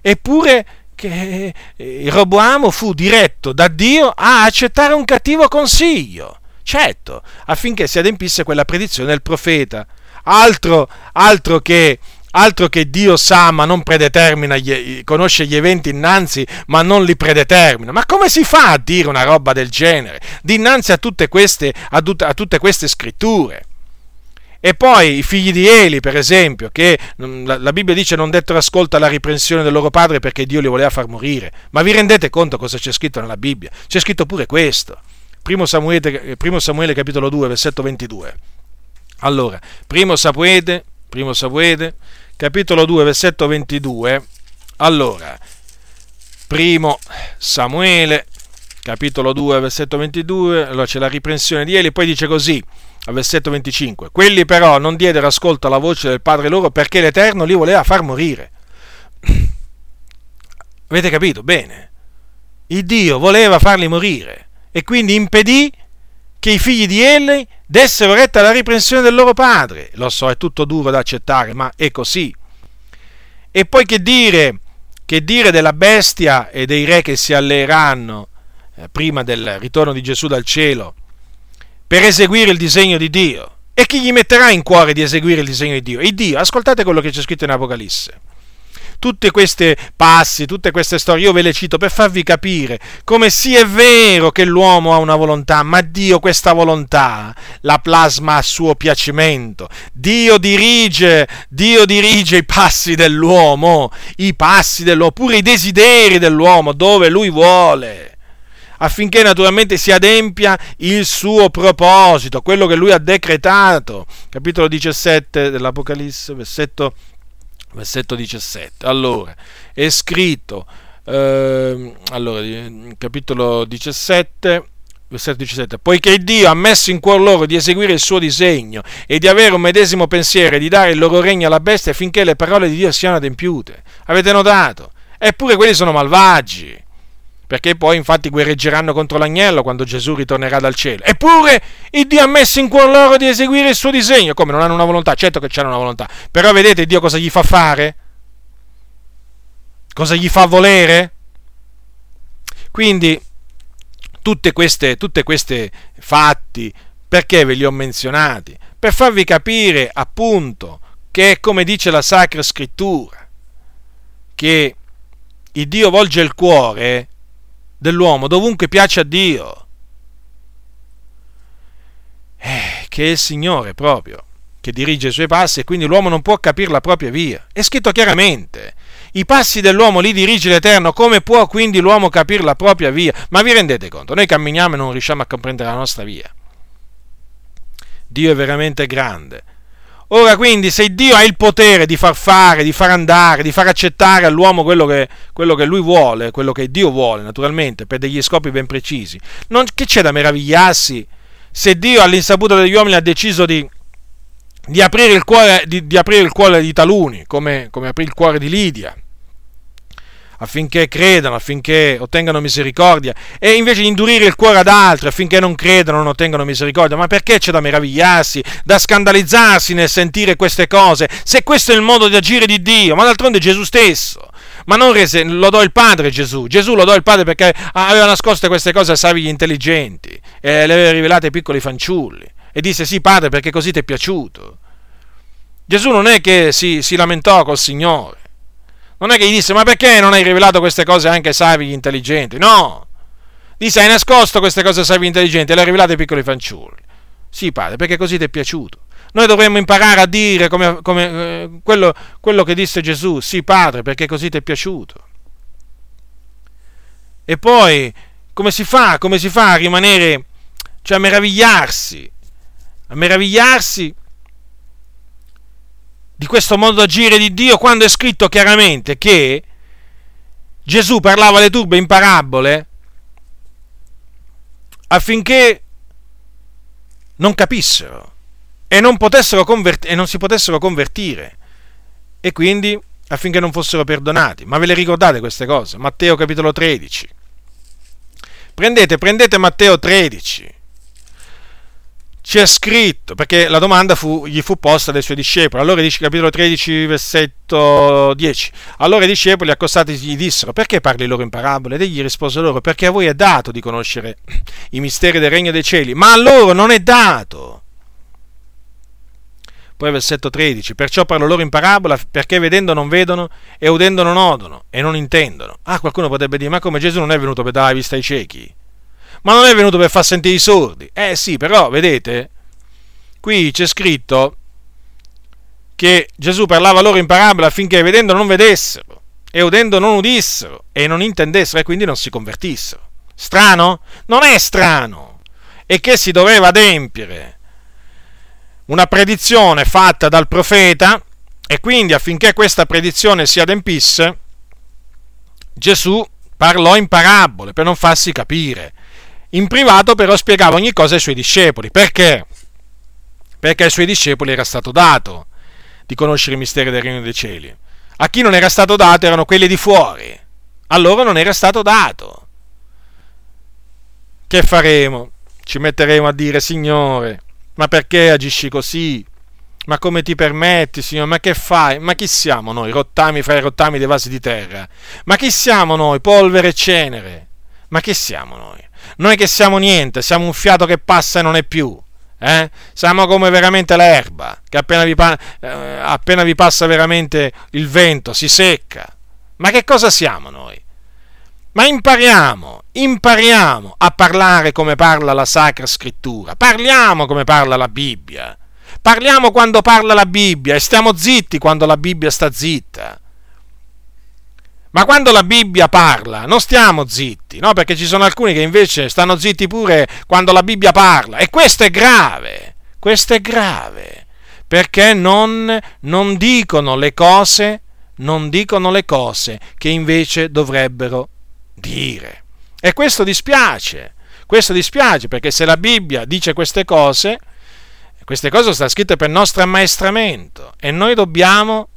Eppure che eh, Roboamo fu diretto da Dio a accettare un cattivo consiglio certo, affinché si adempisse quella predizione del profeta. Altro, altro che altro che Dio sa ma non predetermina, gli, conosce gli eventi innanzi ma non li predetermina. Ma come si fa a dire una roba del genere dinanzi a tutte queste, a tut, a tutte queste scritture? E poi i figli di Eli, per esempio, che mm, la, la, Bibbia dice non dettero ascolto alla riprensione del loro padre perché Dio li voleva far morire. Ma vi rendete conto cosa c'è scritto nella Bibbia? C'è scritto pure questo. Primo Samuele, primo Samuele capitolo 2, versetto 22. Allora, primo Samuele, primo Samuele, capitolo 2, versetto 22. Allora, primo Samuele, capitolo 2, versetto 22, allora c'è la riprensione di Eli, poi dice così, al versetto 25, quelli però non diedero ascolto alla voce del padre loro perché l'Eterno li voleva far morire. Avete capito? Bene. Il Dio voleva farli morire e quindi impedì che i figli di Eli dessero retta alla riprensione del loro padre. Lo so, è tutto duro da accettare, ma è così. E poi che dire, che dire della bestia e dei re che si alleeranno eh, prima del ritorno di Gesù dal cielo per eseguire il disegno di Dio? E chi gli metterà in cuore di eseguire il disegno di Dio? Il Dio, ascoltate quello che c'è scritto in Apocalisse. Tutte queste passi, tutte queste storie, io ve le cito per farvi capire come sì è vero che l'uomo ha una volontà, ma Dio questa volontà la plasma a suo piacimento. Dio dirige, Dio dirige i passi dell'uomo, i passi dell'uomo, pure i desideri dell'uomo, dove lui vuole affinché naturalmente si adempia il suo proposito, quello che lui ha decretato. Capitolo 17 dell'Apocalisse, versetto, versetto 17. Allora, è scritto, eh, allora, capitolo 17, versetto 17, poiché Dio ha messo in cuor loro di eseguire il suo disegno e di avere un medesimo pensiero e di dare il loro regno alla bestia affinché le parole di Dio siano adempiute. Avete notato? Eppure quelli sono malvagi perché poi infatti guerreggeranno contro l'agnello quando Gesù ritornerà dal cielo. Eppure il Dio ha messo in cuore loro di eseguire il suo disegno. Come non hanno una volontà? Certo che c'hanno una volontà, però vedete Dio cosa gli fa fare? Cosa gli fa volere? Quindi tutte queste, tutte queste fatti, perché ve li ho menzionati? Per farvi capire appunto che è come dice la Sacra Scrittura, che il Dio volge il cuore dell'uomo dovunque piace a Dio. Eh, che è il Signore proprio che dirige i suoi passi e quindi l'uomo non può capire la propria via. È scritto chiaramente. I passi dell'uomo li dirige l'Eterno, come può quindi l'uomo capire la propria via? Ma vi rendete conto? Noi camminiamo e non riusciamo a comprendere la nostra via. Dio è veramente grande Ora quindi se Dio ha il potere di far fare, di far andare, di far accettare all'uomo quello che, quello che lui vuole, quello che Dio vuole naturalmente, per degli scopi ben precisi, non, che c'è da meravigliarsi se Dio all'insaputa degli uomini ha deciso di, di, aprire, il cuore, di, di aprire il cuore di taluni, come, come aprì il cuore di Lidia? Affinché credano, affinché ottengano misericordia, e invece di indurire il cuore ad altri affinché non credano, non ottengano misericordia. Ma perché c'è da meravigliarsi, da scandalizzarsi nel sentire queste cose, se questo è il modo di agire di Dio? Ma d'altronde Gesù stesso. Ma non rese, lo do il Padre Gesù. Gesù lo do il Padre perché aveva nascoste queste cose a savigli intelligenti e le aveva rivelate ai piccoli fanciulli. E disse sì Padre perché così ti è piaciuto. Gesù non è che si, si lamentò col Signore non è che gli disse, ma perché non hai rivelato queste cose anche ai savi intelligenti? No! Disse, hai nascosto queste cose ai savi intelligenti e le hai rivelate ai piccoli fanciulli. Sì, padre, perché così ti è piaciuto. Noi dovremmo imparare a dire come, come eh, quello, quello che disse Gesù, sì, padre, perché così ti è piaciuto. E poi, come si fa? Come si fa a rimanere, cioè a meravigliarsi? A meravigliarsi di questo modo d'agire di Dio quando è scritto chiaramente che Gesù parlava alle turbe in parabole affinché non capissero e non, convert- e non si potessero convertire e quindi affinché non fossero perdonati. Ma ve le ricordate queste cose? Matteo capitolo 13. Prendete, prendete Matteo 13 c'è scritto, perché la domanda fu, gli fu posta dai suoi discepoli. Allora dice capitolo 13, versetto 10. Allora i discepoli accostati gli dissero, perché parli loro in parabole? Ed egli rispose loro, perché a voi è dato di conoscere i misteri del regno dei cieli, ma a loro non è dato. Poi versetto 13, perciò parlo loro in parabola perché vedendo non vedono e udendo non odono e non intendono. Ah, qualcuno potrebbe dire, ma come Gesù non è venuto per dare la vista ai ciechi? Ma non è venuto per far sentire i sordi. Eh sì, però vedete, qui c'è scritto che Gesù parlava loro in parabola affinché vedendo non vedessero e udendo non udissero e non intendessero e quindi non si convertissero. Strano? Non è strano. E che si doveva adempiere una predizione fatta dal profeta e quindi affinché questa predizione si adempisse, Gesù parlò in parabole per non farsi capire. In privato però spiegava ogni cosa ai suoi discepoli. Perché? Perché ai suoi discepoli era stato dato di conoscere i misteri del regno dei cieli. A chi non era stato dato erano quelli di fuori. A loro non era stato dato. Che faremo? Ci metteremo a dire, Signore, ma perché agisci così? Ma come ti permetti, Signore? Ma che fai? Ma chi siamo noi? Rottami fra i rottami dei vasi di terra. Ma chi siamo noi? Polvere e cenere. Ma chi siamo noi? Non è che siamo niente, siamo un fiato che passa e non è più. Eh? Siamo come veramente l'erba, che appena vi, pa- eh, appena vi passa veramente il vento si secca. Ma che cosa siamo noi? Ma impariamo, impariamo a parlare come parla la Sacra Scrittura, parliamo come parla la Bibbia, parliamo quando parla la Bibbia e stiamo zitti quando la Bibbia sta zitta. Ma quando la Bibbia parla, non stiamo zitti, no? Perché ci sono alcuni che invece stanno zitti pure quando la Bibbia parla. E questo è grave, questo è grave, perché non, non dicono le cose, non dicono le cose che invece dovrebbero dire. E questo dispiace, questo dispiace, perché se la Bibbia dice queste cose, queste cose sono scritte per nostro ammaestramento e noi dobbiamo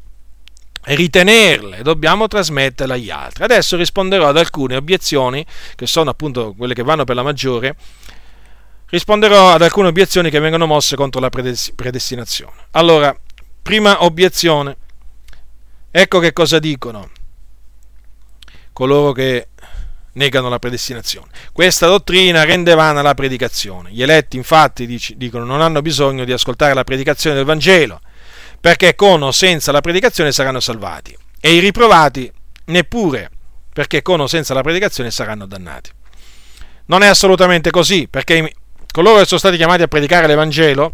ritenerle, dobbiamo trasmetterle agli altri. Adesso risponderò ad alcune obiezioni, che sono appunto quelle che vanno per la maggiore, risponderò ad alcune obiezioni che vengono mosse contro la predestinazione. Allora, prima obiezione, ecco che cosa dicono coloro che negano la predestinazione. Questa dottrina rende vana la predicazione. Gli eletti infatti dicono non hanno bisogno di ascoltare la predicazione del Vangelo perché con o senza la predicazione saranno salvati, e i riprovati neppure, perché con o senza la predicazione saranno dannati. Non è assolutamente così, perché coloro che sono stati chiamati a predicare l'Evangelo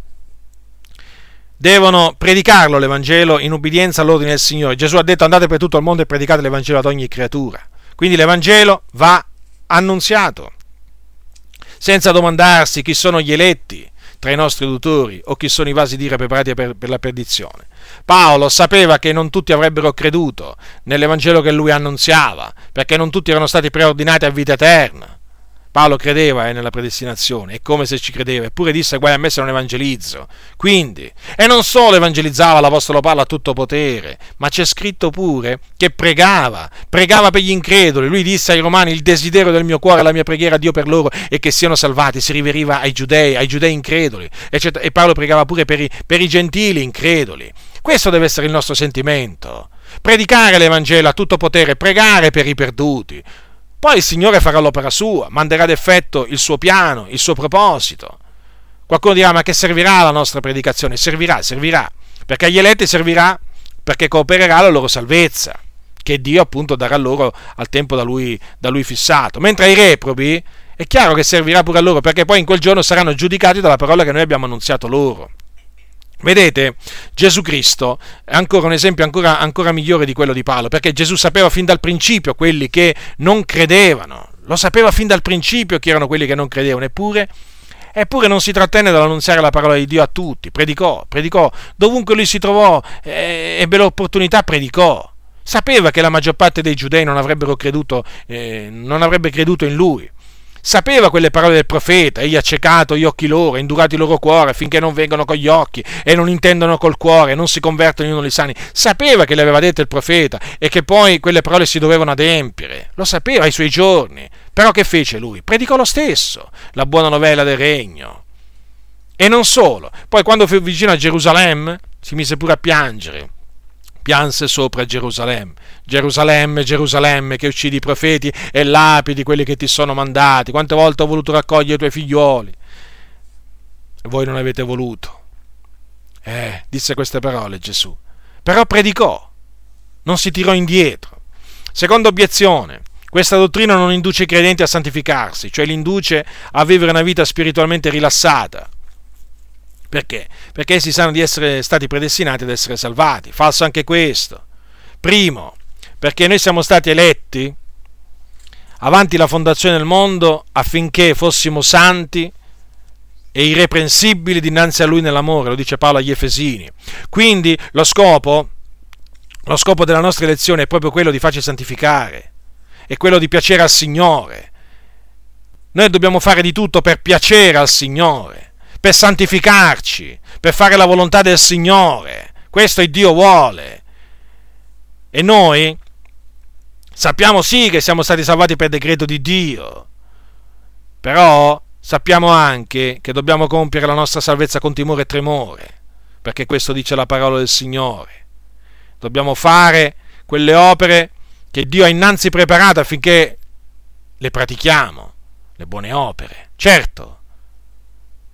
devono predicarlo l'Evangelo in ubbidienza all'ordine del Signore. Gesù ha detto andate per tutto il mondo e predicate l'Evangelo ad ogni creatura. Quindi l'Evangelo va annunziato, senza domandarsi chi sono gli eletti, tra i nostri uditori o chi sono i vasi d'ira preparati per, per, la perdizione. Paolo sapeva che non tutti avrebbero creduto nell'Evangelo che lui annunziava, perché non tutti erano stati preordinati a vita eterna. Paolo credeva eh, nella predestinazione, è come se ci credeva, eppure disse guai a me se non evangelizzo. Quindi, e non solo evangelizzava l'Apostolo Paolo a tutto potere, ma c'è scritto pure che pregava, pregava per gli increduli. Lui disse ai romani il desiderio del mio cuore, la mia preghiera a Dio per loro è che siano salvati, si riveriva ai giudei, ai giudei increduli, eccetera. e Paolo pregava pure per i, per i gentili increduli. Questo deve essere il nostro sentimento. Predicare l'Evangelo a tutto potere, pregare per i perduti. Poi il Signore farà l'opera sua, manderà ad effetto il suo piano, il suo proposito. Qualcuno dirà, ma che servirà la nostra predicazione? Servirà, servirà, perché agli eletti servirà perché coopererà la loro salvezza, che Dio appunto darà loro al tempo da lui, da lui fissato. Mentre ai reprobi è chiaro che servirà pure a loro, perché poi in quel giorno saranno giudicati dalla parola che noi abbiamo annunziato loro. Vedete, Gesù Cristo è ancora un esempio ancora, ancora, migliore di quello di Paolo, perché Gesù sapeva fin dal principio quelli che non credevano, lo sapeva fin dal principio chi erano quelli che non credevano, eppure, eppure non si trattenne dall'annunziare la parola di Dio a tutti, predicò, predicò, dovunque lui si trovò, eh, ebbe l'opportunità, predicò. Sapeva che la maggior parte dei giudei non, avrebbero creduto, eh, non avrebbe creduto in lui Sapeva quelle parole del profeta, egli ha ciecato gli occhi loro, ha indurato il loro cuore affinché non vengano con gli occhi e non intendono col cuore non si convertono in uno di sani. Sapeva che le aveva dette il profeta e che poi quelle parole si dovevano adempiere. Lo sapeva ai suoi giorni. Però che fece lui? Predicò lo stesso, la buona novella del regno. E non solo. Poi quando fu vicino a Gerusalemme si mise pure a piangere pianse sopra Gerusalemme. Gerusalemme, Gerusalemme, che uccidi i profeti e lapidi quelli che ti sono mandati. Quante volte ho voluto raccogliere i tuoi figlioli? E voi non avete voluto. Eh, disse queste parole Gesù. Però predicò, non si tirò indietro. Seconda obiezione. Questa dottrina non induce i credenti a santificarsi, cioè li induce a vivere una vita spiritualmente rilassata, perché? Perché essi sanno di essere stati predestinati ad essere salvati. Falso anche questo. Primo, perché noi siamo stati eletti avanti la fondazione del mondo affinché fossimo santi e irreprensibili dinanzi a Lui nell'amore, lo dice Paolo agli Efesini. Quindi lo scopo, lo scopo della nostra elezione è proprio quello di farci santificare, è quello di piacere al Signore. Noi dobbiamo fare di tutto per piacere al Signore per santificarci, per fare la volontà del Signore. Questo il Dio vuole. E noi sappiamo sì che siamo stati salvati per decreto di Dio, però sappiamo anche che dobbiamo compiere la nostra salvezza con timore e tremore, perché questo dice la parola del Signore. Dobbiamo fare quelle opere che Dio ha innanzi preparato affinché le pratichiamo, le buone opere. Certo,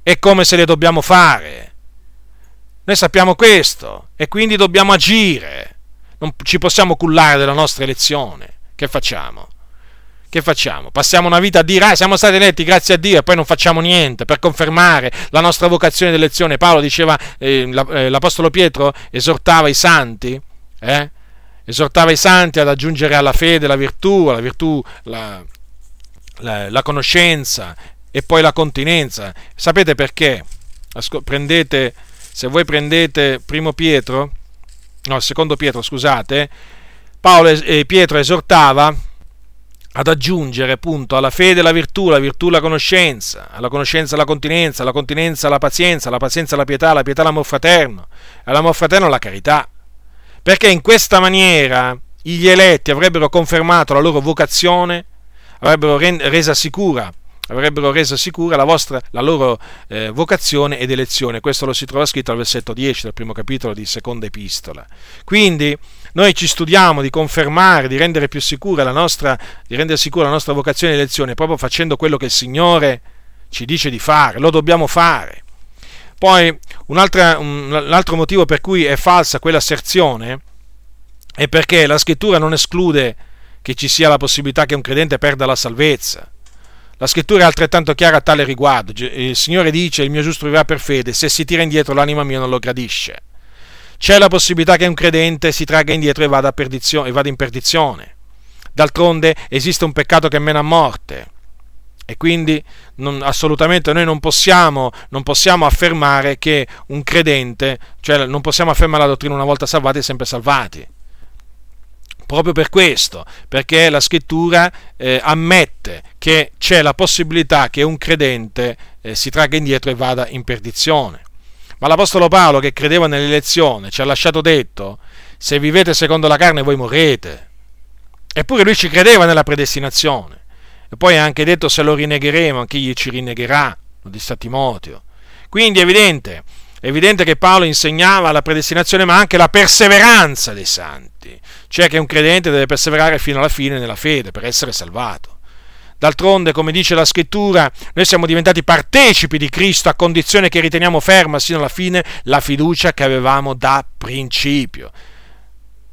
e come se le dobbiamo fare. Noi sappiamo questo e quindi dobbiamo agire. Non ci possiamo cullare della nostra elezione. Che facciamo? Che facciamo? Passiamo una vita a dire, ah, siamo stati eletti grazie a Dio e poi non facciamo niente per confermare la nostra vocazione d'elezione. Paolo diceva, eh, eh l'Apostolo Pietro esortava i santi, eh? esortava i santi ad aggiungere alla fede la virtù, alla virtù la, la, la conoscenza e poi la continenza. Sapete perché? Prendete, se voi prendete primo Pietro, no, secondo Pietro, scusate, Paolo e eh, Pietro esortava ad aggiungere appunto alla fede la virtù, la virtù la conoscenza, alla conoscenza la continenza, alla continenza la pazienza, alla pazienza la pietà, alla pietà l'amor fraterno, all'amor fraterno la carità. Perché in questa maniera gli eletti avrebbero confermato la loro vocazione, avrebbero resa sicura avrebbero reso sicura la, vostra, la loro eh, vocazione ed elezione. Questo lo si trova scritto al versetto 10 del primo capitolo di seconda epistola. Quindi noi ci studiamo di confermare, di rendere più sicura la nostra, di rendere sicura la nostra vocazione ed elezione proprio facendo quello che il Signore ci dice di fare, lo dobbiamo fare. Poi un un altro motivo per cui è falsa quell'asserzione è perché la scrittura non esclude che ci sia la possibilità che un credente perda la salvezza. La scrittura è altrettanto chiara a tale riguardo. Il Signore dice: Il mio giusto vivrà per fede, se si tira indietro l'anima mia non lo gradisce. C'è la possibilità che un credente si tragga indietro e vada, e vada in perdizione. D'altronde esiste un peccato che mena a morte. E quindi non, assolutamente noi non possiamo, non possiamo, affermare che un credente, cioè non possiamo affermare la dottrina una volta salvati e sempre salvati proprio per questo, perché la scrittura eh, ammette che c'è la possibilità che un credente eh, si tragga indietro e vada in perdizione. Ma l'Apostolo Paolo, che credeva nell'elezione, ci ha lasciato detto, se vivete secondo la carne voi morrete. Eppure lui ci credeva nella predestinazione. E poi ha anche detto se lo rinnegheremo, anche egli ci rinnegherà, lo disse a Timoteo. Quindi è evidente è evidente che Paolo insegnava la predestinazione ma anche la perseveranza dei santi, cioè che un credente deve perseverare fino alla fine nella fede per essere salvato. D'altronde, come dice la scrittura, noi siamo diventati partecipi di Cristo a condizione che riteniamo ferma sino alla fine la fiducia che avevamo da principio.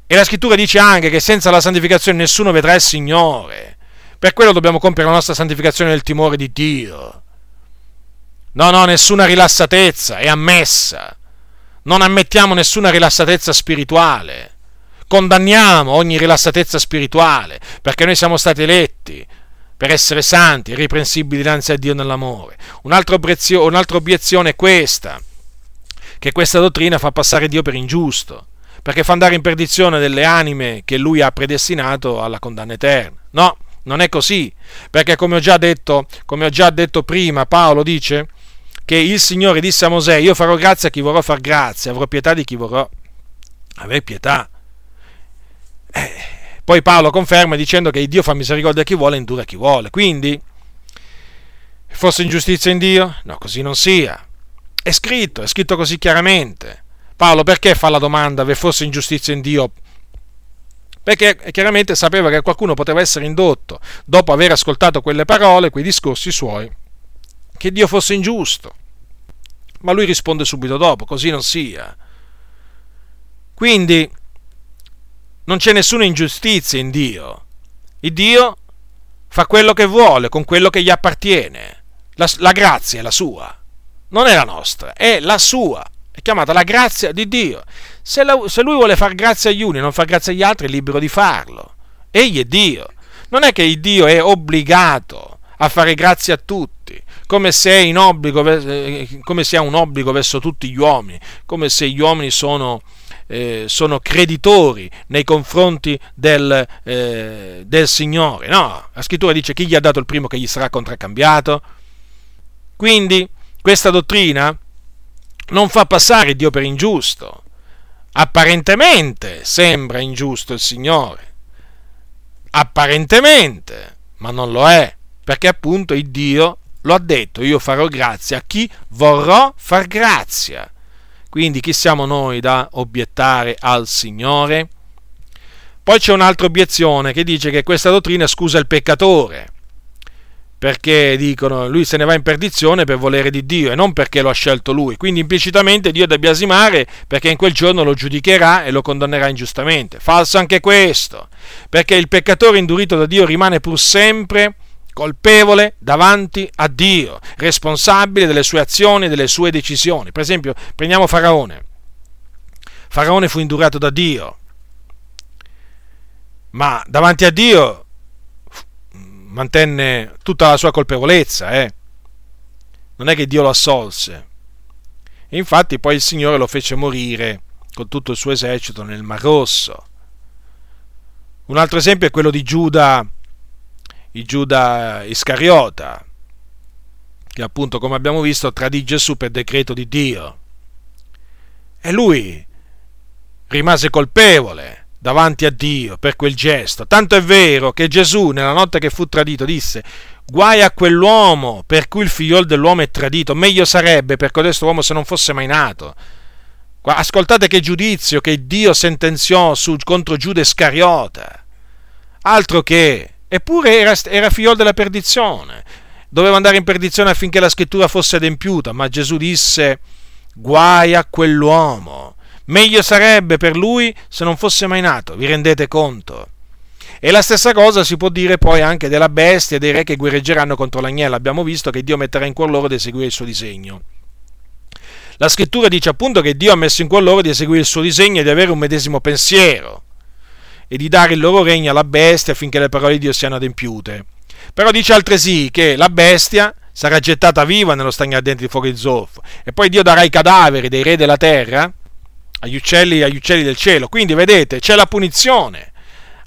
E la scrittura dice anche che senza la santificazione nessuno vedrà il Signore. Per quello dobbiamo compiere la nostra santificazione nel timore di Dio. No, no, nessuna rilassatezza, è ammessa. Non ammettiamo nessuna rilassatezza spirituale. Condanniamo ogni rilassatezza spirituale, perché noi siamo stati eletti per essere santi, irreprensibili dinanzi a Dio nell'amore. Un'altra, obiezio, un'altra obiezione è questa, che questa dottrina fa passare Dio per ingiusto, perché fa andare in perdizione delle anime che Lui ha predestinato alla condanna eterna. No, non è così, perché come ho già detto, come ho già detto prima, Paolo dice che il Signore disse a Mosè, io farò grazia a chi vorrò far grazia, avrò pietà di chi vorrò aver pietà. Eh, poi Paolo conferma dicendo che Dio fa misericordia a chi vuole e indura a chi vuole. Quindi, fosse ingiustizia in Dio? No, così non sia. È scritto, è scritto così chiaramente. Paolo perché fa la domanda, se fosse ingiustizia in Dio? Perché chiaramente sapeva che qualcuno poteva essere indotto, dopo aver ascoltato quelle parole, quei discorsi suoi, che Dio fosse ingiusto. Ma lui risponde subito dopo, così non sia. Quindi non c'è nessuna ingiustizia in Dio. Il Dio fa quello che vuole con quello che gli appartiene. La, la grazia è la sua, non è la nostra, è la sua. È chiamata la grazia di Dio. Se, la, se lui vuole far grazia agli uni e non far grazia agli altri, è libero di farlo. Egli è Dio. Non è che il Dio è obbligato a fare grazia a tutti come se, obbligo, eh, come se ha un obbligo verso tutti gli uomini, come se gli uomini sono, eh, sono creditori nei confronti del, eh, del Signore. No, la scrittura dice chi gli ha dato il primo che gli sarà contraccambiato. Quindi questa dottrina non fa passare Dio per ingiusto. Apparentemente sembra ingiusto il Signore. Apparentemente, ma non lo è, perché appunto il Dio lo ha detto, io farò grazia a chi vorrò far grazia. Quindi chi siamo noi da obiettare al Signore? Poi c'è un'altra obiezione che dice che questa dottrina scusa il peccatore. perché dicono lui se ne va in perdizione per volere di Dio e non perché lo ha scelto lui. Quindi implicitamente Dio è da biasimare perché in quel giorno lo giudicherà e lo condannerà ingiustamente. Falso anche questo, perché il peccatore indurito da Dio rimane pur sempre colpevole davanti a Dio, responsabile delle sue azioni e delle sue decisioni. Per esempio, prendiamo Faraone. Faraone fu indurato da Dio, ma davanti a Dio mantenne tutta la sua colpevolezza, eh? non è che Dio lo assolse. E infatti poi il Signore lo fece morire con tutto il suo esercito nel Mar Rosso. Un altro esempio è quello di Giuda, il Giuda Iscariota, che appunto, come abbiamo visto, tradì Gesù per decreto di Dio. E lui rimase colpevole davanti a Dio per quel gesto. Tanto è vero che Gesù, nella notte che fu tradito, disse: Guai a quell'uomo per cui il figliol dell'uomo è tradito, meglio sarebbe per codesto uomo se non fosse mai nato. Ascoltate che giudizio che Dio sentenziò su, contro Giuda Iscariota. Altro che, eppure era, era figliol della perdizione, doveva andare in perdizione affinché la scrittura fosse adempiuta, ma Gesù disse: Guai a quell'uomo Meglio sarebbe per lui se non fosse mai nato, vi rendete conto? E la stessa cosa si può dire poi anche della bestia e dei re che guerreggeranno contro l'agnello. Abbiamo visto che Dio metterà in cuor loro di eseguire il suo disegno. La scrittura dice appunto che Dio ha messo in cuor loro di eseguire il suo disegno e di avere un medesimo pensiero e di dare il loro regno alla bestia affinché le parole di Dio siano adempiute. Però dice altresì che la bestia sarà gettata viva nello stagno ardente di fuoco di zolfo e poi Dio darà i cadaveri dei re della terra agli uccelli, agli uccelli del cielo. Quindi vedete, c'è la punizione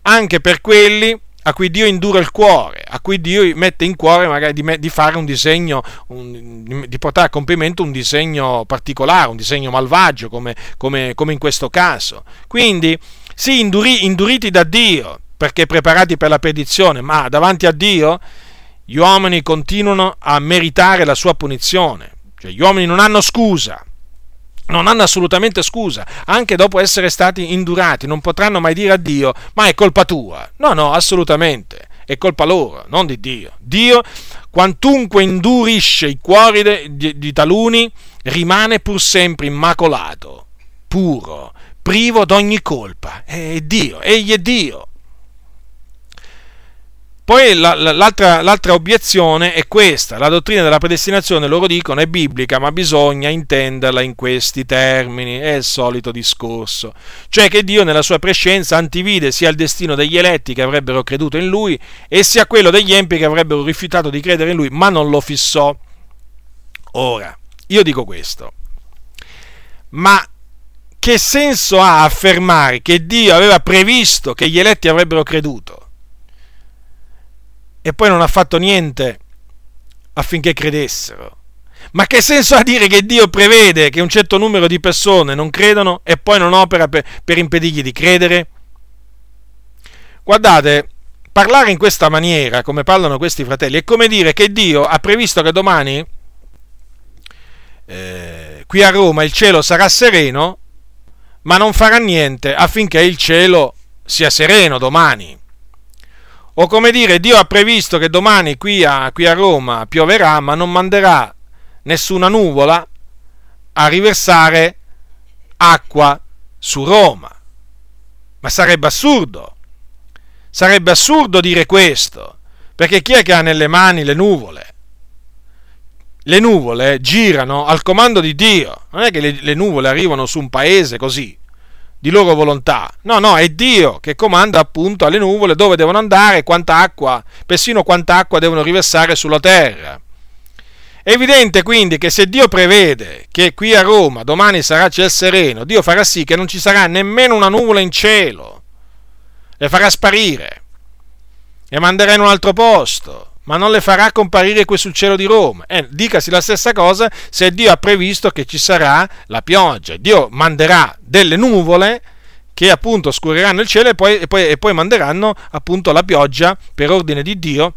anche per quelli a cui Dio indura il cuore, a cui Dio mette in cuore magari di, di fare un disegno, un, di portare a compimento un disegno particolare, un disegno malvagio, come, come, come in questo caso. Quindi, sì, induri, induriti da Dio, perché preparati per la perdizione, ma davanti a Dio gli uomini continuano a meritare la sua punizione. Cioè, gli uomini non hanno scusa non hanno assolutamente scusa, anche dopo essere stati indurati, non potranno mai dire a Dio, ma è colpa tua. No, no, assolutamente, è colpa loro, non di Dio. Dio, quantunque indurisce i cuori de, di, di taluni, rimane pur sempre immacolato, puro, privo d'ogni colpa. È Dio, egli è Dio. Poi l'altra, l'altra, obiezione è questa, la dottrina della predestinazione, loro dicono, è biblica, ma bisogna intenderla in questi termini, è il solito discorso, cioè che Dio nella sua prescienza antivide sia il destino degli eletti che avrebbero creduto in Lui e sia quello degli empi che avrebbero rifiutato di credere in Lui, ma non lo fissò. Ora, io dico questo, ma che senso ha affermare che Dio aveva previsto che gli eletti avrebbero creduto? e poi non ha fatto niente affinché credessero. Ma che senso ha dire che Dio prevede che un certo numero di persone non credano e poi non opera per, per impedirgli di credere? Guardate, parlare in questa maniera, come parlano questi fratelli, è come dire che Dio ha previsto che domani eh, qui a Roma il cielo sarà sereno, ma non farà niente affinché il cielo sia sereno domani. O come dire, Dio ha previsto che domani qui a, qui a Roma pioverà, ma non manderà nessuna nuvola a riversare acqua su Roma. Ma sarebbe assurdo. Sarebbe assurdo dire questo, perché chi è che ha nelle mani le nuvole? Le nuvole girano al comando di Dio, non è che le, le nuvole arrivano su un paese così di loro volontà. No, no, è Dio che comanda appunto alle nuvole dove devono andare, quanta acqua, persino quanta acqua devono riversare sulla terra. È evidente quindi che se Dio prevede che qui a Roma domani sarà ciel sereno, Dio farà sì che non ci sarà nemmeno una nuvola in cielo, le farà sparire e manderà in un altro posto ma non le farà comparire qui sul cielo di Roma. Eh, dicasi la stessa cosa se Dio ha previsto che ci sarà la pioggia. Dio manderà delle nuvole che appunto scuriranno il cielo e poi, e poi, e poi manderanno appunto la pioggia per ordine di Dio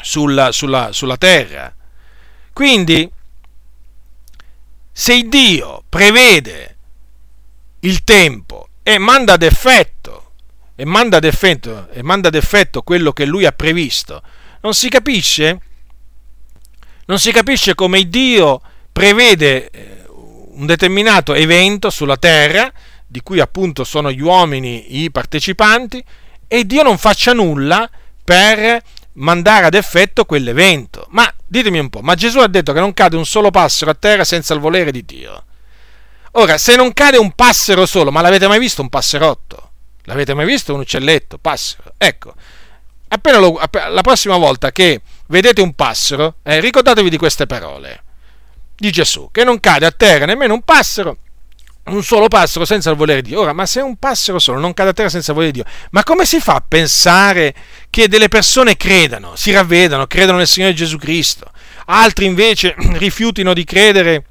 sulla, sulla, sulla terra. Quindi, se Dio prevede il tempo e manda ad effetto, e manda ad effetto, e manda ad effetto quello che lui ha previsto, non si capisce Non si capisce come Dio prevede eh, un determinato evento sulla terra, di cui appunto sono gli uomini i partecipanti, e Dio non faccia nulla per mandare ad effetto quell'evento. Ma ditemi un po', ma Gesù ha detto che non cade un solo passero a terra senza il volere di Dio. Ora, se non cade un passero solo, ma l'avete mai visto un passerotto? L'avete mai visto un uccelletto? Passero. Ecco, appena lo, la prossima volta che vedete un passero, eh, ricordatevi di queste parole di Gesù, che non cade a terra nemmeno un passero, un solo passero senza il volere di Dio. Ora, ma se un passero solo non cade a terra senza il volere di Dio, ma come si fa a pensare che delle persone credano, si ravvedano, credano nel Signore Gesù Cristo, altri invece rifiutino di credere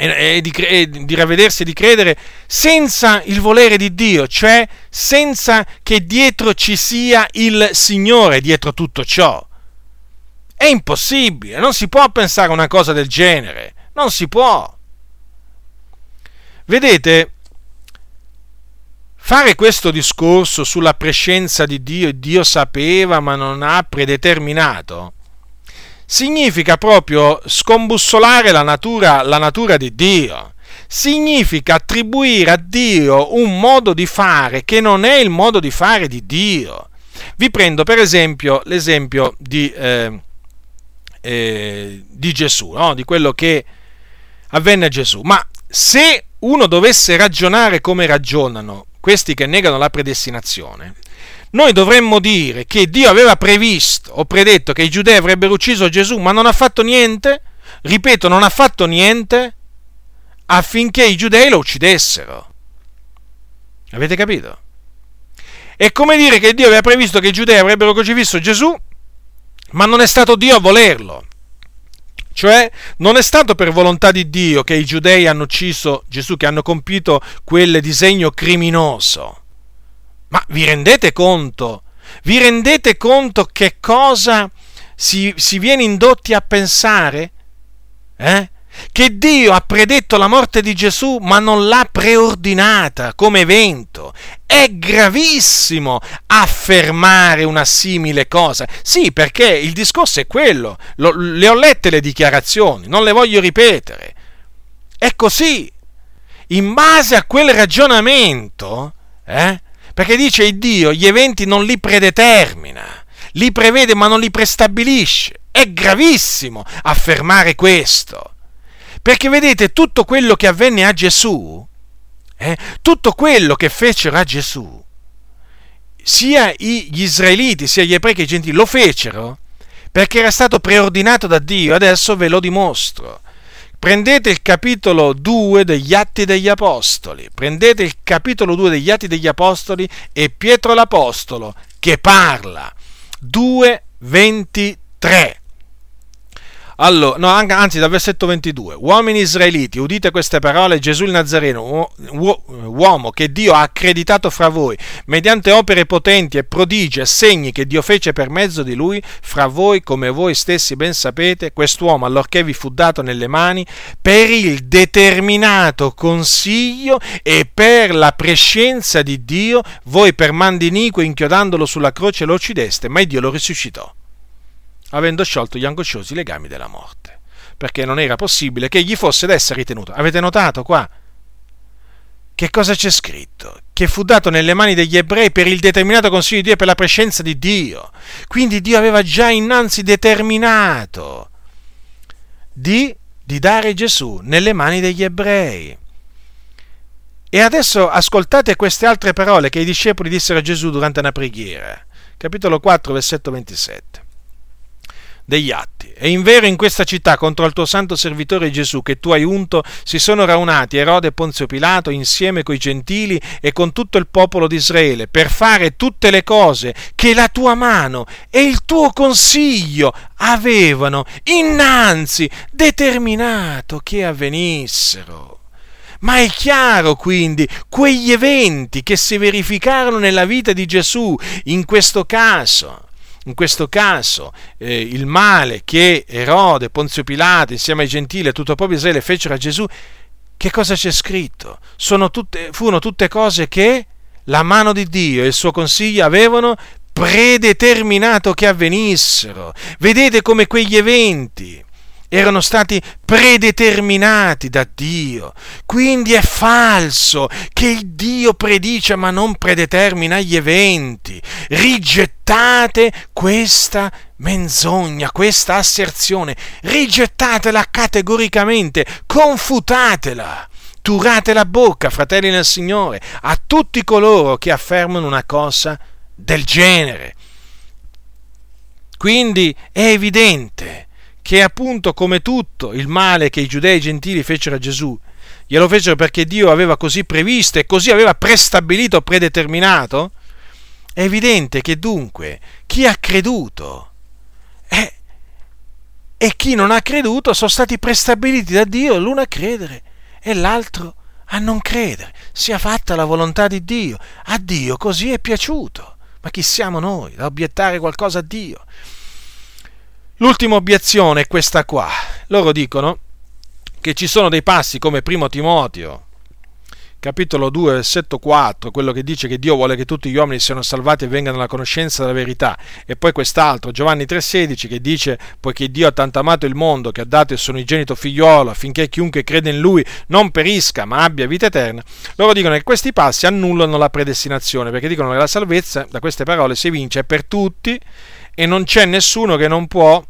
e di, e di ravvedersi e di credere senza il volere di Dio, cioè senza che dietro ci sia il Signore dietro tutto ciò. È impossibile, non si può pensare a una cosa del genere, non si può. Vedete, fare questo discorso sulla prescenza di Dio e Dio sapeva ma non ha predeterminato, significa proprio scombussolare la natura, la natura di Dio. Significa attribuire a Dio un modo di fare che non è il modo di fare di Dio. Vi prendo per esempio l'esempio di, eh, eh, di Gesù, no? di quello che avvenne a Gesù. Ma se uno dovesse ragionare come ragionano questi che negano la predestinazione, noi dovremmo dire che Dio aveva previsto o predetto che i giudei avrebbero ucciso Gesù, ma non ha fatto niente, ripeto, non ha fatto niente affinché i giudei lo uccidessero. Avete capito? È come dire che Dio aveva previsto che i giudei avrebbero crocifisso Gesù, ma non è stato Dio a volerlo. Cioè, non è stato per volontà di Dio che i giudei hanno ucciso Gesù, che hanno compiuto quel disegno criminoso. Ma vi rendete conto? Vi rendete conto che cosa si, si viene indotti a pensare? Eh? Che Dio ha predetto la morte di Gesù ma non l'ha preordinata come evento. È gravissimo affermare una simile cosa. Sì, perché il discorso è quello. Lo, le ho lette le dichiarazioni, non le voglio ripetere. È così. In base a quel ragionamento, eh, perché dice Dio gli eventi non li predetermina, li prevede ma non li prestabilisce. È gravissimo affermare questo. Perché vedete, tutto quello che avvenne a Gesù, eh, tutto quello che fecero a Gesù, sia gli israeliti sia gli ebrei che i gentili lo fecero perché era stato preordinato da Dio, adesso ve lo dimostro. Prendete il capitolo 2 degli Atti degli Apostoli, prendete il capitolo 2 degli Atti degli Apostoli e Pietro l'Apostolo che parla. 2.23. Allora, no, anzi, dal versetto 22. Uomini israeliti, udite queste parole, Gesù il Nazareno, uomo che Dio ha accreditato fra voi, mediante opere potenti e prodigi e segni che Dio fece per mezzo di lui, fra voi, come voi stessi ben sapete, quest'uomo, allorché vi fu dato nelle mani, per il determinato consiglio e per la prescienza di Dio, voi per mandinico inchiodandolo sulla croce lo uccideste, ma Dio lo risuscitò avendo sciolto gli angosciosi legami della morte, perché non era possibile che gli fosse d'essa ritenuto. Avete notato qua? Che cosa c'è scritto? Che fu dato nelle mani degli ebrei per il determinato consiglio di Dio e per la prescenza di Dio. Quindi Dio aveva già innanzi determinato di, di dare Gesù nelle mani degli ebrei. E adesso ascoltate queste altre parole che i discepoli dissero a Gesù durante una preghiera. Capitolo 4, versetto 27 degli atti. E in vero in questa città contro il tuo santo servitore Gesù che tu hai unto si sono raunati Erode e Ponzio Pilato insieme coi gentili e con tutto il popolo di Israele per fare tutte le cose che la tua mano e il tuo consiglio avevano innanzi determinato che avvenissero. Ma è chiaro quindi quegli eventi che si verificarono nella vita di Gesù in questo caso in questo caso eh, il male che Erode, Ponzio Pilato, insieme ai gentili e tutto il popolo Israele fecero a Gesù, che cosa c'è scritto? Tutte, furono tutte cose che la mano di Dio e il suo consiglio avevano predeterminato che avvenissero. Vedete come quegli eventi erano stati predeterminati da Dio. Quindi è falso che il Dio predice ma non predetermina gli eventi. Rigettate questa menzogna, questa asserzione, rigettatela categoricamente, confutatela. Turate la bocca, fratelli nel Signore, a tutti coloro che affermano una cosa del genere. Quindi è evidente che appunto come tutto il male che i giudei gentili fecero a Gesù, glielo fecero perché Dio aveva così previsto e così aveva prestabilito, predeterminato, è evidente che dunque chi ha creduto è, e chi non ha creduto sono stati prestabiliti da Dio l'uno a credere e l'altro a non credere. Sia fatta la volontà di Dio. A Dio così è piaciuto. Ma chi siamo noi da obiettare qualcosa a Dio? L'ultima obiezione è questa qua. Loro dicono che ci sono dei passi come primo Timoteo, capitolo 2, versetto 4, quello che dice che Dio vuole che tutti gli uomini siano salvati e vengano alla conoscenza della verità, e poi quest'altro, Giovanni 3,16, che dice: Poiché Dio ha tanto amato il mondo che ha dato il suo unigenito figliolo affinché chiunque crede in lui non perisca ma abbia vita eterna. Loro dicono che questi passi annullano la predestinazione, perché dicono che la salvezza, da queste parole, si vince per tutti e non c'è nessuno che non può,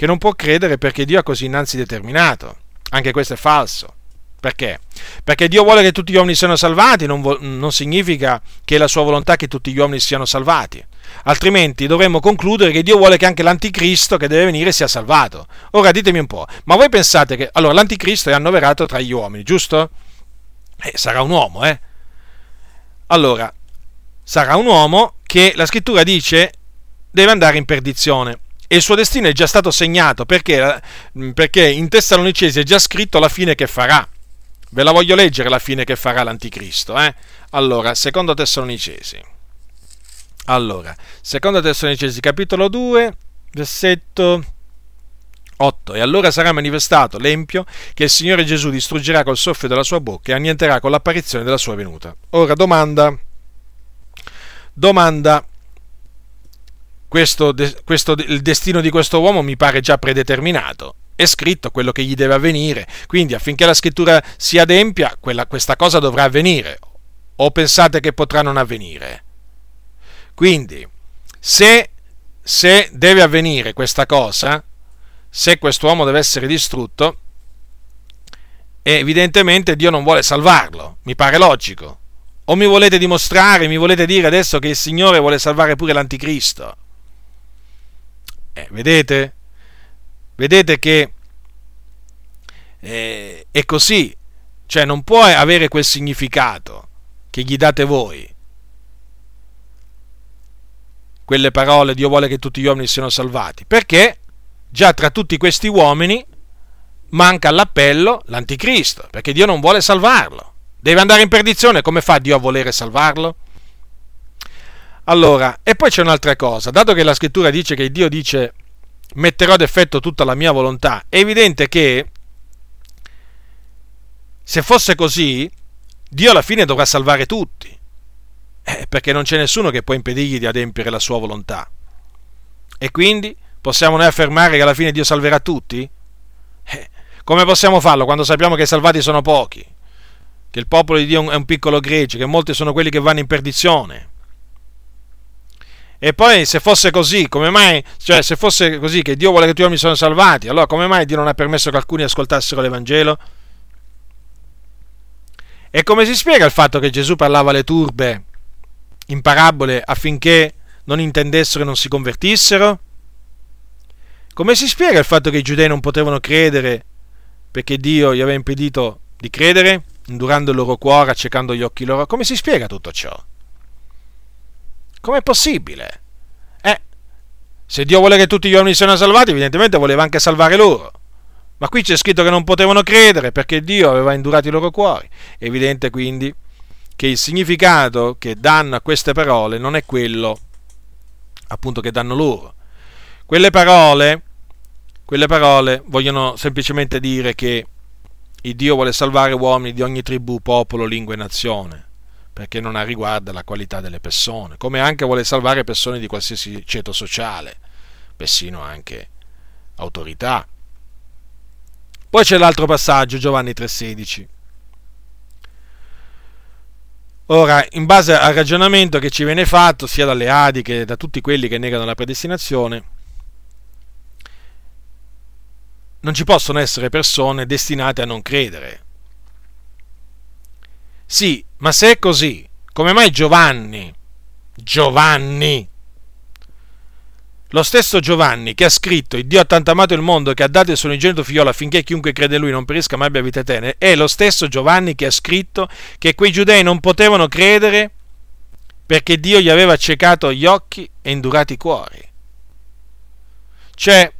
che non può credere perché Dio ha così innanzi determinato. Anche questo è falso. Perché? Perché Dio vuole che tutti gli uomini siano salvati, non, vo- non, significa che è la sua volontà che tutti gli uomini siano salvati. Altrimenti dovremmo concludere che Dio vuole che anche l'anticristo che deve venire sia salvato. Ora ditemi un po', ma voi pensate che... Allora, l'anticristo è annoverato tra gli uomini, giusto? Eh, sarà un uomo, eh? Allora, sarà un uomo che la scrittura dice deve andare in perdizione e il suo destino è già stato segnato perché, perché in Tessalonicesi è già scritto la fine che farà. Ve la voglio leggere la fine che farà l'anticristo. Eh? Allora, secondo Tessalonicesi. Allora, secondo Tessalonicesi, capitolo 2, versetto 8. E allora sarà manifestato l'empio che il Signore Gesù distruggerà col soffio della sua bocca e annienterà con l'apparizione della sua venuta. Ora, domanda. Domanda questo, questo, il destino di questo uomo mi pare già predeterminato. È scritto quello che gli deve avvenire, quindi affinché la scrittura si adempia, quella, questa cosa dovrà avvenire. O pensate che potrà non avvenire? Quindi, se, se deve avvenire questa cosa, se quest'uomo deve essere distrutto, evidentemente Dio non vuole salvarlo, mi pare logico. O mi volete dimostrare, mi volete dire adesso che il Signore vuole salvare pure l'anticristo? Eh, vedete? Vedete che eh, è così, cioè non può avere quel significato che gli date voi. Quelle parole, Dio vuole che tutti gli uomini siano salvati, perché già tra tutti questi uomini manca all'appello l'anticristo, perché Dio non vuole salvarlo. Deve andare in perdizione, come fa Dio a volere salvarlo? Allora, e poi c'è un'altra cosa, dato che la scrittura dice che Dio dice metterò ad effetto tutta la mia volontà, è evidente che se fosse così, Dio alla fine dovrà salvare tutti, eh, perché non c'è nessuno che può impedirgli di adempiere la sua volontà. E quindi possiamo noi affermare che alla fine Dio salverà tutti? Eh, come possiamo farlo quando sappiamo che i salvati sono pochi? Che il popolo di Dio è un piccolo gregge, che molti sono quelli che vanno in perdizione? E poi se fosse così, come mai, cioè se fosse così che Dio vuole che tutti gli uomini siano salvati, allora come mai Dio non ha permesso che alcuni ascoltassero l'Evangelo? E come si spiega il fatto che Gesù parlava alle turbe in parabole affinché non intendessero e non si convertissero? Come si spiega il fatto che i giudei non potevano credere perché Dio gli aveva impedito di credere, indurando il loro cuore, accecando gli occhi loro? Come si spiega tutto ciò? Com'è possibile? Eh, se Dio vuole che tutti gli uomini siano salvati, evidentemente voleva anche salvare loro. Ma qui c'è scritto che non potevano credere perché Dio aveva indurato i loro cuori. È evidente quindi che il significato che danno a queste parole non è quello appunto che danno loro. Quelle parole, quelle parole vogliono semplicemente dire che il Dio vuole salvare uomini di ogni tribù, popolo, lingua e nazione perché non ha riguardo alla qualità delle persone, come anche vuole salvare persone di qualsiasi ceto sociale, persino anche autorità. Poi c'è l'altro passaggio, Giovanni 3,16. Ora, in base al ragionamento che ci viene fatto, sia dalle Adi che da tutti quelli che negano la predestinazione, non ci possono essere persone destinate a non credere. Sì, ma se è così, come mai Giovanni, Giovanni, lo stesso Giovanni che ha scritto il Dio ha tanto amato il mondo che ha dato il suo unigenito figliolo affinché chiunque crede in lui non perisca ma abbia vita eterna, è lo stesso Giovanni che ha scritto che quei giudei non potevano credere perché Dio gli aveva accecato gli occhi e indurati i cuori. Cioè,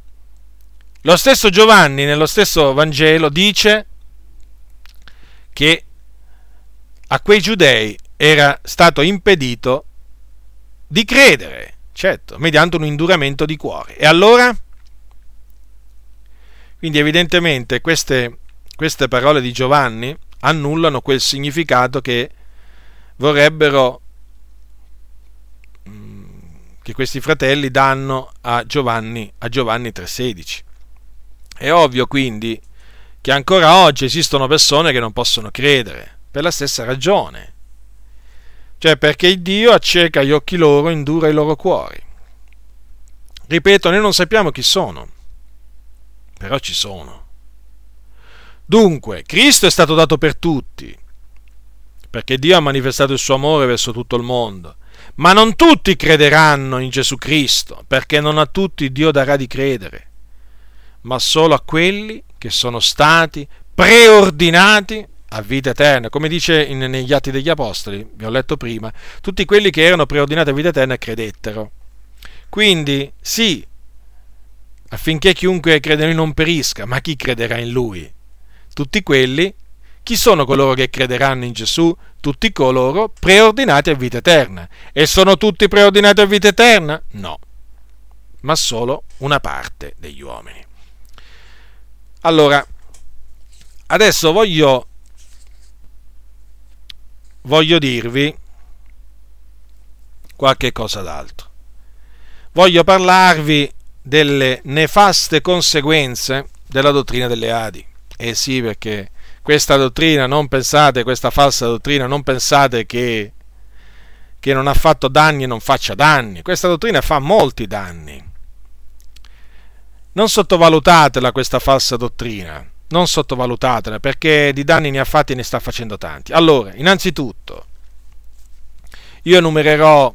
lo stesso Giovanni nello stesso Vangelo dice che a quei giudei era stato impedito di credere certo, mediante un induramento di cuore. E allora? Quindi evidentemente queste, queste parole di Giovanni annullano quel significato che vorrebbero mm, che questi fratelli danno a Giovanni, a Giovanni 3,16. È ovvio quindi che ancora oggi esistono persone che non possono credere, per la stessa ragione. Cioè perché Dio acceca gli occhi loro indura i loro cuori. Ripeto, noi non sappiamo chi sono, però ci sono. Dunque, Cristo è stato dato per tutti, perché Dio ha manifestato il suo amore verso tutto il mondo. Ma non tutti crederanno in Gesù Cristo, perché non a tutti Dio darà di credere, ma solo a quelli che sono stati preordinati a vita eterna, come dice in, negli Atti degli Apostoli, vi ho letto prima, tutti quelli che erano preordinati a vita eterna credettero. Quindi, sì, affinché chiunque crede in lui non perisca, ma chi crederà in lui? Tutti quelli, chi sono coloro che crederanno in Gesù? Tutti coloro preordinati a vita eterna. E sono tutti preordinati a vita eterna? No, ma solo una parte degli uomini. Allora, adesso voglio voglio dirvi qualche cosa d'altro. Voglio parlarvi delle nefaste conseguenze della dottrina delle Adi. Eh sì, perché questa dottrina, non pensate, questa falsa dottrina, non pensate che, che non ha fatto danni e non faccia danni. Questa dottrina fa molti danni. Non sottovalutatela questa falsa dottrina non sottovalutatela perché di danni ne ha fatti e ne sta facendo tanti. Allora, innanzitutto, io enumererò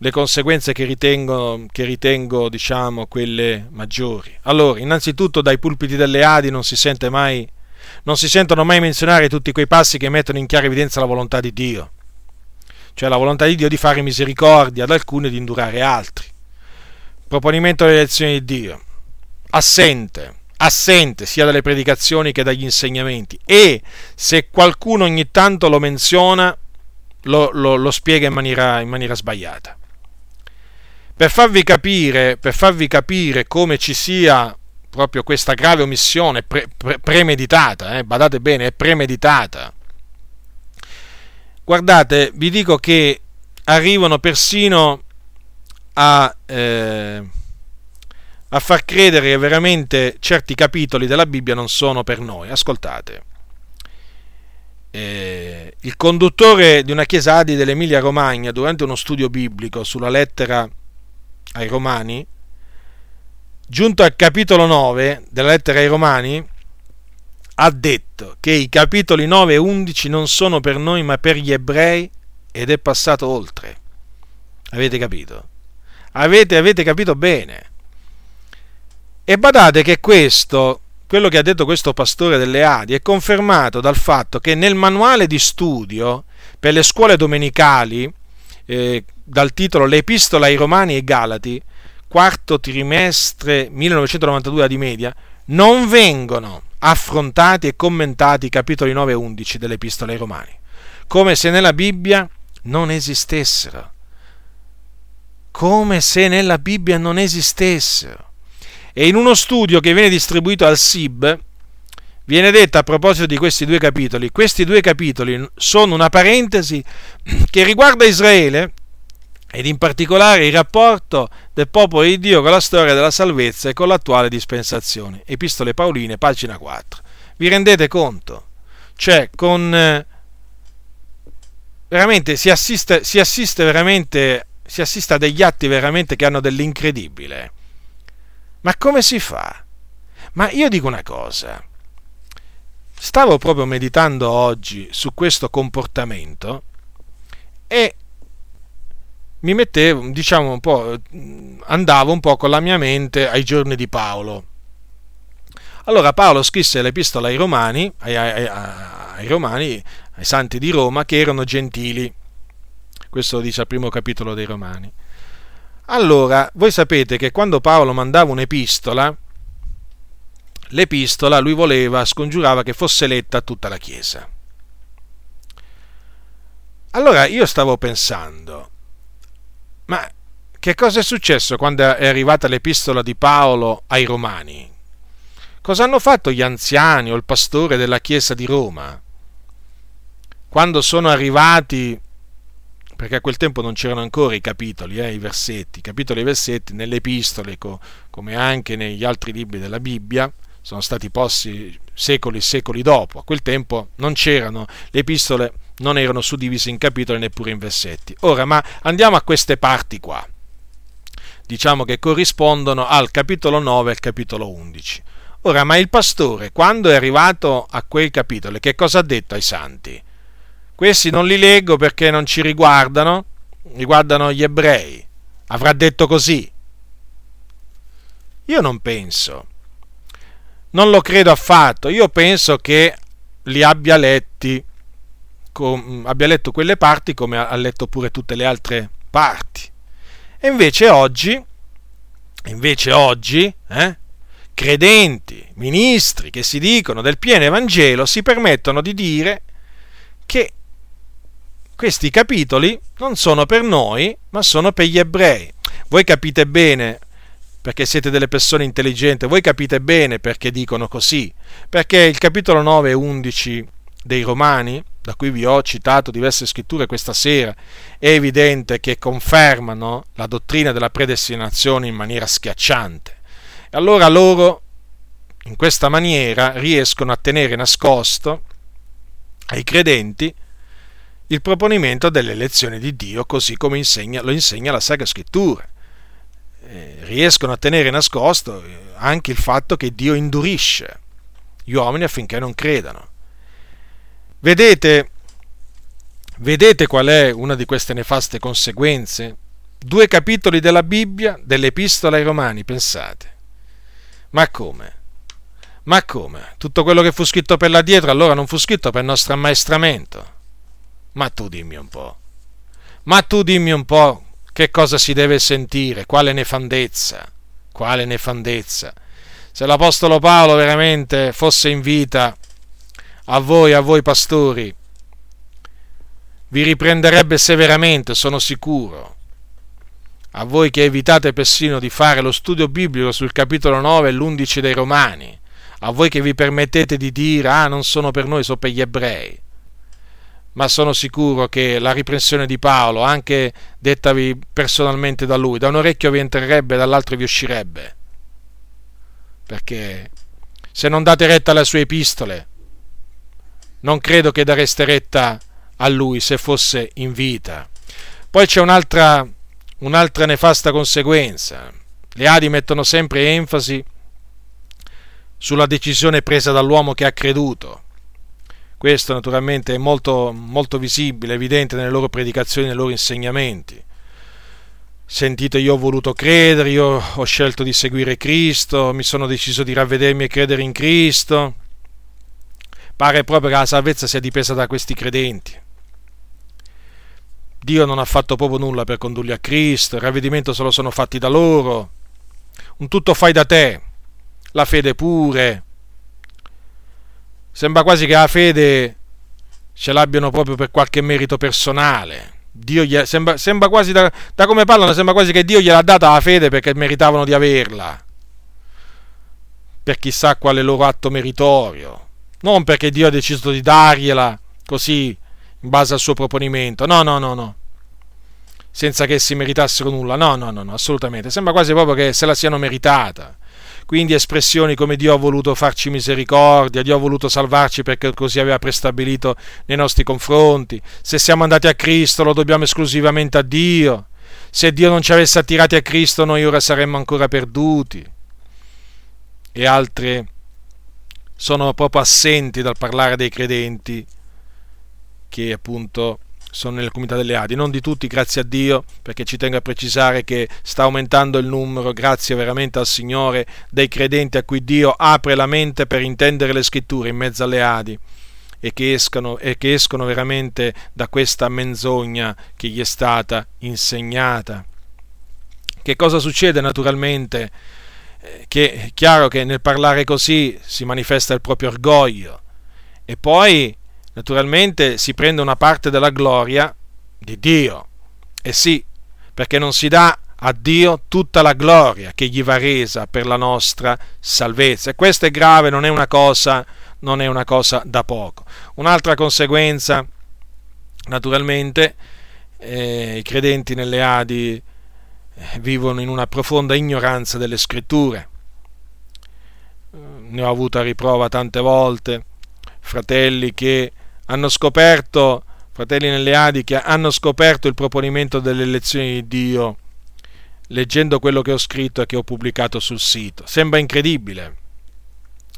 le conseguenze che ritengo, che ritengo, diciamo, quelle maggiori. Allora, innanzitutto dai pulpiti delle Adi non si sente mai, non si sentono mai menzionare tutti quei passi che mettono in chiara evidenza la volontà di Dio, cioè la volontà di Dio di fare misericordia ad alcuni e di indurare altri. Proponimento delle lezioni di Dio, assente assente sia dalle predicazioni che dagli insegnamenti e se qualcuno ogni tanto lo menziona lo, lo, lo spiega in maniera, in maniera, sbagliata. Per farvi, capire, per farvi capire come ci sia proprio questa grave omissione pre, pre, premeditata, eh, badate bene, è premeditata. Guardate, vi dico che arrivano persino a... Eh, a far credere che veramente certi capitoli della Bibbia non sono per noi. Ascoltate. Eh, il conduttore di una chiesa Adi dell'Emilia Romagna, durante uno studio biblico sulla lettera ai Romani, giunto al capitolo 9 della lettera ai Romani, ha detto che i capitoli 9 e 11 non sono per noi ma per gli ebrei ed è passato oltre. Avete capito? Avete, avete capito bene. E badate che questo, quello che ha detto questo pastore delle Adi, è confermato dal fatto che nel manuale di studio per le scuole domenicali, eh, dal titolo Le epistole ai Romani e Galati, quarto trimestre 1992 di media, non vengono affrontati e commentati i capitoli 9 e 11 delle epistole ai Romani, come se nella Bibbia non esistessero. Come se nella Bibbia non esistessero. E in uno studio che viene distribuito al SIB viene detto a proposito di questi due capitoli, questi due capitoli sono una parentesi che riguarda Israele ed in particolare il rapporto del popolo di Dio con la storia della salvezza e con l'attuale dispensazione. Epistole Paoline, pagina 4. Vi rendete conto? Cioè, con... Eh, veramente si assiste, si assiste veramente si assiste a degli atti veramente che hanno dell'incredibile. Ma come si fa? Ma io dico una cosa. Stavo proprio meditando oggi su questo comportamento e mi mettevo, diciamo un po', andavo un po' con la mia mente ai giorni di Paolo. Allora Paolo scrisse l'epistola ai Romani, ai, ai, ai, Romani, ai santi di Roma, che erano gentili. Questo lo dice al primo capitolo dei Romani. Allora, voi sapete che quando Paolo mandava un'epistola, l'epistola lui voleva, scongiurava che fosse letta tutta la Chiesa. Allora io stavo pensando, ma che cosa è successo quando è arrivata l'epistola di Paolo ai Romani? Cosa hanno fatto gli anziani o il pastore della chiesa di Roma? Quando sono arrivati, perché a quel tempo non c'erano ancora i capitoli, eh, i versetti, i capitoli e i versetti nelle epistole, co- come anche negli altri libri della Bibbia, sono stati posti secoli e secoli dopo. A quel tempo non c'erano, le epistole non erano suddivise in capitoli neppure in versetti. Ora, ma andiamo a queste parti qua, diciamo che corrispondono al capitolo 9 e al capitolo 11. Ora, ma il pastore, quando è arrivato a quei capitoli, che cosa ha detto ai santi? Questi non li leggo perché non ci riguardano, riguardano gli ebrei. Avrà detto così. Io non penso. Non lo credo affatto. Io penso che li abbia letti com, abbia letto quelle parti come ha letto pure tutte le altre parti. E invece oggi, invece oggi, eh, credenti, ministri che si dicono del pieno Evangelo si permettono di dire che questi capitoli non sono per noi, ma sono per gli ebrei. Voi capite bene, perché siete delle persone intelligenti, voi capite bene perché dicono così, perché il capitolo 9 e 11 dei Romani da cui vi ho citato diverse scritture questa sera, è evidente che confermano la dottrina della predestinazione in maniera schiacciante. E allora loro, in questa maniera, riescono a tenere nascosto ai credenti il proponimento delle elezioni di Dio, così come insegna, lo insegna la Sacra Scrittura. Eh, riescono a tenere nascosto eh, anche il fatto che Dio indurisce gli uomini affinché non credano. Vedete, vedete qual è una di queste nefaste conseguenze? Due capitoli della Bibbia, dell'Epistola ai Romani, pensate. Ma come? Ma come? Tutto quello che fu scritto per là dietro allora non fu scritto per nostro ammaestramento? Ma tu dimmi un po'. Ma tu dimmi un po' che cosa si deve sentire, quale nefandezza, quale nefandezza. Se l'Apostolo Paolo veramente fosse in vita, a voi, a voi pastori, vi riprenderebbe severamente, sono sicuro. A voi che evitate persino di fare lo studio biblico sul capitolo 9 e l'11 dei Romani, a voi che vi permettete di dire, ah, non sono per noi, sono per gli ebrei. Ma sono sicuro che la riprensione di Paolo, anche dettavi personalmente da lui, da un orecchio vi entrerebbe, dall'altro vi uscirebbe. Perché se non date retta alle sue epistole, non credo che dareste retta a lui se fosse in vita. Poi c'è un'altra, un'altra nefasta conseguenza. Le Adi mettono sempre enfasi sulla decisione presa dall'uomo che ha creduto. Questo naturalmente è molto, molto visibile, evidente nelle loro predicazioni, nei loro insegnamenti. Sentite, io ho voluto credere, io ho scelto di seguire Cristo, mi sono deciso di ravvedermi e credere in Cristo Pare proprio che la salvezza sia dipesa da questi credenti. Dio non ha fatto proprio nulla per condurli a Cristo, il ravvedimento se lo sono fatti da loro. Un tutto fai da te, la fede pure. Sembra quasi che la fede ce l'abbiano proprio per qualche merito personale. Dio sembra, sembra quasi da, da come parlano, sembra quasi che Dio gliel'ha data la fede perché meritavano di averla. Per chissà quale loro atto meritorio non perché Dio ha deciso di dargliela così in base al suo proponimento. No, no, no, no. senza che essi meritassero nulla. No, no, no, no, assolutamente. Sembra quasi proprio che se la siano meritata. Quindi espressioni come Dio ha voluto farci misericordia, Dio ha voluto salvarci perché così aveva prestabilito nei nostri confronti. Se siamo andati a Cristo lo dobbiamo esclusivamente a Dio. Se Dio non ci avesse attirati a Cristo noi ora saremmo ancora perduti. E altre sono proprio assenti dal parlare dei credenti che appunto sono nelle comunità delle Adi, non di tutti, grazie a Dio, perché ci tengo a precisare che sta aumentando il numero, grazie veramente al Signore, dei credenti a cui Dio apre la mente per intendere le scritture in mezzo alle Adi e che escono, e che escono veramente da questa menzogna che gli è stata insegnata. Che cosa succede naturalmente? Eh, che è chiaro che nel parlare così si manifesta il proprio orgoglio e poi naturalmente si prende una parte della gloria di Dio. E sì, perché non si dà a Dio tutta la gloria che gli va resa per la nostra salvezza. E questo è grave, non è una cosa, non è una cosa da poco. Un'altra conseguenza, naturalmente, eh, i credenti nelle Adi eh, vivono in una profonda ignoranza delle scritture. Ne ho avuta riprova tante volte, fratelli che hanno scoperto, fratelli nelle Adi, che hanno scoperto il proponimento delle elezioni di Dio leggendo quello che ho scritto e che ho pubblicato sul sito. Sembra incredibile,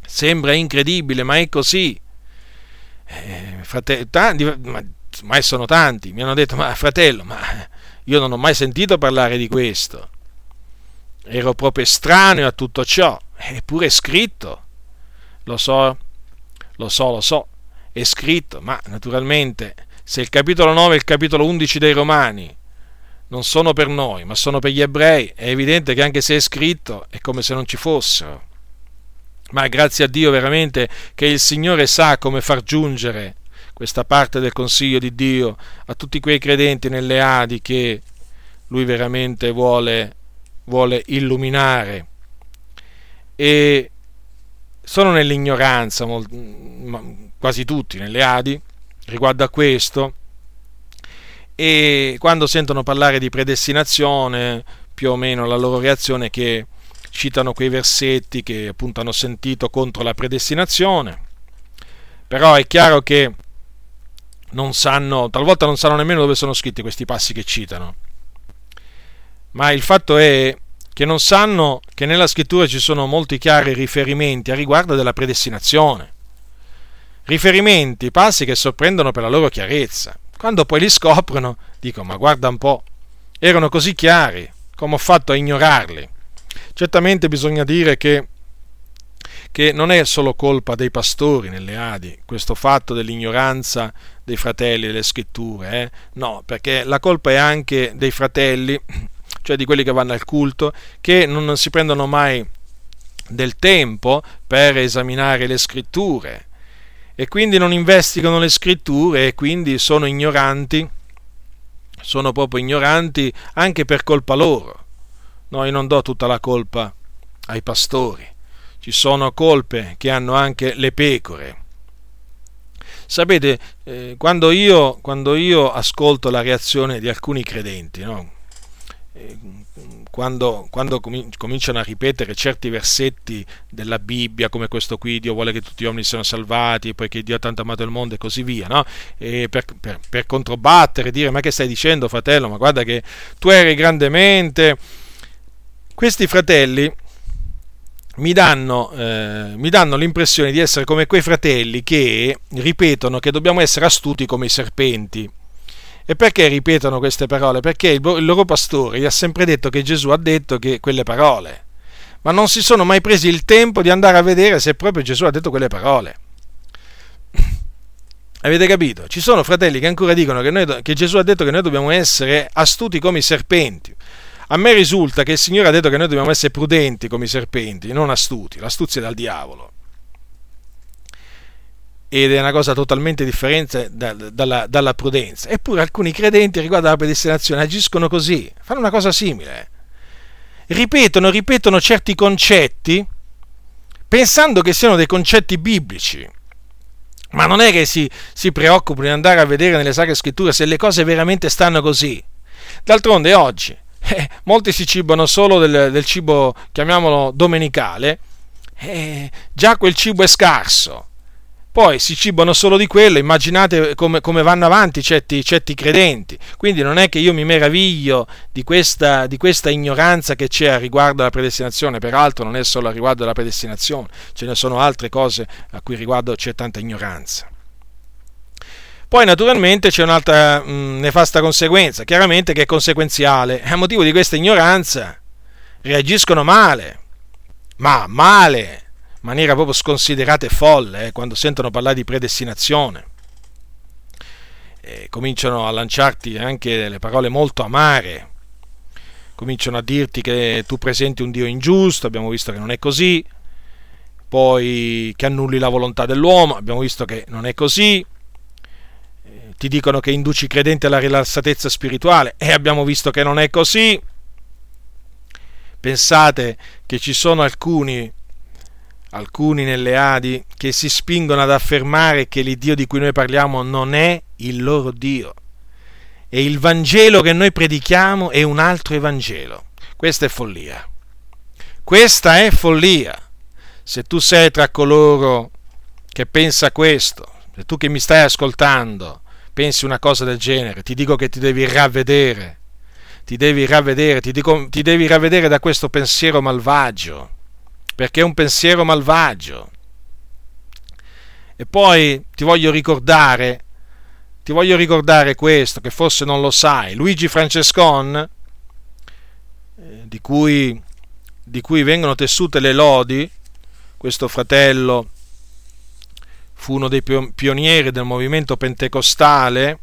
sembra incredibile, ma è così. Eh, fratelli, tanti, ma, ma sono tanti, mi hanno detto, ma fratello, ma io non ho mai sentito parlare di questo. Ero proprio estraneo a tutto ciò, eppure è scritto. Lo so, lo so, lo so è scritto, ma naturalmente se il capitolo 9 e il capitolo 11 dei Romani non sono per noi, ma sono per gli ebrei, è evidente che anche se è scritto è come se non ci fossero. Ma grazie a Dio veramente che il Signore sa come far giungere questa parte del consiglio di Dio a tutti quei credenti nelle Adi che Lui veramente vuole, vuole illuminare. E sono nell'ignoranza, quasi tutti nelle Adi, riguardo a questo, e quando sentono parlare di predestinazione, più o meno la loro reazione è che citano quei versetti che appunto hanno sentito contro la predestinazione, però è chiaro che non sanno, talvolta non sanno nemmeno dove sono scritti questi passi che citano, ma il fatto è che non sanno che nella scrittura ci sono molti chiari riferimenti a riguardo della predestinazione riferimenti, passi che sorprendono per la loro chiarezza. Quando poi li scoprono, dico, ma guarda un po', erano così chiari, come ho fatto a ignorarli. Certamente bisogna dire che, che non è solo colpa dei pastori nelle Adi, questo fatto dell'ignoranza dei fratelli delle scritture, eh? no, perché la colpa è anche dei fratelli, cioè di quelli che vanno al culto, che non si prendono mai del tempo per esaminare le scritture, e quindi non investigano le scritture e quindi sono ignoranti, sono proprio ignoranti anche per colpa loro. No, io non do tutta la colpa ai pastori, ci sono colpe che hanno anche le pecore. Sapete, eh, quando, io, quando, io, ascolto la reazione di alcuni credenti, no? eh, quando, quando, cominciano a ripetere certi versetti della Bibbia, come questo qui, Dio vuole che tutti gli uomini siano salvati, poiché Dio ha tanto amato il mondo e così via, no? e per, per, per controbattere, dire ma che stai dicendo fratello, ma guarda che tu eri grandemente... Questi fratelli mi danno, eh, mi danno, l'impressione di essere come quei fratelli che ripetono che dobbiamo essere astuti come i serpenti. E perché ripetono queste parole? Perché il, loro pastore gli ha sempre detto che Gesù ha detto che quelle parole, ma non si sono mai presi il tempo di andare a vedere se proprio Gesù ha detto quelle parole. Avete capito? Ci sono fratelli che ancora dicono che, noi, che, Gesù ha detto che noi dobbiamo essere astuti come i serpenti. A me risulta che il Signore ha detto che noi dobbiamo essere prudenti come i serpenti, non astuti. L'astuzia è dal diavolo ed è una cosa totalmente differente da, dalla, dalla, prudenza. Eppure alcuni credenti riguardo alla predestinazione agiscono così, fanno una cosa simile. Ripetono, ripetono certi concetti pensando che siano dei concetti biblici. Ma non è che si, si preoccupano di andare a vedere nelle sacre scritture se le cose veramente stanno così. D'altronde oggi eh, molti si cibano solo del, del cibo, chiamiamolo domenicale, eh, già quel cibo è scarso. Poi si cibano solo di quello, immaginate come, come vanno avanti certi, certi, credenti. Quindi non è che io mi meraviglio di questa, di questa ignoranza che c'è riguardo alla predestinazione, peraltro non è solo riguardo alla predestinazione, ce ne sono altre cose a cui riguardo c'è tanta ignoranza. Poi naturalmente c'è un'altra mh, nefasta conseguenza, chiaramente che è conseguenziale. A motivo di questa ignoranza reagiscono male, ma male, maniera proprio sconsiderata e folle, eh, quando sentono parlare di predestinazione. E cominciano a lanciarti anche delle parole molto amare, cominciano a dirti che tu presenti un Dio ingiusto, abbiamo visto che non è così, poi che annulli la volontà dell'uomo, abbiamo visto che non è così, ti dicono che induci i credenti alla rilassatezza spirituale e abbiamo visto che non è così. Pensate che ci sono alcuni alcuni nelle Adi che si spingono ad affermare che l'Iddio di cui noi parliamo non è il loro Dio. E il Vangelo che noi predichiamo è un altro Evangelo. Questa è follia. Questa è follia. Se tu sei tra coloro che pensa questo, se tu che mi stai ascoltando pensi una cosa del genere, ti dico che ti devi ravvedere. Ti devi ravvedere, ti, dico, ti devi ravvedere da questo pensiero malvagio perché è un pensiero malvagio. E poi ti voglio ricordare, ti voglio ricordare questo, che forse non lo sai, Luigi Francescon, eh, di cui, di cui vengono tessute le lodi, questo fratello fu uno dei pionieri del movimento pentecostale,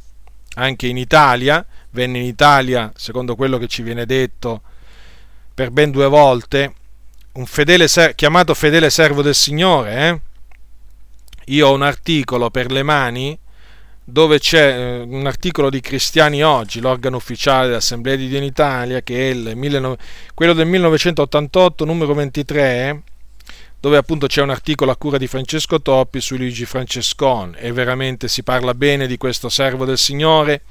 anche in Italia, venne in Italia, secondo quello che ci viene detto, per ben due volte, un fedele chiamato fedele servo del Signore. Eh? Io ho un articolo per le mani dove c'è eh, un articolo di Cristiani Oggi, l'organo ufficiale dell'Assemblea di Dio in Italia, che è il, quello del 1988, numero 23, eh? dove appunto c'è un articolo a cura di Francesco Toppi su Luigi Francescon e veramente si parla bene di questo servo del Signore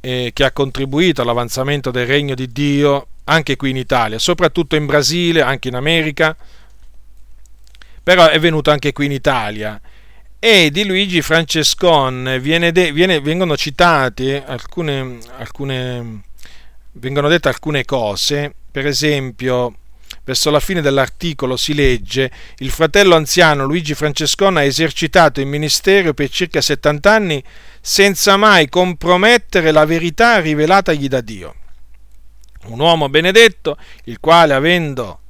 eh, che ha contribuito all'avanzamento del regno di Dio anche qui in Italia, soprattutto in Brasile, anche in America, però è venuto anche qui in Italia. E di Luigi Francescon viene de, viene, vengono citate alcune, alcune, vengono dette alcune cose, per esempio verso la fine dell'articolo si legge il fratello anziano Luigi Francescon ha esercitato il ministero per circa 70 anni senza mai compromettere la verità rivelatagli da Dio. Un uomo benedetto, il quale avendo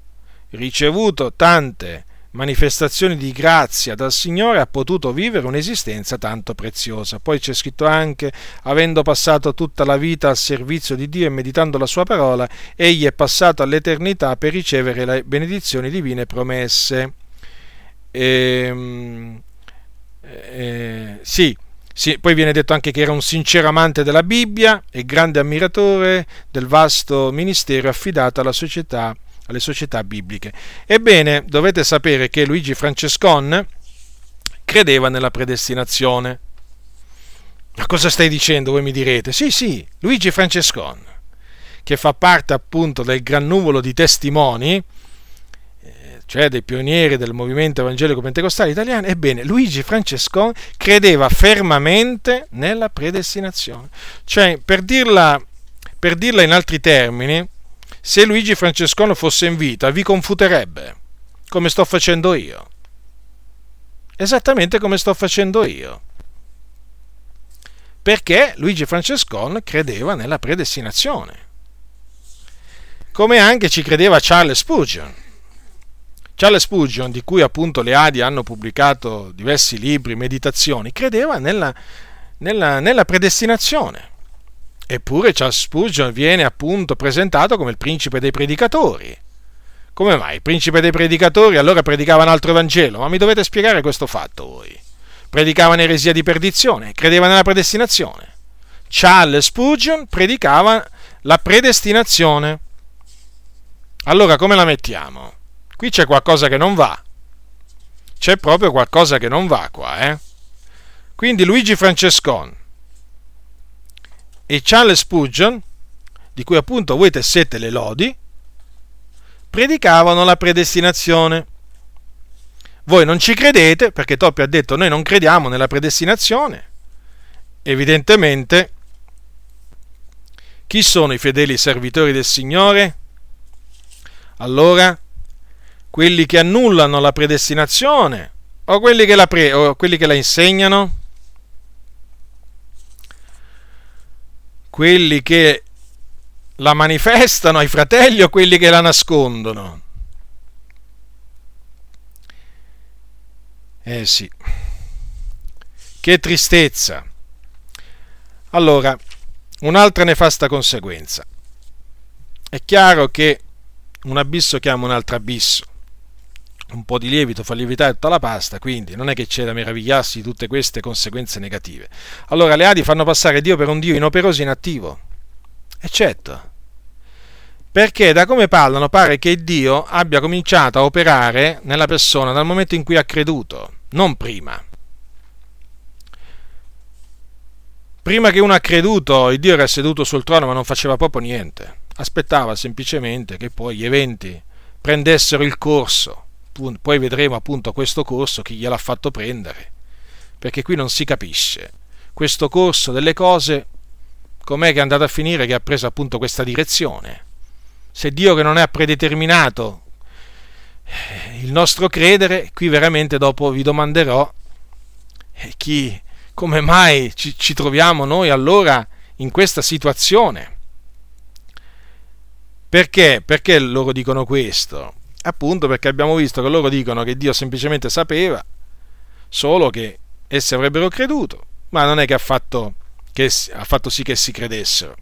ricevuto tante manifestazioni di grazia dal Signore ha potuto vivere un'esistenza tanto preziosa. Poi c'è scritto anche, avendo passato tutta la vita al servizio di Dio e meditando la sua parola, egli è passato all'eternità per ricevere le benedizioni divine promesse. E, ehm, eh, sì, sì, poi viene detto anche che era un sincero amante della Bibbia e grande ammiratore del vasto ministero affidato alla società, alle società bibliche. Ebbene, dovete sapere che Luigi Francescon credeva nella predestinazione. Ma cosa stai dicendo? Voi mi direte. Sì, sì, Luigi Francescon, che fa parte appunto del gran nuvolo di testimoni cioè dei pionieri del movimento evangelico pentecostale italiano, ebbene Luigi Francescon credeva fermamente nella predestinazione. Cioè, per dirla, per dirla in altri termini, se Luigi Francescone fosse in vita vi confuterebbe, come sto facendo io. Esattamente come sto facendo io. Perché Luigi Francescon credeva nella predestinazione. Come anche ci credeva Charles Spurgeon Charles Spurgeon, di cui appunto le Adi hanno pubblicato diversi libri, meditazioni, credeva nella, nella, nella predestinazione. Eppure Charles Spurgeon viene appunto presentato come il principe dei predicatori. Come mai? Il principe dei predicatori allora predicava un altro Vangelo? Ma mi dovete spiegare questo fatto voi. Predicava un'eresia di perdizione, credeva nella predestinazione. Charles Spurgeon predicava la predestinazione. Allora come la mettiamo? Qui c'è qualcosa che non va. C'è proprio qualcosa che non va qua, eh? Quindi Luigi Francescon e Charles Spurgeon, di cui appunto voi tessete le lodi, predicavano la predestinazione. Voi non ci credete perché Toppi ha detto noi non crediamo nella predestinazione. Evidentemente, chi sono i fedeli servitori del Signore? Allora, quelli che annullano la predestinazione o quelli che la, pre- o quelli che la insegnano? Quelli che la manifestano ai fratelli o quelli che la nascondono? Eh sì, che tristezza. Allora, un'altra nefasta conseguenza. È chiaro che un abisso chiama un altro abisso. Un po' di lievito fa lievitare tutta la pasta, quindi non è che c'è da meravigliarsi di tutte queste conseguenze negative. Allora le Adi fanno passare Dio per un Dio inoperoso e inattivo. E certo, perché da come parlano pare che Dio abbia cominciato a operare nella persona dal momento in cui ha creduto, non prima. Prima che uno ha creduto, Dio era seduto sul trono ma non faceva proprio niente. Aspettava semplicemente che poi gli eventi prendessero il corso. Poi vedremo appunto questo corso chi gliel'ha fatto prendere. Perché qui non si capisce. Questo corso delle cose, com'è che è andato a finire che ha preso appunto questa direzione? se Dio che non è predeterminato eh, il nostro credere, qui veramente dopo vi domanderò eh, chi, come mai ci, ci troviamo noi allora in questa situazione. Perché? Perché loro dicono questo? Appunto perché abbiamo visto che loro dicono che Dio semplicemente sapeva, solo che essi avrebbero creduto, ma non è che ha fatto, che, ha fatto sì che si credessero.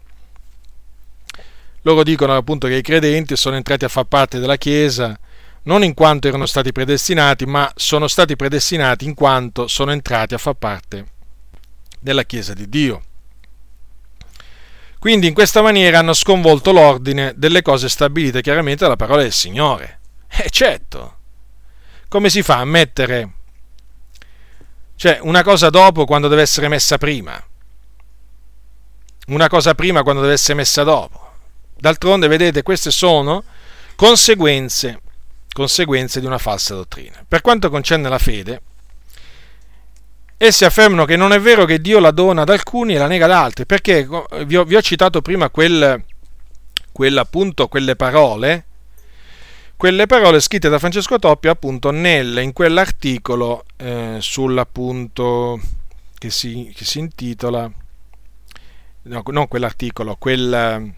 Loro dicono appunto che i credenti sono entrati a far parte della Chiesa non in quanto erano stati predestinati, ma sono stati predestinati in quanto sono entrati a far parte della Chiesa di Dio. Quindi in questa maniera hanno sconvolto l'ordine delle cose stabilite chiaramente dalla parola del Signore. Eh, certo, come si fa a mettere cioè una cosa dopo quando deve essere messa prima? Una cosa prima quando deve essere messa dopo? D'altronde, vedete, queste sono conseguenze, conseguenze di una falsa dottrina. Per quanto concerne la fede, essi affermano che non è vero che Dio la dona ad alcuni e la nega ad altri, perché vi ho, vi ho citato prima quel, quelle parole, quelle parole scritte da Francesco Toppia appunto nel, in quell'articolo eh, sull'appunto che si, che si intitola, no, non quell'articolo, quel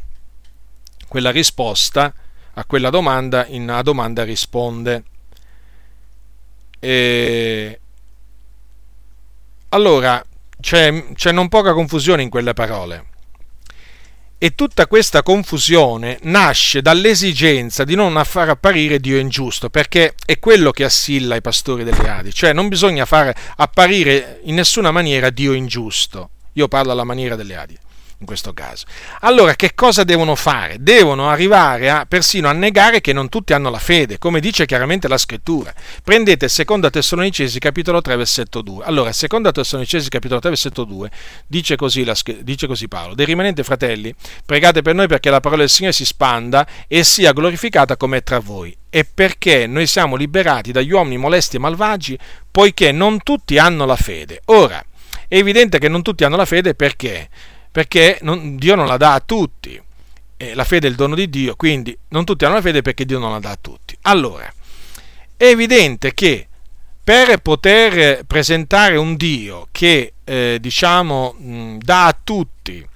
quella risposta a quella domanda in a domanda risponde. E allora c'è, c'è non poca confusione in quelle parole. E tutta questa confusione nasce dall'esigenza di non far apparire Dio ingiusto, perché è quello che assilla i pastori delle Adi, cioè non bisogna far apparire in nessuna maniera Dio ingiusto. Io parlo alla maniera delle Adi in questo caso. Allora che cosa devono fare? Devono arrivare a, persino a negare che non tutti hanno la fede, come dice chiaramente la scrittura. Prendete 2 Tessalonicesi capitolo 3 versetto 2. Allora, 2 Tessalonicesi capitolo 3 versetto 2 dice così, la, dice così Paolo, dei rimanenti fratelli, pregate per noi perché la parola del Signore si spanda e sia glorificata come è tra voi e perché noi siamo liberati dagli uomini molesti e malvagi, poiché non tutti hanno la fede. Ora, è evidente che non tutti hanno la fede perché? Perché non, Dio non la dà a tutti. E la fede è il dono di Dio, quindi non tutti hanno la fede perché Dio non la dà a tutti. Allora, è evidente che per poter presentare un Dio che eh, diciamo mh, dà a tutti,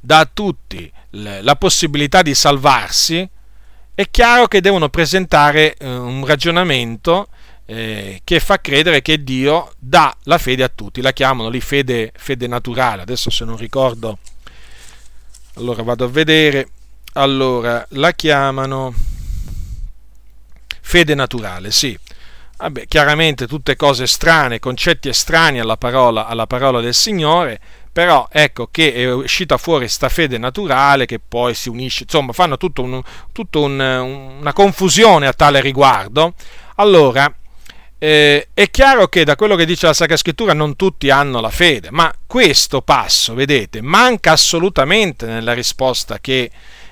dà a tutti la possibilità di salvarsi, è chiaro che devono presentare eh, un ragionamento eh, che fa credere che Dio dà la fede a tutti, la chiamano lì fede, fede naturale, adesso se non ricordo, allora vado a vedere, allora la chiamano fede naturale, sì. Vabbè, chiaramente tutte cose strane, concetti estranei alla parola, alla parola del Signore, però ecco che è uscita fuori questa fede naturale che poi si unisce, insomma fanno tutta un, un, una confusione a tale riguardo. Allora, eh, è chiaro che da quello che dice la Sacra Scrittura non tutti hanno la fede, ma questo passo, vedete, manca assolutamente nella risposta che,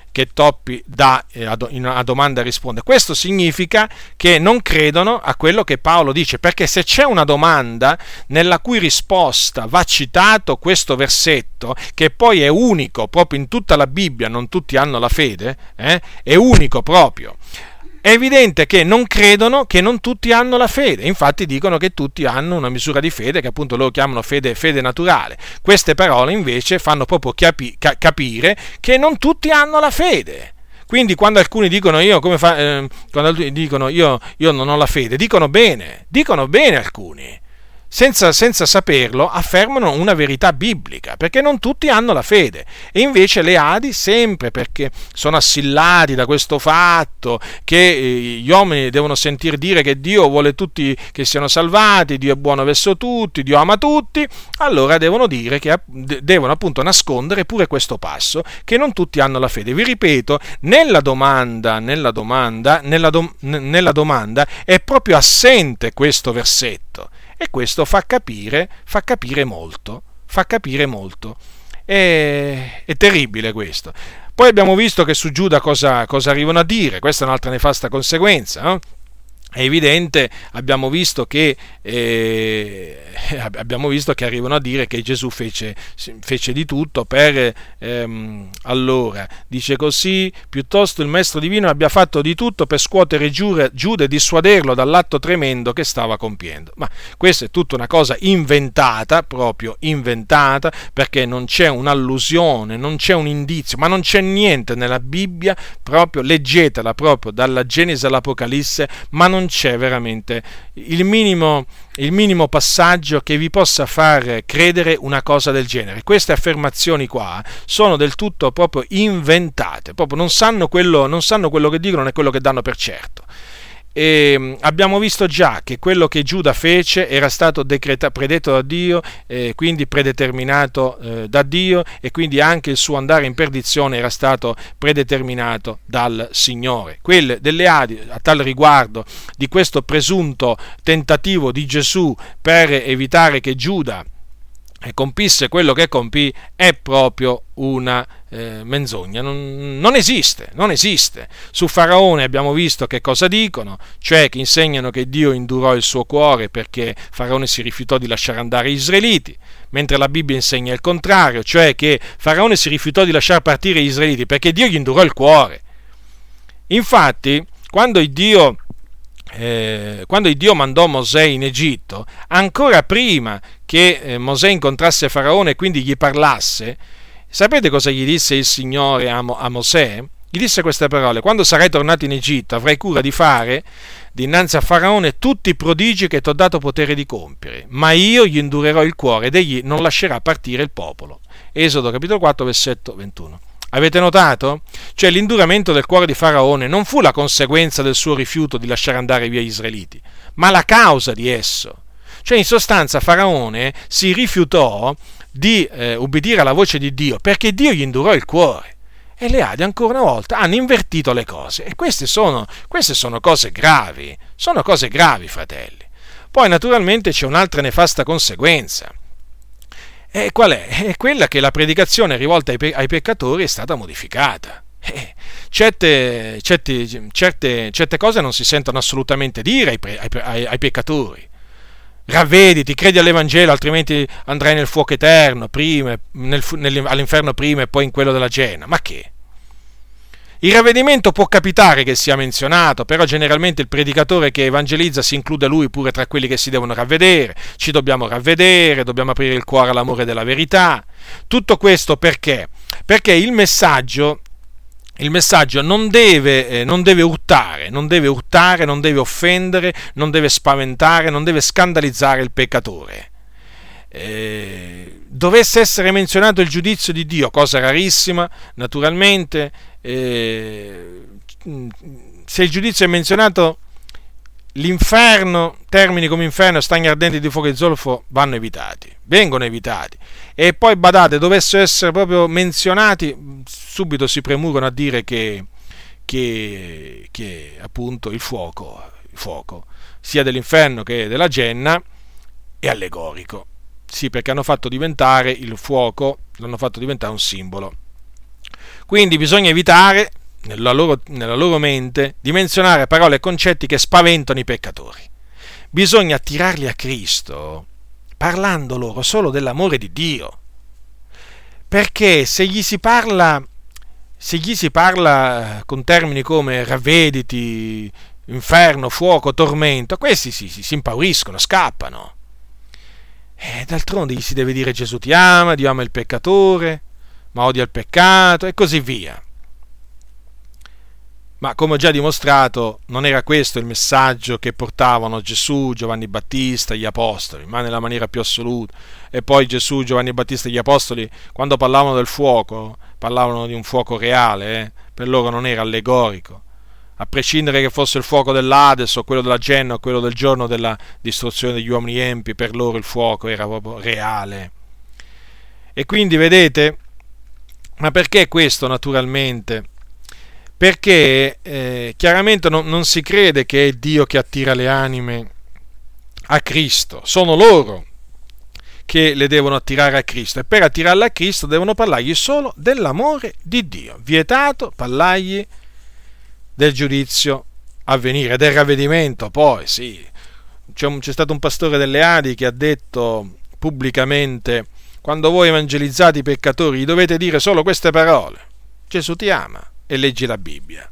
che Toppi dà eh, in una domanda e risponde. Questo significa che non credono a quello che Paolo dice, perché se c'è una domanda nella cui risposta va citato questo versetto, che poi è unico proprio in tutta la Bibbia, non tutti hanno la fede, eh, è unico proprio è evidente che non credono che non tutti hanno la fede, infatti dicono che tutti hanno una misura di fede che appunto loro chiamano fede, fede naturale. Queste parole invece fanno proprio capi, ca, capire che non tutti hanno la fede. Quindi quando alcuni dicono io, fa, eh, quando dicono io, io non ho la fede, dicono bene, dicono bene alcuni senza, senza, saperlo, affermano una verità biblica, perché non tutti hanno la fede. E invece le Adi, sempre perché sono assillati da questo fatto che eh, gli uomini devono sentire dire che Dio vuole tutti che siano salvati, Dio è buono verso tutti, Dio ama tutti, allora devono dire che devono appunto nascondere pure questo passo, che non tutti hanno la fede. Vi ripeto, nella domanda, nella domanda, nella, do, nella domanda è proprio assente questo versetto e questo fa capire, fa capire molto, fa capire molto. È, è terribile questo. Poi abbiamo visto che su Giuda cosa, cosa arrivano a dire, questa è un'altra nefasta conseguenza. No? È evidente, abbiamo visto, che, eh, abbiamo visto che arrivano a dire che Gesù fece, fece di tutto per, ehm, allora, dice così, piuttosto il Maestro Divino abbia fatto di tutto per scuotere Giuda e dissuaderlo dall'atto tremendo che stava compiendo. Ma questa è tutta una cosa inventata, proprio inventata, perché non c'è un'allusione, non c'è un indizio, ma non c'è niente nella Bibbia, proprio leggetela proprio dalla Genesi all'Apocalisse, ma non non c'è veramente il minimo, il minimo passaggio che vi possa far credere una cosa del genere. Queste affermazioni qua sono del tutto proprio inventate, proprio non sanno quello, non sanno quello che dicono né quello che danno per certo. E mm, abbiamo visto già che quello che Giuda fece era stato decreta- predetto da Dio, eh, quindi predeterminato eh, da Dio e quindi anche il suo andare in perdizione era stato predeterminato dal Signore. Quelle delle Adi, a tal riguardo di questo presunto tentativo di Gesù per evitare che Giuda compisse quello che compì è proprio una eh, menzogna, non, non, esiste, non esiste. Su Faraone abbiamo visto che cosa dicono, cioè che insegnano che Dio indurò il suo cuore perché Faraone si rifiutò di lasciare andare gli israeliti, mentre la Bibbia insegna il contrario, cioè che Faraone si rifiutò di lasciare partire gli israeliti perché Dio gli indurò il cuore. Infatti, quando Dio eh, quando Dio mandò Mosè in Egitto, ancora prima che eh, Mosè incontrasse Faraone e quindi gli parlasse, sapete cosa gli disse il Signore a, Mo- a Mosè? Gli disse queste parole, quando sarai tornato in Egitto avrai cura di fare dinanzi a Faraone tutti i prodigi che ti ho dato potere di compiere, ma io gli indurerò il cuore ed egli non lascerà partire il popolo. Esodo capitolo 4 versetto 21. Avete notato? Cioè l'induramento del cuore di Faraone non fu la conseguenza del suo rifiuto di lasciare andare via gli israeliti, ma la causa di esso. Cioè in sostanza Faraone si rifiutò di eh, ubbidire alla voce di Dio perché Dio gli indurò il cuore. E le Adi ancora una volta hanno invertito le cose e queste sono, queste sono cose gravi, sono cose gravi fratelli. Poi naturalmente c'è un'altra nefasta conseguenza e qual è? È quella che la predicazione rivolta ai, pe- ai peccatori è stata modificata. Eh, certe, certe, certe, certe, cose non si sentono assolutamente dire ai, pre- ai, ai peccatori. Ravvediti, credi all'Evangelo, altrimenti andrai nel fuoco eterno, prima, nel, nel, all'inferno prima e poi in quello della Gena. Ma che? Il ravvedimento può capitare che sia menzionato, però generalmente il predicatore che evangelizza si include lui pure tra quelli che si devono ravvedere. Ci dobbiamo ravvedere, dobbiamo aprire il cuore all'amore della verità. Tutto questo perché? Perché il messaggio il messaggio non deve, eh, non deve, urtare, non deve urtare, non deve offendere, non deve spaventare, non deve scandalizzare il peccatore. Eh, dovesse essere menzionato il giudizio di Dio, cosa rarissima, naturalmente, eh, se il giudizio è menzionato, l'inferno, termini come inferno stagni ardenti di fuoco e zolfo vanno evitati, vengono evitati. E poi badate, dovessero essere proprio menzionati, subito si premurano a dire che, che, che appunto il fuoco, fuoco, sia dell'inferno che della genna, è allegorico. Sì, perché hanno fatto diventare il fuoco, l'hanno fatto diventare un simbolo. Quindi bisogna evitare, nella loro, nella loro mente, di menzionare parole e concetti che spaventano i peccatori. Bisogna attirarli a Cristo parlando loro solo dell'amore di Dio. Perché se gli si parla se gli si parla eh, con termini come ravvediti, inferno, fuoco, tormento, questi si, si, si impauriscono, scappano. E d'altronde gli si deve dire Gesù ti ama, Dio ama il peccatore, ma odia il peccato e così via. Ma come ho già dimostrato, non era questo il messaggio che portavano Gesù, Giovanni Battista, gli Apostoli, ma nella maniera più assoluta. E poi Gesù, Giovanni Battista e gli Apostoli, quando parlavano del fuoco, parlavano di un fuoco reale, eh? per loro non era allegorico. A prescindere che fosse il fuoco dell'Ades o quello della Genna o quello del giorno della distruzione degli uomini empi, per loro il fuoco era proprio reale. E quindi vedete, ma perché questo naturalmente? perché eh, chiaramente non, non si crede che è Dio che attira le anime a Cristo, sono loro che le devono attirare a Cristo e per attirarle a Cristo devono parlargli solo dell'amore di Dio, vietato parlargli del giudizio a venire, del ravvedimento, poi sì, c'è, c'è stato un pastore delle Adi che ha detto pubblicamente quando voi evangelizzate i peccatori dovete dire solo queste parole, Gesù ti ama, e leggi la Bibbia.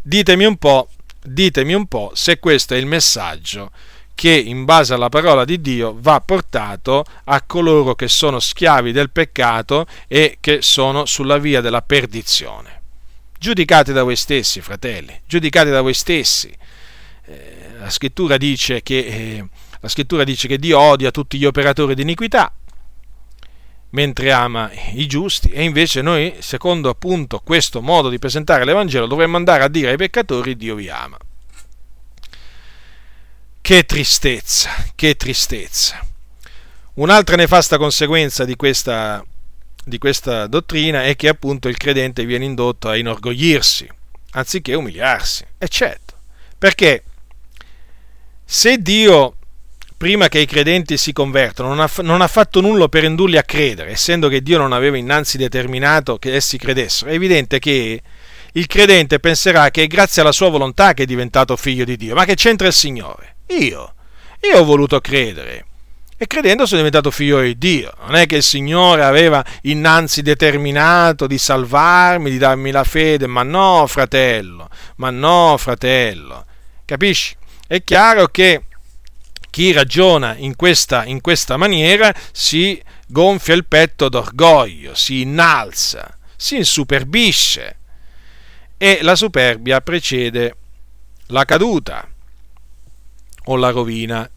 Ditemi un po', ditemi un po' se questo è il messaggio che in base alla parola di Dio va portato a coloro che sono schiavi del peccato e che sono sulla via della perdizione. Giudicate da voi stessi, fratelli, giudicate da voi stessi. Eh, la, scrittura che, eh, la scrittura dice che Dio odia tutti gli operatori di iniquità, mentre ama i giusti e invece noi, secondo appunto questo modo di presentare l'Evangelo, dovremmo andare a dire ai peccatori Dio vi ama. Che tristezza, che tristezza. Un'altra nefasta conseguenza di questa, di questa dottrina è che appunto il credente viene indotto a inorgoglirsi, anziché umiliarsi. E certo, perché se Dio prima che i credenti si convertano, non ha, non ha, fatto nulla per indurli a credere, essendo che Dio non aveva innanzi determinato che essi credessero. È evidente che il credente penserà che è grazie alla sua volontà che è diventato figlio di Dio. Ma che c'entra il Signore? Io. Io ho voluto credere. E credendo sono diventato figlio di Dio. Non è che il Signore aveva innanzi determinato di salvarmi, di darmi la fede. Ma no, fratello. Ma no, fratello. Capisci? È chiaro che chi ragiona in questa, in questa maniera si gonfia il petto d'orgoglio, si innalza, si insuperbisce e la superbia precede la caduta o la rovina.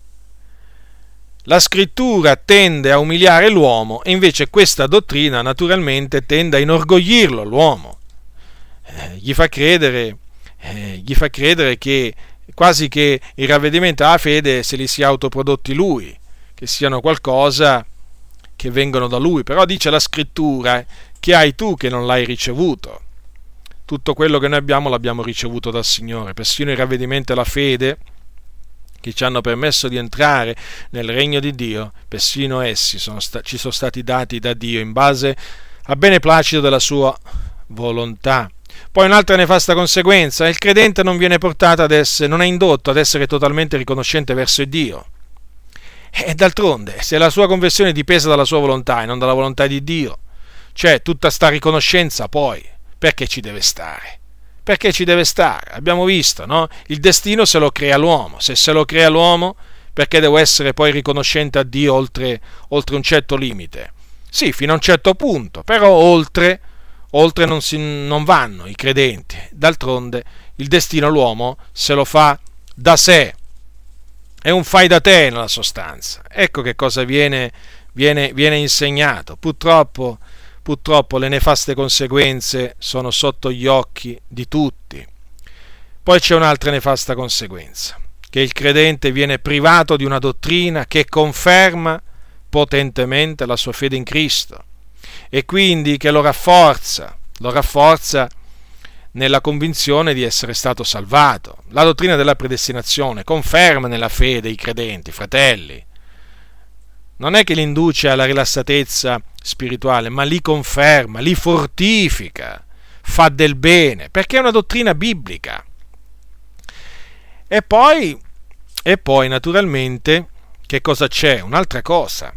La scrittura tende a umiliare l'uomo e invece questa dottrina naturalmente tende a inorgoglirlo l'uomo. Eh, gli, fa credere, eh, gli fa credere che quasi che il ravvedimento alla fede se li sia autoprodotti lui, che siano qualcosa che vengono da lui, però dice la scrittura che hai tu che non l'hai ricevuto. Tutto quello che noi abbiamo l'abbiamo ricevuto dal Signore, persino il ravvedimento e la fede che ci hanno permesso di entrare nel regno di Dio, persino essi sono sta- ci sono stati dati da Dio in base a beneplacito della sua volontà. Poi un'altra nefasta conseguenza, il credente non viene portato ad essere, non è indotto ad essere totalmente riconoscente verso Dio. E d'altronde, se la sua conversione dipesa dalla sua volontà e non dalla volontà di Dio, cioè tutta sta riconoscenza poi, perché ci deve stare? Perché ci deve stare? Abbiamo visto, no? Il destino se lo crea l'uomo. Se se lo crea l'uomo, perché devo essere poi riconoscente a Dio oltre, oltre un certo limite? Sì, fino a un certo punto, però oltre oltre non, si, non vanno i credenti. D'altronde il destino l'uomo se lo fa da sé, è un fai da te nella sostanza. Ecco che cosa viene, viene, viene insegnato. Purtroppo, purtroppo le nefaste conseguenze sono sotto gli occhi di tutti. Poi c'è un'altra nefasta conseguenza, che il credente viene privato di una dottrina che conferma potentemente la sua fede in Cristo e quindi che lo rafforza, lo rafforza nella convinzione di essere stato salvato. La dottrina della predestinazione conferma nella fede i credenti, fratelli. Non è che li induce alla rilassatezza spirituale, ma li conferma, li fortifica, fa del bene, perché è una dottrina biblica. E poi, e poi naturalmente, che cosa c'è? Un'altra cosa,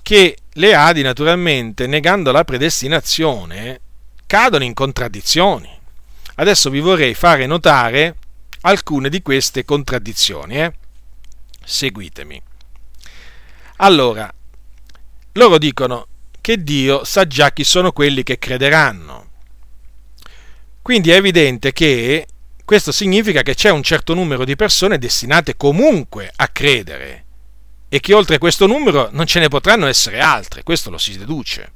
che le Adi naturalmente, negando la predestinazione, cadono in contraddizioni. Adesso vi vorrei fare notare alcune di queste contraddizioni. Eh? Seguitemi. Allora, loro dicono che Dio sa già chi sono quelli che crederanno. Quindi è evidente che questo significa che c'è un certo numero di persone destinate comunque a credere e che oltre questo numero non ce ne potranno essere altre, questo lo si deduce.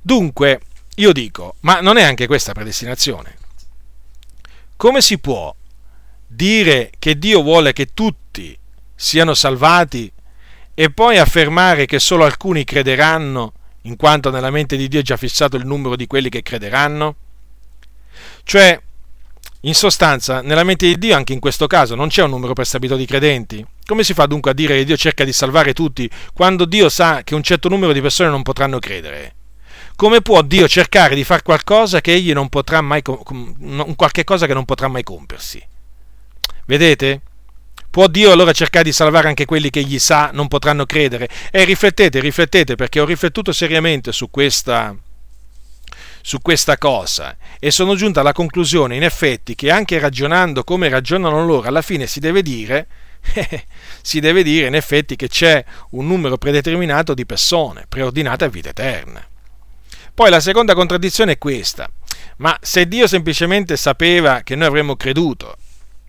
Dunque, io dico, ma non è anche questa predestinazione? Come si può dire che Dio vuole che tutti siano salvati e poi affermare che solo alcuni crederanno, in quanto nella mente di Dio è già fissato il numero di quelli che crederanno? Cioè, in sostanza, nella mente di Dio anche in questo caso non c'è un numero prestabilito di credenti. Come si fa dunque a dire che Dio cerca di salvare tutti quando Dio sa che un certo numero di persone non potranno credere? come può Dio cercare di fare qualcosa che egli non potrà mai qualche cosa che non potrà mai compiersi? Vedete? Può Dio allora cercare di salvare anche quelli che egli sa non potranno credere? E riflettete, riflettete, perché ho riflettuto seriamente su questa, su questa cosa e sono giunto alla conclusione, in effetti, che anche ragionando come ragionano loro, alla fine si deve dire, si deve dire in effetti che c'è un numero predeterminato di persone preordinate a vita eterna. Poi la seconda contraddizione è questa. Ma se Dio semplicemente sapeva che noi avremmo creduto,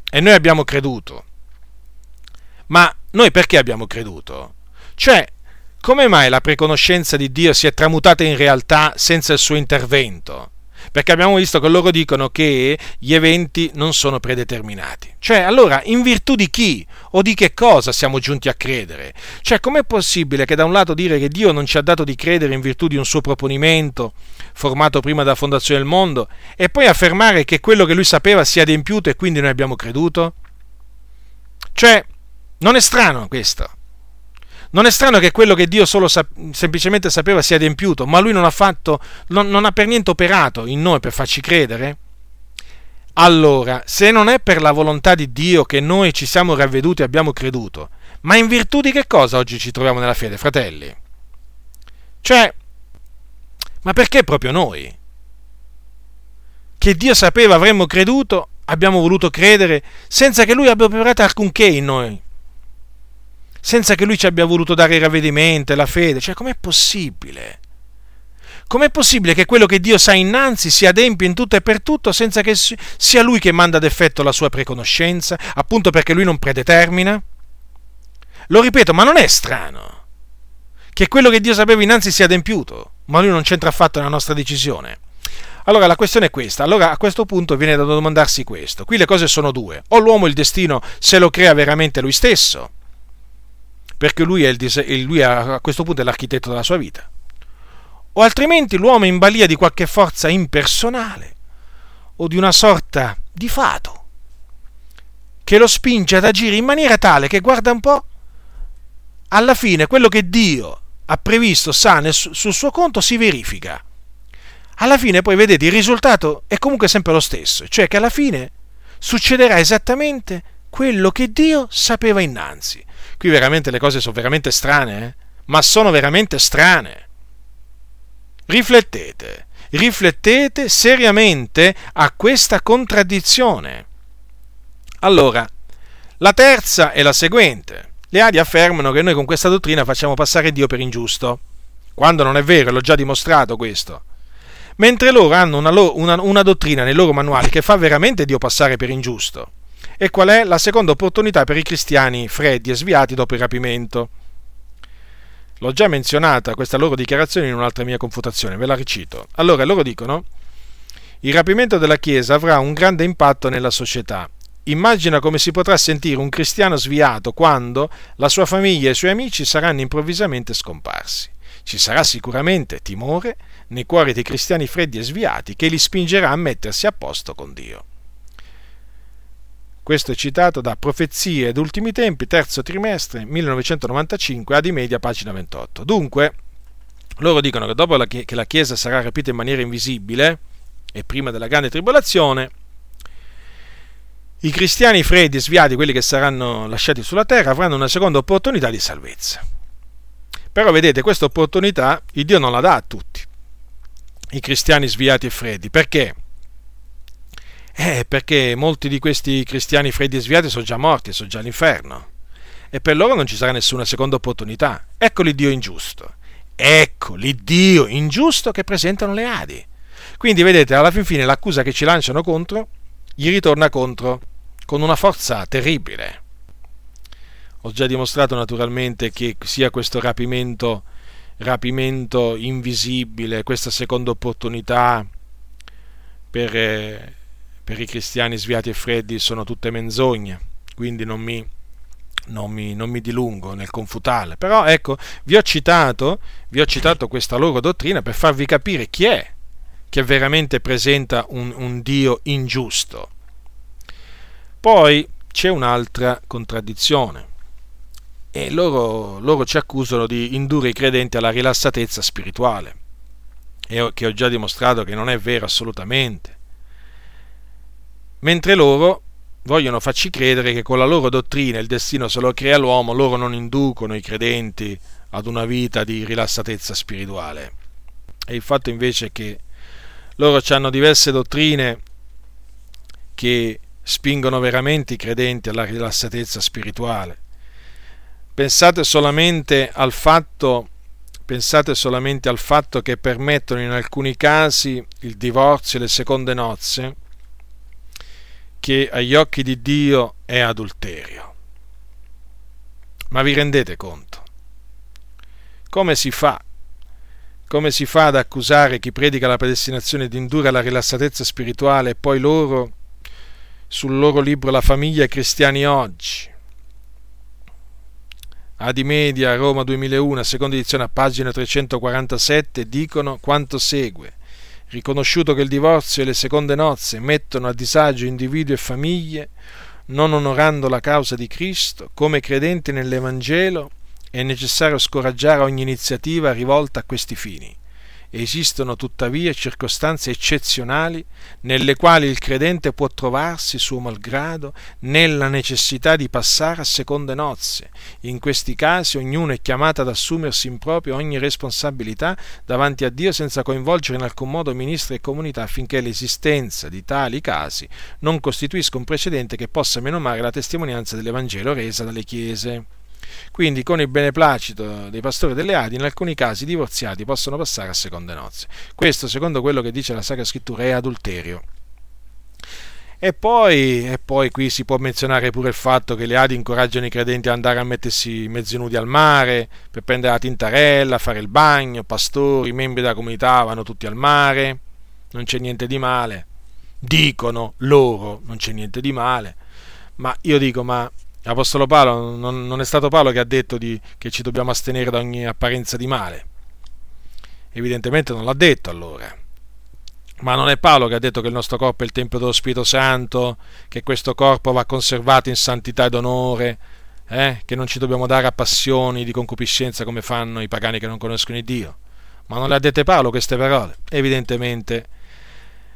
e noi abbiamo creduto, ma noi perché abbiamo creduto? Cioè, come mai la preconoscenza di Dio si è tramutata in realtà senza il suo intervento? perché abbiamo visto che loro dicono che gli eventi non sono predeterminati. Cioè, allora, in virtù di chi o di che cosa siamo giunti a credere? Cioè, com'è possibile che da un lato dire che Dio non ci ha dato di credere in virtù di un suo proponimento formato prima della fondazione del mondo e poi affermare che quello che lui sapeva sia adempiuto e quindi noi abbiamo creduto? Cioè, non è strano questo? Non è strano che quello che Dio solo sap- semplicemente sapeva sia adempiuto, ma lui non ha fatto, non, non ha per niente operato in noi per farci credere? Allora, se non è per la volontà di Dio che noi ci siamo ravveduti e abbiamo creduto, ma in virtù di che cosa oggi ci troviamo nella fede, fratelli? Cioè, ma perché proprio noi? Che Dio sapeva avremmo creduto, abbiamo voluto credere, senza che Lui abbia operato alcunché in noi senza che lui ci abbia voluto dare il ravvedimento la fede. Cioè, com'è possibile? Com'è possibile che quello che Dio sa innanzi si adempie in tutto e per tutto senza che sia lui che manda ad effetto la sua preconoscenza, appunto perché lui non predetermina? Lo ripeto, ma non è strano che quello che Dio sapeva innanzi sia adempiuto, ma lui non c'entra affatto nella nostra decisione. Allora la questione è questa, allora a questo punto viene da domandarsi questo, qui le cose sono due, o l'uomo il destino se lo crea veramente lui stesso, perché lui, il, lui a questo punto è l'architetto della sua vita. O altrimenti l'uomo è in balia di qualche forza impersonale o di una sorta di fato che lo spinge ad agire in maniera tale che, guarda un po', alla fine quello che Dio ha previsto, sa sul suo conto, si verifica. Alla fine poi vedete il risultato è comunque sempre lo stesso, cioè che alla fine succederà esattamente quello che Dio sapeva innanzi. Qui veramente le cose sono veramente strane, eh? ma sono veramente strane. Riflettete, riflettete seriamente a questa contraddizione. Allora, la terza è la seguente. Le Adi affermano che noi con questa dottrina facciamo passare Dio per ingiusto, quando non è vero, l'ho già dimostrato questo. Mentre loro hanno una, una, una dottrina nei loro manuali che fa veramente Dio passare per ingiusto e qual è la seconda opportunità per i cristiani freddi e sviati dopo il rapimento. L'ho già menzionata questa loro dichiarazione in un'altra mia confutazione, ve la ricito. Allora, loro dicono, il rapimento della Chiesa avrà un grande impatto nella società. Immagina come si potrà sentire un cristiano sviato quando la sua famiglia e i suoi amici saranno improvvisamente scomparsi. ci sarà sicuramente timore nei cuori dei cristiani freddi e sviati che li spingerà a mettersi a posto con Dio. Questo è citato da Profezie ed Ultimi Tempi, terzo trimestre 1995, Adi Media, pagina 28. Dunque, loro dicono che dopo che la Chiesa sarà rapita in maniera invisibile e prima della grande tribolazione, i cristiani freddi e sviati, quelli che saranno lasciati sulla terra, avranno una seconda opportunità di salvezza. Però vedete, questa opportunità il Dio non la dà a tutti, i cristiani sviati e freddi. Perché? Eh, perché molti di questi cristiani freddi e sviati sono già morti, sono già all'inferno. E per loro non ci sarà nessuna seconda opportunità. Ecco l'Iddio ingiusto. Ecco l'Iddio ingiusto che presentano le Adi. Quindi vedete, alla fin fine l'accusa che ci lanciano contro gli ritorna contro con una forza terribile. Ho già dimostrato naturalmente che sia questo rapimento, rapimento invisibile, questa seconda opportunità per, eh, per i cristiani sviati e freddi sono tutte menzogne, quindi non mi, non mi, non mi dilungo nel confutale. Però ecco, vi ho, citato, vi ho citato questa loro dottrina per farvi capire chi è che veramente presenta un, un Dio ingiusto. Poi c'è un'altra contraddizione e loro, loro, ci accusano di indurre i credenti alla rilassatezza spirituale, e che ho già dimostrato che non è vero assolutamente mentre loro vogliono farci credere che con la loro dottrina il destino se lo crea l'uomo, loro non inducono i credenti ad una vita di rilassatezza spirituale. E il fatto invece è che loro hanno diverse dottrine che spingono veramente i credenti alla rilassatezza spirituale. Pensate solamente al fatto, pensate solamente al fatto che permettono in alcuni casi il divorzio e le seconde nozze, che agli occhi di Dio è adulterio. Ma vi rendete conto? Come si fa? Come si fa ad accusare chi predica la predestinazione di indurre alla rilassatezza spirituale e poi loro, sul loro libro La famiglia cristiani oggi, Adi Media, Roma 2001, seconda edizione a pagina 347, dicono quanto segue riconosciuto che il divorzio e le seconde nozze mettono a disagio individui e famiglie, non onorando la causa di Cristo, come credenti nell'Evangelo è necessario scoraggiare ogni iniziativa rivolta a questi fini. Esistono tuttavia circostanze eccezionali nelle quali il credente può trovarsi, suo malgrado, nella necessità di passare a seconde nozze. In questi casi ognuno è chiamato ad assumersi in proprio ogni responsabilità davanti a Dio senza coinvolgere in alcun modo ministri e comunità affinché l'esistenza di tali casi non costituisca un precedente che possa menomare la testimonianza dell'Evangelo resa dalle Chiese. Quindi con il beneplacito dei pastori delle Adi, in alcuni casi i divorziati possono passare a seconde nozze. Questo, secondo quello che dice la Sacra Scrittura, è adulterio. E poi, e poi, qui si può menzionare pure il fatto che le Adi incoraggiano i credenti ad andare a mettersi mezzi nudi al mare per prendere la tintarella, fare il bagno, pastori, membri della comunità vanno tutti al mare, non c'è niente di male. Dicono loro, non c'è niente di male. Ma io dico, ma L'Apostolo Paolo non, non, è stato Paolo che ha detto di, che ci dobbiamo astenere da ogni apparenza di male. Evidentemente non l'ha detto allora. Ma non è Paolo che ha detto che il nostro corpo è il Tempio dello Spirito Santo, che questo corpo va conservato in santità ed onore, eh? che non ci dobbiamo dare a passioni di concupiscenza come fanno i pagani che non conoscono il Dio. Ma non le ha dette Paolo queste parole? Evidentemente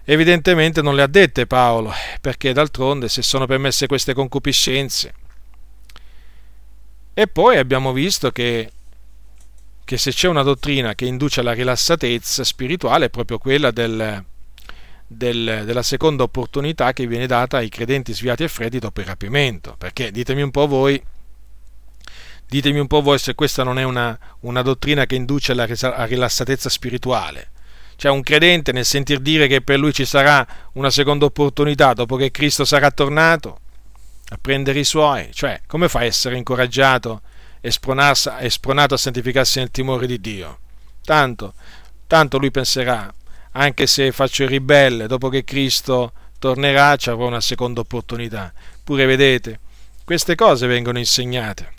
evidentemente non le ha dette Paolo, perché d'altronde se sono permesse queste concupiscenze, e poi abbiamo visto che, che se c'è una dottrina che induce alla rilassatezza spirituale è proprio quella del, del, della seconda opportunità che viene data ai credenti sviati e freddi dopo il rapimento. Perché ditemi un po' voi, ditemi un po' voi se questa non è una, una dottrina che induce alla rilassatezza spirituale. Cioè un credente nel sentir dire che per lui ci sarà una seconda opportunità dopo che Cristo sarà tornato, a prendere i suoi, cioè come fa a essere incoraggiato e spronato a santificarsi nel timore di Dio? Tanto, tanto lui penserà, anche se faccio il ribelle, dopo che Cristo tornerà ci avrò una seconda opportunità. Pure vedete, queste cose vengono insegnate.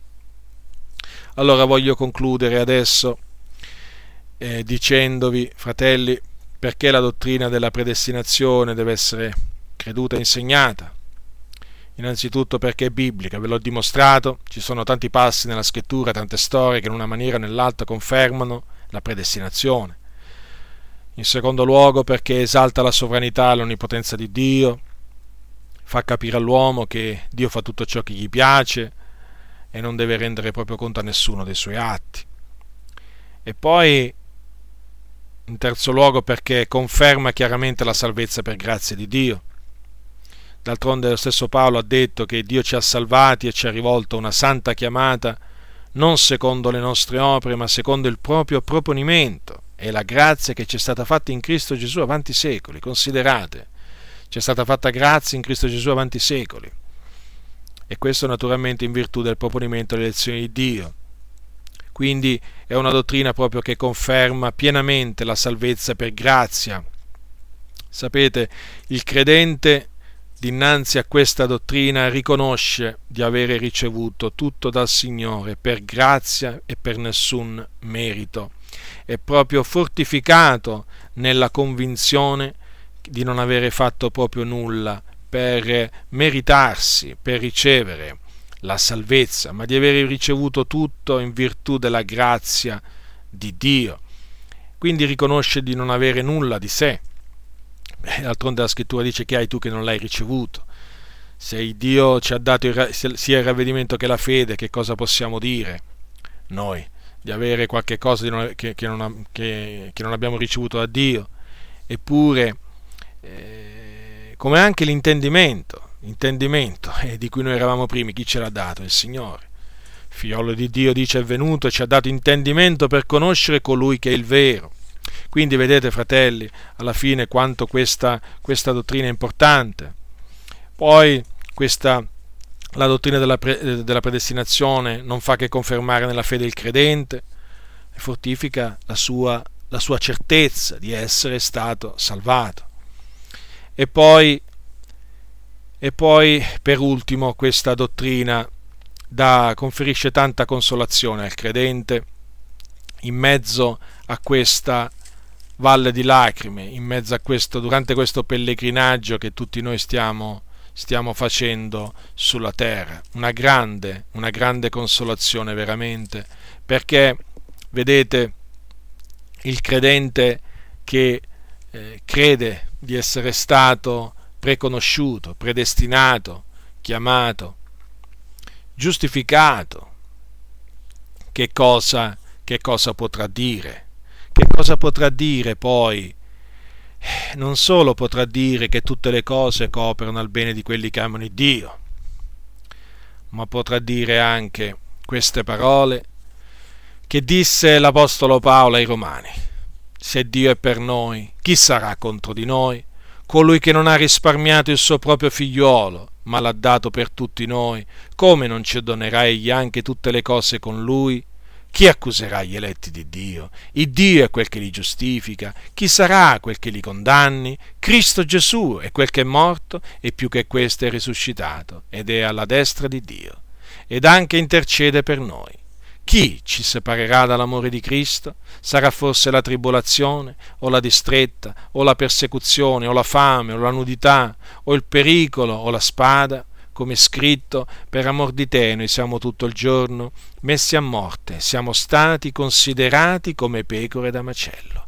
Allora voglio concludere adesso eh, dicendovi, fratelli, perché la dottrina della predestinazione deve essere creduta e insegnata. Innanzitutto perché è biblica, ve l'ho dimostrato, ci sono tanti passi nella scrittura, tante storie che in una maniera o nell'altra confermano la predestinazione. In secondo luogo perché esalta la sovranità e l'onnipotenza di Dio, fa capire all'uomo che Dio fa tutto ciò che gli piace e non deve rendere proprio conto a nessuno dei suoi atti. E poi, in terzo luogo, perché conferma chiaramente la salvezza per grazia di Dio. D'altronde lo stesso Paolo ha detto che Dio ci ha salvati e ci ha rivolto una santa chiamata non secondo le nostre opere, ma secondo il proprio proponimento e la grazia che ci è stata fatta in Cristo Gesù avanti secoli. Considerate, ci è stata fatta grazia in Cristo Gesù avanti secoli. E questo naturalmente in virtù del proponimento delle elezioni di Dio. Quindi è una dottrina proprio che conferma pienamente la salvezza per grazia. Sapete, il credente dinanzi a questa dottrina riconosce di avere ricevuto tutto dal Signore per grazia e per nessun merito. È proprio fortificato nella convinzione di non avere fatto proprio nulla per meritarsi, per ricevere la salvezza, ma di avere ricevuto tutto in virtù della grazia di Dio. Quindi riconosce di non avere nulla di sé, D'altronde la scrittura dice che hai tu che non l'hai ricevuto. Se Dio ci ha dato il, sia il ravvedimento che la fede, che cosa possiamo dire noi? Di avere qualche cosa non, che, che, non, che, che, non, abbiamo ricevuto da Dio. Eppure, eh, come anche l'intendimento, l'intendimento eh, di cui noi eravamo primi, chi ce l'ha dato? Il Signore. Figliolo di Dio dice è venuto e ci ha dato intendimento per conoscere colui che è il vero quindi vedete, fratelli, alla fine quanto questa, questa dottrina è importante. Poi questa, la dottrina della, pre, della predestinazione non fa che confermare nella fede il credente e fortifica la sua, la sua certezza di essere stato salvato. E poi, e poi, per ultimo, questa dottrina da, conferisce tanta consolazione al credente in mezzo a questa valle di lacrime questo, durante questo pellegrinaggio che tutti noi stiamo, stiamo facendo sulla terra. Una grande, una grande consolazione veramente, perché vedete il credente che eh, crede di essere stato preconosciuto, predestinato, chiamato, giustificato, che cosa, che cosa potrà dire? Che cosa potrà dire poi? Non solo potrà dire che tutte le cose cooperano al bene di quelli che amano Dio, ma potrà dire anche queste parole che disse l'Apostolo Paolo ai Romani. Se Dio è per noi, chi sarà contro di noi? Colui che non ha risparmiato il suo proprio figliuolo, ma l'ha dato per tutti noi, come non ci donerà egli anche tutte le cose con lui? Chi accuserà gli eletti di Dio? Il Dio è quel che li giustifica. Chi sarà quel che li condanni? Cristo Gesù è quel che è morto e più che questo è risuscitato ed è alla destra di Dio ed anche intercede per noi. Chi ci separerà dall'amore di Cristo? Sarà forse la tribolazione, o la distretta, o la persecuzione, o la fame, o la nudità, o il pericolo, o la spada? Come scritto, per amor di te noi siamo tutto il giorno messi a morte, siamo stati considerati come pecore da macello.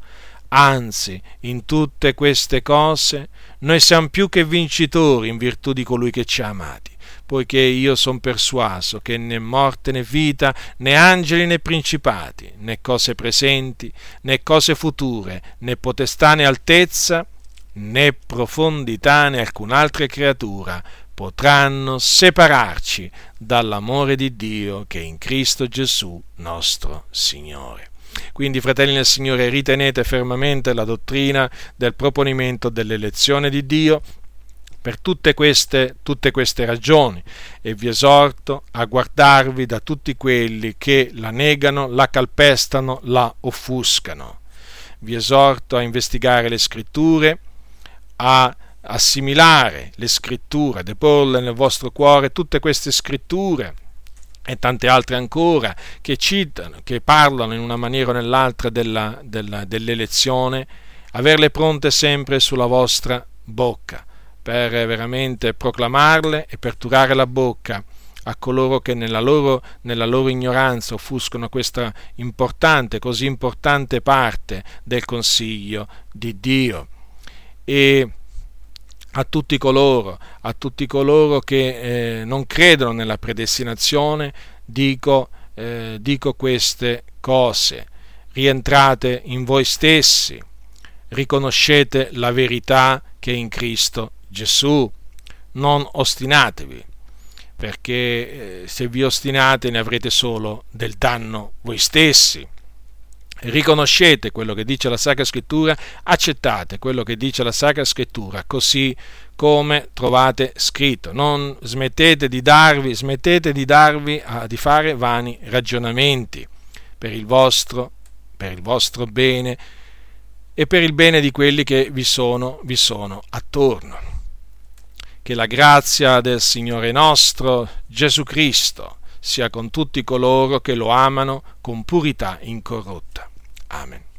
Anzi, in tutte queste cose noi siamo più che vincitori in virtù di colui che ci ha amati, poiché io sono persuaso che né morte né vita, né angeli né principati, né cose presenti, né cose future, né potestà né altezza, né profondità né alcun'altra creatura potranno separarci dall'amore di Dio che è in Cristo Gesù nostro Signore. Quindi, fratelli del Signore, ritenete fermamente la dottrina del proponimento dell'elezione di Dio per tutte queste, tutte queste ragioni e vi esorto a guardarvi da tutti quelli che la negano, la calpestano, la offuscano. Vi esorto a investigare le scritture, a assimilare le scritture, deporle nel vostro cuore tutte queste scritture e tante altre ancora che citano, che parlano in una maniera o nell'altra della, della, dell'elezione, averle pronte sempre sulla vostra bocca per veramente proclamarle e per turare la bocca a coloro che nella loro, nella loro, ignoranza offuscono questa importante, così importante parte del consiglio di Dio. E a tutti coloro, a tutti coloro che eh, non credono nella predestinazione, dico, eh, dico queste cose. Rientrate in voi stessi, riconoscete la verità che è in Cristo Gesù, non ostinatevi, perché eh, se vi ostinate ne avrete solo del danno voi stessi. Riconoscete quello che dice la Sacra Scrittura, accettate quello che dice la Sacra Scrittura, così come trovate scritto. Non smettete di darvi, smettete di darvi a, di fare vani ragionamenti per il vostro, per il vostro bene e per il bene di quelli che vi sono, vi sono attorno. Che la grazia del Signore nostro Gesù Cristo sia con tutti coloro che lo amano con purità incorrotta. Amen.